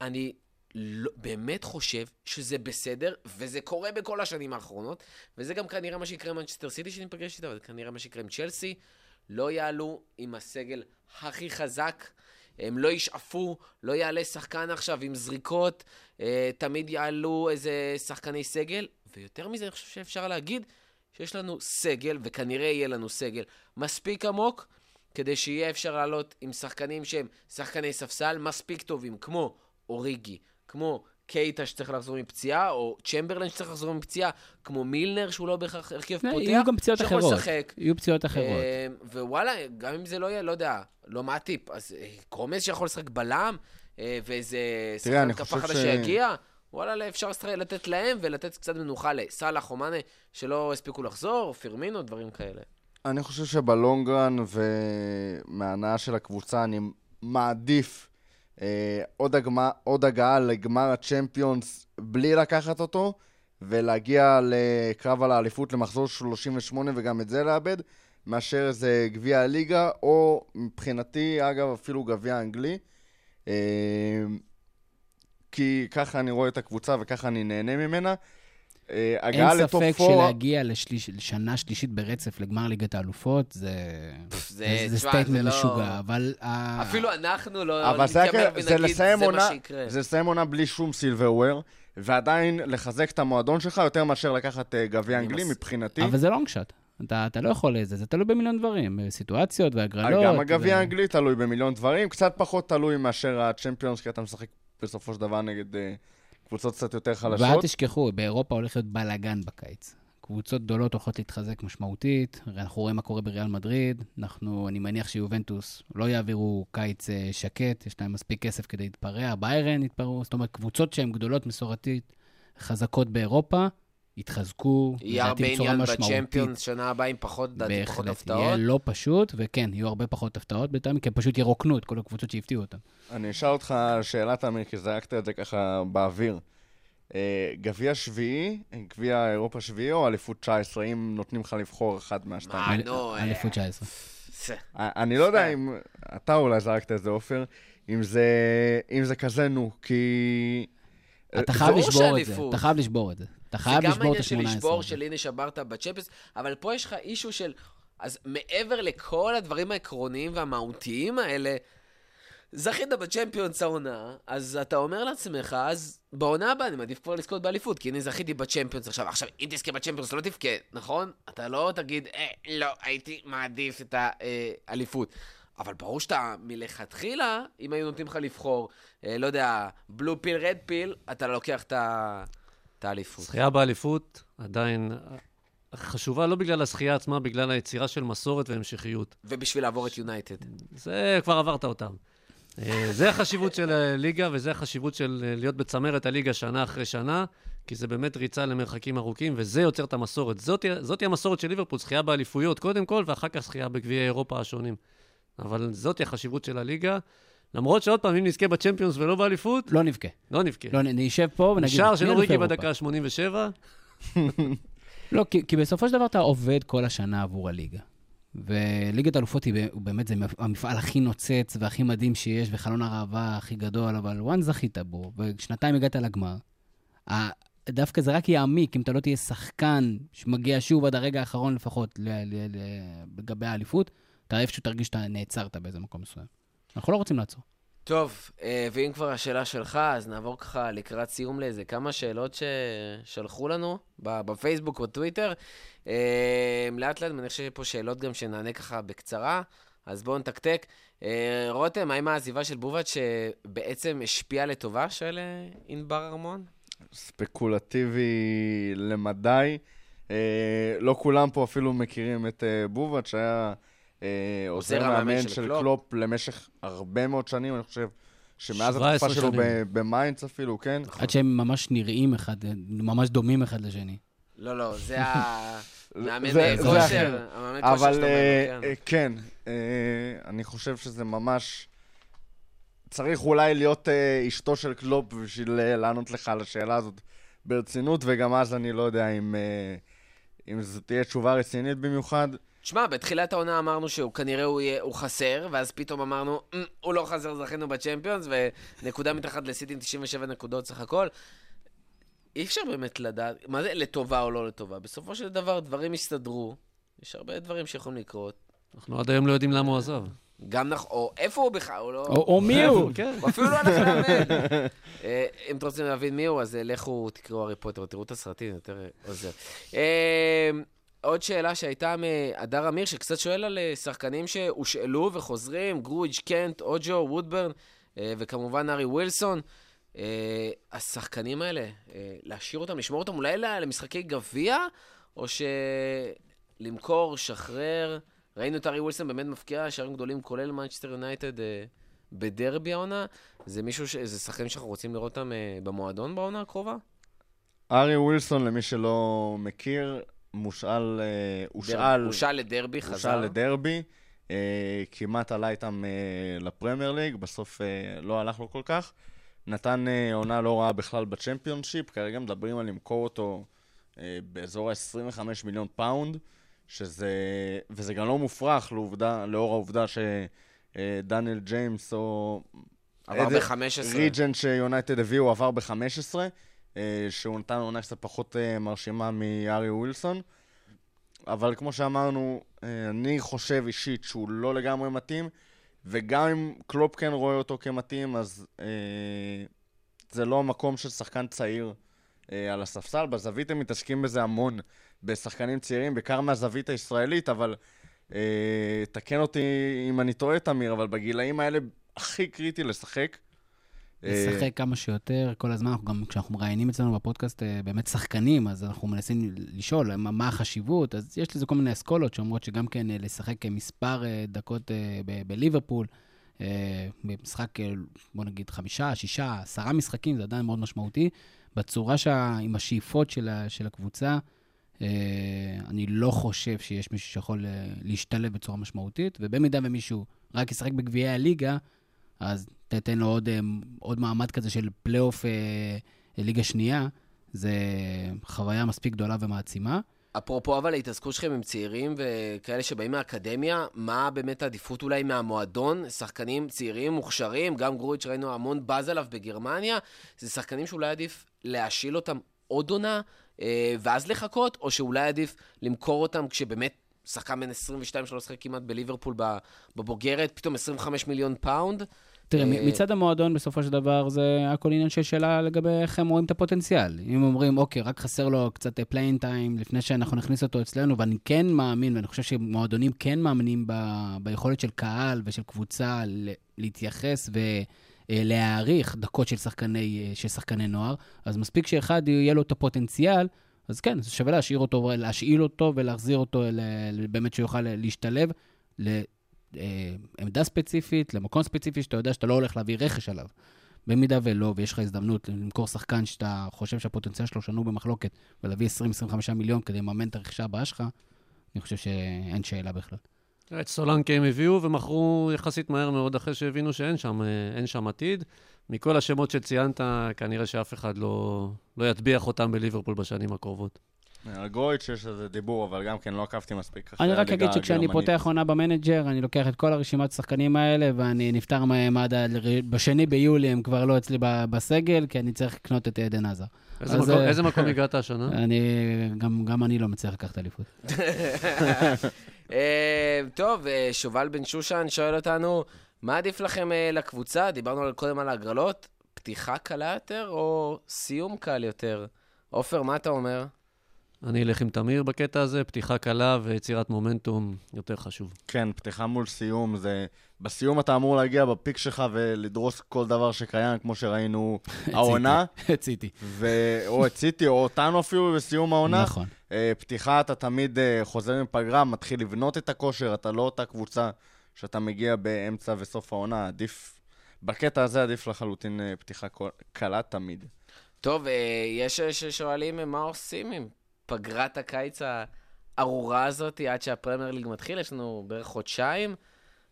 S3: אני לא, באמת חושב שזה בסדר, וזה קורה בכל השנים האחרונות, וזה גם כנראה מה שיקרה עם מנצ'סטר סיטי שניפגש איתה, וזה כנראה מה שיקרה עם צ'לסי. לא יעלו עם הסגל הכי חזק, הם לא ישאפו, לא יעלה שחקן עכשיו עם זריקות, אה, תמיד יעלו איזה שחקני סגל, ויותר מזה, אני חושב שאפשר להגיד שיש לנו סגל, וכנראה יהיה לנו סגל מספיק עמוק, כדי שיהיה אפשר לעלות עם שחקנים שהם שחקני ספסל מספיק טובים, כמו אוריגי, כמו קייטה שצריך לחזור מפציעה, או צ'מברלין שצריך לחזור מפציעה, כמו מילנר שהוא לא בהכרח הרכב
S6: לא,
S3: פותח,
S6: יהיו גם פציעות אחרות.
S3: לשחק.
S6: יהיו פציעות אחרות.
S3: אה, ווואלה, גם אם זה לא יהיה, לא יודע, לא מעטיפ, אז אה, קרומס שיכול לשחק בלם, אה, ואיזה שחקן כפה חדש
S4: ש-
S3: שיגיע, וואלה, אפשר לשחק- לתת להם ולתת קצת מנוחה לסאלח או מאנה, שלא הספיקו לחזור, פירמינו, דברים כאלה.
S4: אני חושב שבלונגרן ומההנאה של הקבוצה, אני מעדיף אה, עוד, הגמה, עוד הגעה לגמר הצ'מפיונס בלי לקחת אותו, ולהגיע לקרב על האליפות למחזור 38 וגם את זה לאבד, מאשר איזה גביע הליגה, או מבחינתי, אגב, אפילו גביע אנגלי. אה, כי ככה אני רואה את הקבוצה וככה אני נהנה ממנה. אה, הגעה
S6: אין
S4: לטופ
S6: ספק
S4: 4...
S6: שלהגיע לשליש- לשנה שלישית ברצף לגמר ליגת האלופות, זה
S3: זה-
S6: זה
S3: statement לא-
S6: משוגע, אבל... ה-
S3: אפילו אנחנו לא נתיימר
S4: זה
S3: ונגיד,
S4: לסיים
S3: זה מה
S4: עונה,
S3: שיקרה.
S4: זה לסיים עונה בלי שום silverware, ועדיין לחזק את המועדון שלך יותר מאשר לקחת אה, גביע אנגלי
S3: מס-
S4: מבחינתי.
S6: אבל זה long shot. אתה, אתה לא יכול לזה, זה תלוי במיליון דברים, סיטואציות והגרלות.
S4: גם הגביע
S6: ו-
S4: האנגלי תלוי במיליון דברים, קצת פחות תלוי מאשר הצ'מפיונס, כי אתה משחק בסופו של דבר נגד אה, קבוצות קצת יותר
S6: ואל
S4: חלשות.
S6: תשכחו, באירופה הולך להיות בלאגן בקיץ. קבוצות גדולות הולכות להתחזק משמעותית, אנחנו רואים מה קורה בריאל מדריד, אנחנו, אני מניח שיובנטוס לא יעבירו קיץ אה, שקט, יש להם מספיק כסף כדי להתפרע, ביירן יתפרעו, זאת אומרת, קבוצות שהן גדולות מסורתית, חזקות באירופה, יתחזקו,
S3: יהיה הרבה עניין. בצ'מפיונס שנה הבאה עם פחות, לדעתי, פחות
S6: בהחלט,
S3: הפתעות.
S6: יהיה לא פשוט, וכן, יהיו הרבה פחות הפתעות בינתיים, כי הם פשוט ירוקנו את כל הקבוצות שהפתיעו אותם.
S4: אני אשאל אותך שאלה, תמיר, כי זרקת את זה ככה באוויר. אה, גביע שביעי, גביע אירופה שביעי או אליפות 19, אם נותנים לך לבחור אחד מהשתיים?
S3: מה, נו, אה,
S6: אליפות 19.
S3: זה-
S4: אני לא יודע אם... אתה אולי זרקת את זה, עופר. אם זה, אם זה כזה נו, כי...
S6: אתה חייב לשבור את זה. אתה חייב לשבור את זה. אתה
S3: זה
S6: חייב
S3: גם
S6: לשבור את
S3: העניין של
S6: ה-18.
S3: לשבור, של הנה שברת בצ'מפיונס, אבל פה יש לך אישו של... אז מעבר לכל הדברים העקרוניים והמהותיים האלה, זכית בצ'מפיונס העונה, אז אתה אומר לעצמך, אז בעונה הבאה אני מעדיף כבר לזכות באליפות, כי הנה זכיתי בצ'מפיונס עכשיו. עכשיו, אם תזכה בצ'מפיונס לא תבכה, נכון? אתה לא תגיד, אה, לא, הייתי מעדיף את האליפות. אבל ברור שאתה מלכתחילה, אם היו נותנים לך לבחור, אה, לא יודע, בלו פיל, רד פיל, אתה לוקח את ה- את האליפות.
S5: זכייה באליפות עדיין חשובה לא בגלל הזכייה עצמה, בגלל היצירה של מסורת והמשכיות.
S3: ובשביל לעבור את יונייטד.
S5: זה, כבר עברת אותם. אה, זה החשיבות של הליגה, וזה החשיבות של אה, להיות בצמרת הליגה שנה אחרי שנה, כי זה באמת ריצה למרחקים ארוכים, וזה יוצר את המסורת. זאת, זאת המסורת של ליברפול, זכייה באליפויות קודם כל, ואחר כך זכייה בגביעי אירופה השונים. אבל זאת החשיבות של הליגה. למרות שעוד פעם, אם נזכה בצ'מפיונס ולא באליפות,
S6: לא נבכה.
S5: לא נבכה.
S6: לא, נשב פה ונגיד...
S5: שער
S6: "מי
S5: של
S6: אלוף
S5: אוריקי
S6: אירופה?"
S5: בדקה ה-87, <laughs>
S6: לא, כי, כי בסופו של דבר אתה עובד כל השנה עבור הליגה. וליגת האלופות היא באמת, זה המפעל הכי נוצץ והכי מדהים שיש, וחלון הראווה הכי גדול, אבל וואן זכית בו, ושנתיים הגעת לגמר. דווקא זה רק יעמיק אם אתה לא תהיה שחקן שמגיע שוב עד הרגע האחרון לפחות לגבי האליפות, אתה איפשהו תרגיש שאתה נעצרת באיזה מקום מסוים. אנחנו לא רוצים לעצור.
S3: טוב, אה, ואם כבר השאלה שלך, אז נעבור ככה לקראת סיום לאיזה כמה שאלות ששלחו לנו בפייסבוק או טוויטר. אה, לאט לאט, אני מניח שיש פה שאלות גם שנענה ככה בקצרה, אז בואו נתקתק. אה, רותם, האם העזיבה של בובט שבעצם השפיעה לטובה, שואל ענבר ארמון?
S4: ספקולטיבי למדי. לא כולם פה אפילו מכירים את בובת, שהיה עוזר
S3: עוזר המאמן
S4: מאמן
S3: של
S4: של
S3: קלופ.
S4: קלופ למשך הרבה מאוד שנים, אני חושב שמאז
S5: 17
S4: התקופה שלו במיינדס אפילו, כן?
S6: עד שהם ממש נראים אחד, ממש דומים אחד לשני.
S3: לא, לא, זה <laughs> המאמן
S4: זה-
S3: אה,
S4: זה
S3: כושר,
S4: אחר.
S3: המאמן כושר
S4: אבל
S3: שאתה
S4: אה,
S3: אומר, כן.
S4: אה, כן, אה, אני חושב שזה ממש... צריך אולי להיות אה, אשתו של קלופ בשביל אה, לענות לך על השאלה הזאת ברצינות, וגם אז אני לא יודע אם, אה, אם זו תהיה תשובה רצינית במיוחד.
S3: תשמע, בתחילת העונה אמרנו שהוא כנראה הוא, יהיה, הוא חסר, ואז פתאום אמרנו, "אמ, הוא לא חסר, זכינו בצ'מפיונס, ונקודה <laughs> מתחת לסיטי עם 97 נקודות סך הכל. אי אפשר באמת לדעת, מה זה לטובה או לא לטובה? בסופו של דבר דברים יסתדרו, יש הרבה דברים שיכולים לקרות.
S5: אנחנו עד היום לא יודעים למה הוא עזב.
S3: גם נכון, או איפה הוא בכלל, הוא לא...
S6: או, או מי הוא?
S5: כן.
S3: הוא אפילו לא הלך <laughs> לאמן. אה, אם אתם רוצים להבין מי הוא, אז אה, לכו תקראו הארי פוטר, תראו את הסרטים, יותר אה, עוזר. עוד שאלה שהייתה מהדר אמיר, שקצת שואל על אה, שחקנים שהושאלו וחוזרים, גרוייץ', קנט, אוג'ו, וודברן, אה, וכמובן הארי ווילסון. אה, השחקנים האלה, להשאיר אותם, לשמור אותם אולי למשחקי גביע, או שלמכור, שחרר. ראינו את הארי ווילסון באמת מפקיע שערים גדולים, כולל מנצ'סטר יונייטד בדרבי העונה. זה מישהו, ש... זה שחקנים שאנחנו רוצים לראות אותם במועדון בעונה הקרובה?
S4: הארי ווילסון, למי שלא מכיר, מושאל, אה, הושאל,
S3: הושאל לדרבי, חזר.
S4: הושאל לדרבי, אה, כמעט עלה איתם אה, לפרמייר ליג, בסוף לא הלך לו כל כך. נתן עונה לא רעה בכלל בצ'מפיונשיפ, כרגע מדברים על למכור אותו באזור ה-25 מיליון פאונד, שזה, וזה גם לא מופרך לעובדה, לאור העובדה שדניאל ג'יימס או...
S3: עבר
S4: איזה
S3: ב-15.
S4: ריג'ן שיונייטד הביאו עבר ב-15, שהוא נתן עונה קצת פחות אה, מרשימה מהארי ווילסון. אבל כמו שאמרנו, אה, אני חושב אישית שהוא לא לגמרי מתאים, וגם אם קלופ כן רואה אותו כמתאים, אז אה, זה לא המקום של שחקן צעיר אה, על הספסל. בזווית הם מתעסקים בזה המון, בשחקנים צעירים, בעיקר מהזווית הישראלית, אבל אה, תקן אותי אם אני טועה, תמיר, אבל בגילאים האלה הכי קריטי לשחק. אה,
S6: לשחק כמה שיותר, כל הזמן, אנחנו גם כשאנחנו מראיינים אצלנו בפודקאסט אה, באמת שחקנים, אז אנחנו מנסים לשאול מה, החשיבות, אז יש לזה כל מיני אסכולות שאומרות שגם כן אה, לשחק אה, מספר אה, דקות אה, בליברפול, אה, במשחק, אה, בוא נגיד, חמישה, שישה, עשרה משחקים, זה עדיין מאוד משמעותי. בצורה שה... עם השאיפות של, ה... של הקבוצה, אה, אני לא חושב שיש מישהו שיכול אה, להשתלב בצורה משמעותית, ובמידה ומישהו רק ישחק בגביעי הליגה, אז תתן לו עוד, אה, עוד מעמד כזה של פלייאוף אה, ליגה שנייה, זה חוויה מספיק גדולה ומעצימה.
S3: אפרופו אבל ההתעסקות שלכם עם צעירים וכאלה שבאים מהאקדמיה, מה באמת העדיפות אולי מהמועדון? שחקנים צעירים, מוכשרים, גם גרויץ' ראינו המון באז עליו בגרמניה, זה שחקנים שאולי עדיף להשאיל אותם עוד עונה, אה, ואז לחכות, או שאולי עדיף למכור אותם כשבאמת שחקן בן 22 שלא לשחק כמעט בליברפול בבוגרת, פתאום 25 מיליון פאונד.
S6: תראה,
S3: אה,
S6: מצד המועדון, בסופו של דבר, זה הכל עניין של שאלה לגבי איך הם רואים את הפוטנציאל. אם אומרים, אוקיי, רק חסר לו קצת playing time לפני שאנחנו נכניס אותו אצלנו, ואני כן מאמין, ואני חושב שמועדונים כן מאמינים ב, ביכולת של קהל ושל קבוצה להתייחס ולהעריך דקות של שחקני, של שחקני נוער, אז מספיק שאחד יהיה לו את הפוטנציאל, אז כן, זה שווה להשאיר אותו, להשאיל אותו ולהחזיר אותו באמת שיוכל להשתלב. אה, עמדה ספציפית, למקום ספציפי שאתה יודע שאתה לא הולך להביא רכש עליו. במידה ולא, ויש לך הזדמנות למכור שחקן שאתה חושב שהפוטנציאל שלו שנוי במחלוקת, ולהביא 20-25 מיליון כדי לממן את הרכישה הבאה שלך, אני חושב שאין שאלה בכלל.
S5: את סולנקה הם הביאו ומכרו יחסית מהר מאוד אחרי שהבינו שאין שם, אה, שם עתיד. מכל השמות שציינת, כנראה שאף אחד לא, לא יטביח אותם בליברפול בשנים הקרובות.
S4: על גרויץ' יש איזה דיבור, אבל גם כן לא עקבתי מספיק אחרי
S6: אני רק אגיד שכשאני. פותח עונה ב manager, אני לוקח את כל הרשימת השחקנים האלה, ואני נפטר מהם עד ה- בשני ביולי, הם כבר לא אצלי בסגל, כי אני צריך לקנות את אדן הזאר.
S5: איזה,
S6: אז,
S5: מקום,
S6: אה,
S5: איזה מקום הגעת השנה? <laughs>
S6: אני, גם, גם אני לא מצליח לקחת אליפות. <laughs>
S3: אה, טוב, אה, שובל בן שושן שואל אותנו, מה עדיף לכם לקבוצה? דיברנו על- קודם על ההגרלות. פתיחה קלה יותר או סיום קל יותר? עופר, מה אתה אומר?
S5: אני אלך עם תמיר בקטע הזה, פתיחה קלה ויצירת מומנטום יותר חשוב.
S4: כן, פתיחה מול סיום, זה... בסיום אתה אמור להגיע בפיק שלך ולדרוס כל דבר שקיים, כמו שראינו <laughs> העונה,
S6: הציתי.
S4: ו... או את סיטי, או אותנו אפילו בסיום העונה.
S6: נכון.
S4: אה, פתיחה, אתה תמיד אה, חוזר מפגרה, מתחיל לבנות את הכושר, אתה לא אותה קבוצה שאתה מגיע באמצע וסוף העונה, עדיף... בקטע הזה עדיף לחלוטין אה, פתיחה קלה תמיד.
S3: טוב, יש ששואלים מה עושים עם פגרת הקיץ הארורה הזאת עד שהפרמייר ליג מתחיל, יש לנו בערך חודשיים.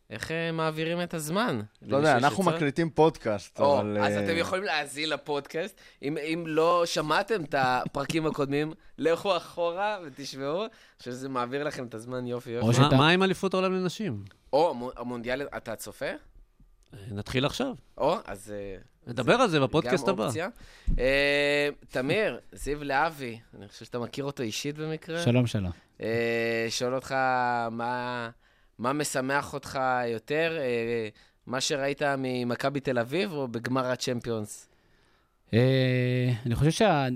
S3: איך אה, מעבירים את הזמן?
S4: לא יודע, אנחנו
S3: שצריך?
S4: מקליטים פודקאסט,
S3: או,
S4: אבל...
S3: אז
S4: אה,
S3: אתם יכולים להאזין לפודקאסט. אם, אם לא שמעתם את הפרקים הקודמים, <laughs> לכו אחורה ותשמעו, שזה מעביר לכם את הזמן יופי יופי.
S6: או
S5: מה,
S6: שאתה-
S5: מה עם אליפות העולם לנשים?
S3: או, המו- המונדיאל, אתה צופה?
S5: נתחיל עכשיו.
S3: או, אז... אה,
S5: נדבר על זה בפודקאסט
S3: גם
S5: הבא.
S3: אופציה. אה, תמיר, זיו להבי, אני חושב שאתה מכיר אותו אישית במקרה.
S6: שלום, שלום.
S3: אה, שואל אותך מה, מה משמח אותך יותר, אה, מה שראית ממכבי תל אביב או בגמר הצ'מפיונס?
S6: אה, אני חושב שה...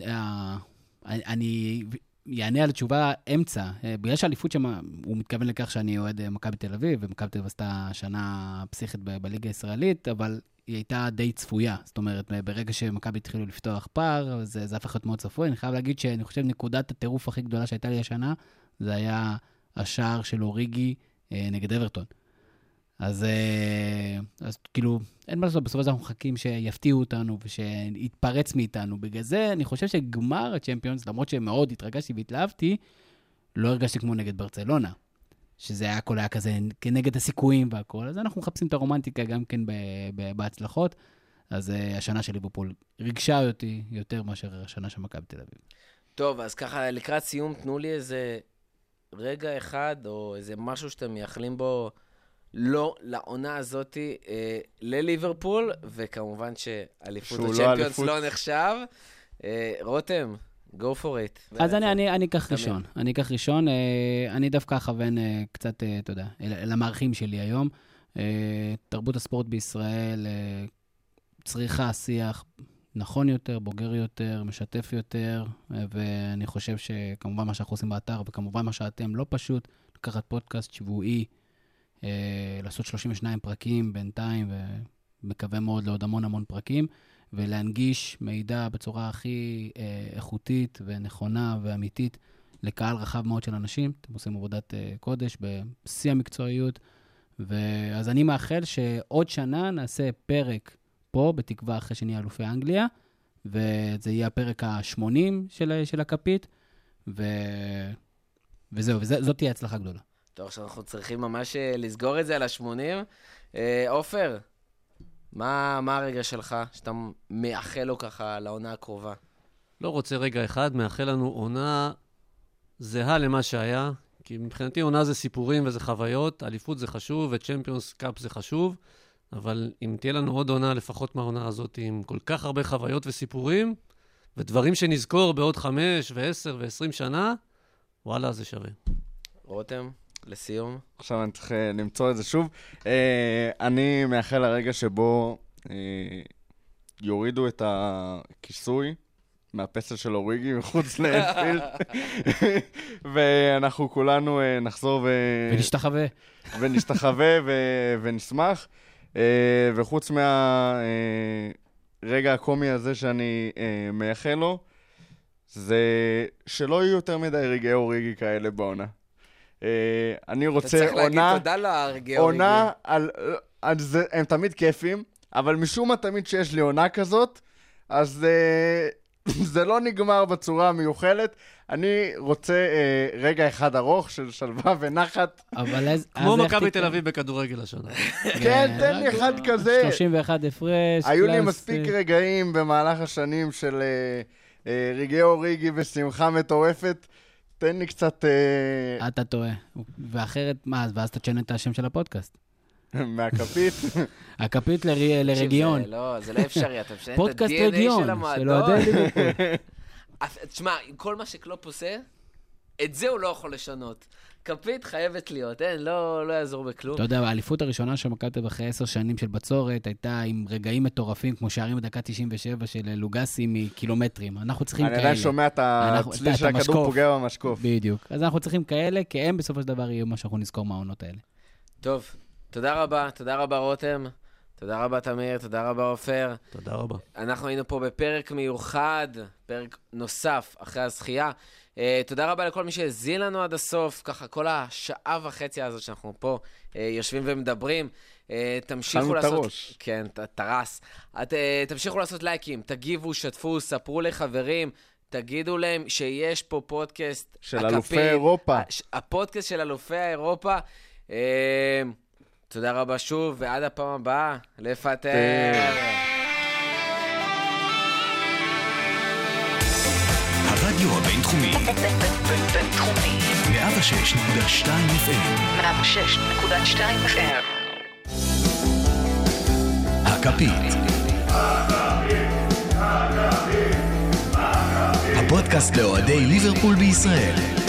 S6: ה- אני אענה על תשובה אמצע. אה, בגלל שהאליפות שם, הוא מתכוון לכך שאני אוהד אה, מכבי תל אביב, ומכבי תל אביב עשתה שנה פסיכית ב- בליגה הישראלית, אבל היא הייתה די צפויה. זאת אומרת, ברגע שמכבי התחילו לפתוח פער, זה, זה הפך להיות מאוד צפוי. אני חייב להגיד שאני חושב נקודת הטירוף הכי גדולה שהייתה לי השנה, זה היה השער של אוריגי אה, נגד אברטון. אז, אה, אז כאילו, אין מה לעשות, בסופו של דבר אנחנו מחכים שיפתיעו אותנו ושיתפרץ מאיתנו. בגלל זה אני חושב שגמר הצ'מפיונס, למרות שמאוד התרגשתי והתלהבתי, לא הרגשתי כמו נגד ברצלונה. שזה היה הכל היה כזה כנגד הסיכויים והכל, אז אנחנו מחפשים את הרומנטיקה גם כן בהצלחות. אז uh, השנה של ליברפול ריגשה אותי יותר מאשר השנה של מכבי תל אביב.
S3: טוב, אז ככה, לקראת סיום, תנו לי איזה רגע אחד, או איזה משהו שאתם מייחלים בו, לא לעונה הזאתי, אה, לליברפול, וכמובן שאליפות
S4: לא
S3: הצ'מפיונס
S4: אליפות.
S3: לא נחשב. אה, רותם, go for it.
S6: אז אני, אני, אני אקח
S3: תמיד.
S6: ראשון. אני אקח ראשון. אה, אני דווקא אכוון אה, קצת, אה, אתה יודע, המערכים שלי היום. אה, תרבות הספורט בישראל אה, צריכה שיח נכון יותר, בוגר יותר, משתף יותר, אה, ואני חושב שכמובן מה שאנחנו עושים באתר, וכמובן מה שאתם, לא פשוט לקחת פודקאסט שבועי, אה, לעשות 32 פרקים בינתיים, ומקווה מאוד לעוד המון המון פרקים. ולהנגיש מידע בצורה הכי אה, איכותית ונכונה ואמיתית לקהל רחב מאוד של אנשים. אתם עושים עבודת אה, קודש בשיא המקצועיות. ואז אני מאחל שעוד שנה נעשה פרק פה, בתקווה אחרי שנהיה אלופי אנגליה, וזה יהיה הפרק ה-80 של, של הכפית, ו... וזהו, וזאת תהיה הצלחה גדולה.
S3: טוב, עכשיו אנחנו צריכים ממש אה, לסגור את זה על ה-80. אה, עופר, מה, מה הרגע שלך, שאתה מייחל לו ככה לעונה הקרובה?
S5: לא רוצה רגע אחד, מאחל לנו עונה זהה למה שהיה, כי מבחינתי עונה זה סיפורים וזה חוויות, אליפות זה חשוב וצ'מפיונס קאפ זה חשוב, אבל אם תהיה לנו עוד עונה, לפחות מהעונה הזאת, עם כל כך הרבה חוויות וסיפורים, ודברים שנזכור בעוד חמש ועשר ועשרים שנה, וואלה, זה שווה.
S3: רותם, לסיום.
S4: עכשיו אני צריך אה, למצוא את זה שוב. אה, אני מייחל לרגע שבו אה, יורידו את הכיסוי מהפסל של אוריגי <laughs> מחוץ לאנפילד, <laughs> ואנחנו כולנו נחזור ו...
S6: ונשתחווה.
S4: ונשתחווה ו- ונשמח. וחוץ מהרגע הקומי הזה שאני מייחל לו, זה שלא יהיו יותר מדי רגעי אוריגי כאלה בעונה. אה, אני
S3: אתה
S4: רוצה
S3: צריך להגיד
S4: עונה,
S3: תודה לארגי
S4: עונה על, על זה, הם תמיד כיפים, אבל משום מה תמיד שיש לי עונה כזאת, אז אה, <laughs> זה לא נגמר בצורה המיוחלת. אני רוצה אה, רגע אחד ארוך של שלווה ונחת.
S6: אבל אז...
S5: כמו מכבי? תל אביב בכדורגל השנה. <laughs>
S4: כן, תן לי אחד כזה.
S6: 31 הפרש.
S4: היו לי מספיק
S6: אה,
S4: רגעים במהלך השנים של אה, אה, רגעי אוריגי ושמחה מטורפת. תן לי קצת אה,
S6: אתה טועה. ואחרת, מה, אז ואז אתה תשנה את השם של הפודקאסט. <laughs>
S4: מהכפית. <laughs>
S6: הכפית לר- לרגיון.
S3: זה לא, זה לא אפשרי, אתה משנה את
S6: פודקאסט
S3: ה-DNA
S6: רגיון,
S3: של
S6: של
S3: המועדון.
S6: אוהדי ליברפול. <laughs>
S3: אף- תשמע, עם כל מה שקלופ עושה, את זה הוא לא יכול לשנות. כפית חייבת להיות, אין, לא לא יעזור בכלום.
S6: אתה יודע, האליפות הראשונה של מכבי תל אביב אחרי עשר שנים של בצורת הייתה עם רגעים מטורפים, כמו שערים בדקה 97 של לוגסי מקילומטרים. אנחנו צריכים
S4: אני
S6: כאלה.
S4: עדיין שומע את
S6: אנחנו-
S4: הצליל של הכדור. פוגע במשקוף.
S6: בדיוק. אז אנחנו צריכים כאלה, כי הם בסופו של דבר יהיו מה שאנחנו נזכור מהעונות האלה.
S3: טוב, תודה רבה, תודה רבה רותם, תודה רבה תמיר, תודה רבה עופר.
S5: תודה רבה.
S3: אנחנו היינו פה בפרק מיוחד, פרק נוסף אחרי הזכייה. Uh, תודה רבה לכל מי שהאזין לנו עד הסוף, ככה כל השעה וחצי הזאת שאנחנו פה uh, יושבים ומדברים. Uh, תמשיכו
S4: אכלנו את
S3: לעשות...
S4: הראש.
S3: כן, טרס. את, uh, תמשיכו לעשות לייקים, תגיבו, שתפו, ספרו לחברים, תגידו להם שיש פה פודקאסט.
S4: של
S3: הכפית,
S4: אלופי אירופה.
S3: הפודקאסט של אלופי האירופה. Uh, תודה רבה שוב, ועד הפעם הבאה, לפטר.
S1: הבינתחומי,
S2: בינתחומי.
S1: 106.2 FM,
S2: 106.2 FM.
S1: הכפית. הפודקאסט לאוהדי ליברפול בישראל.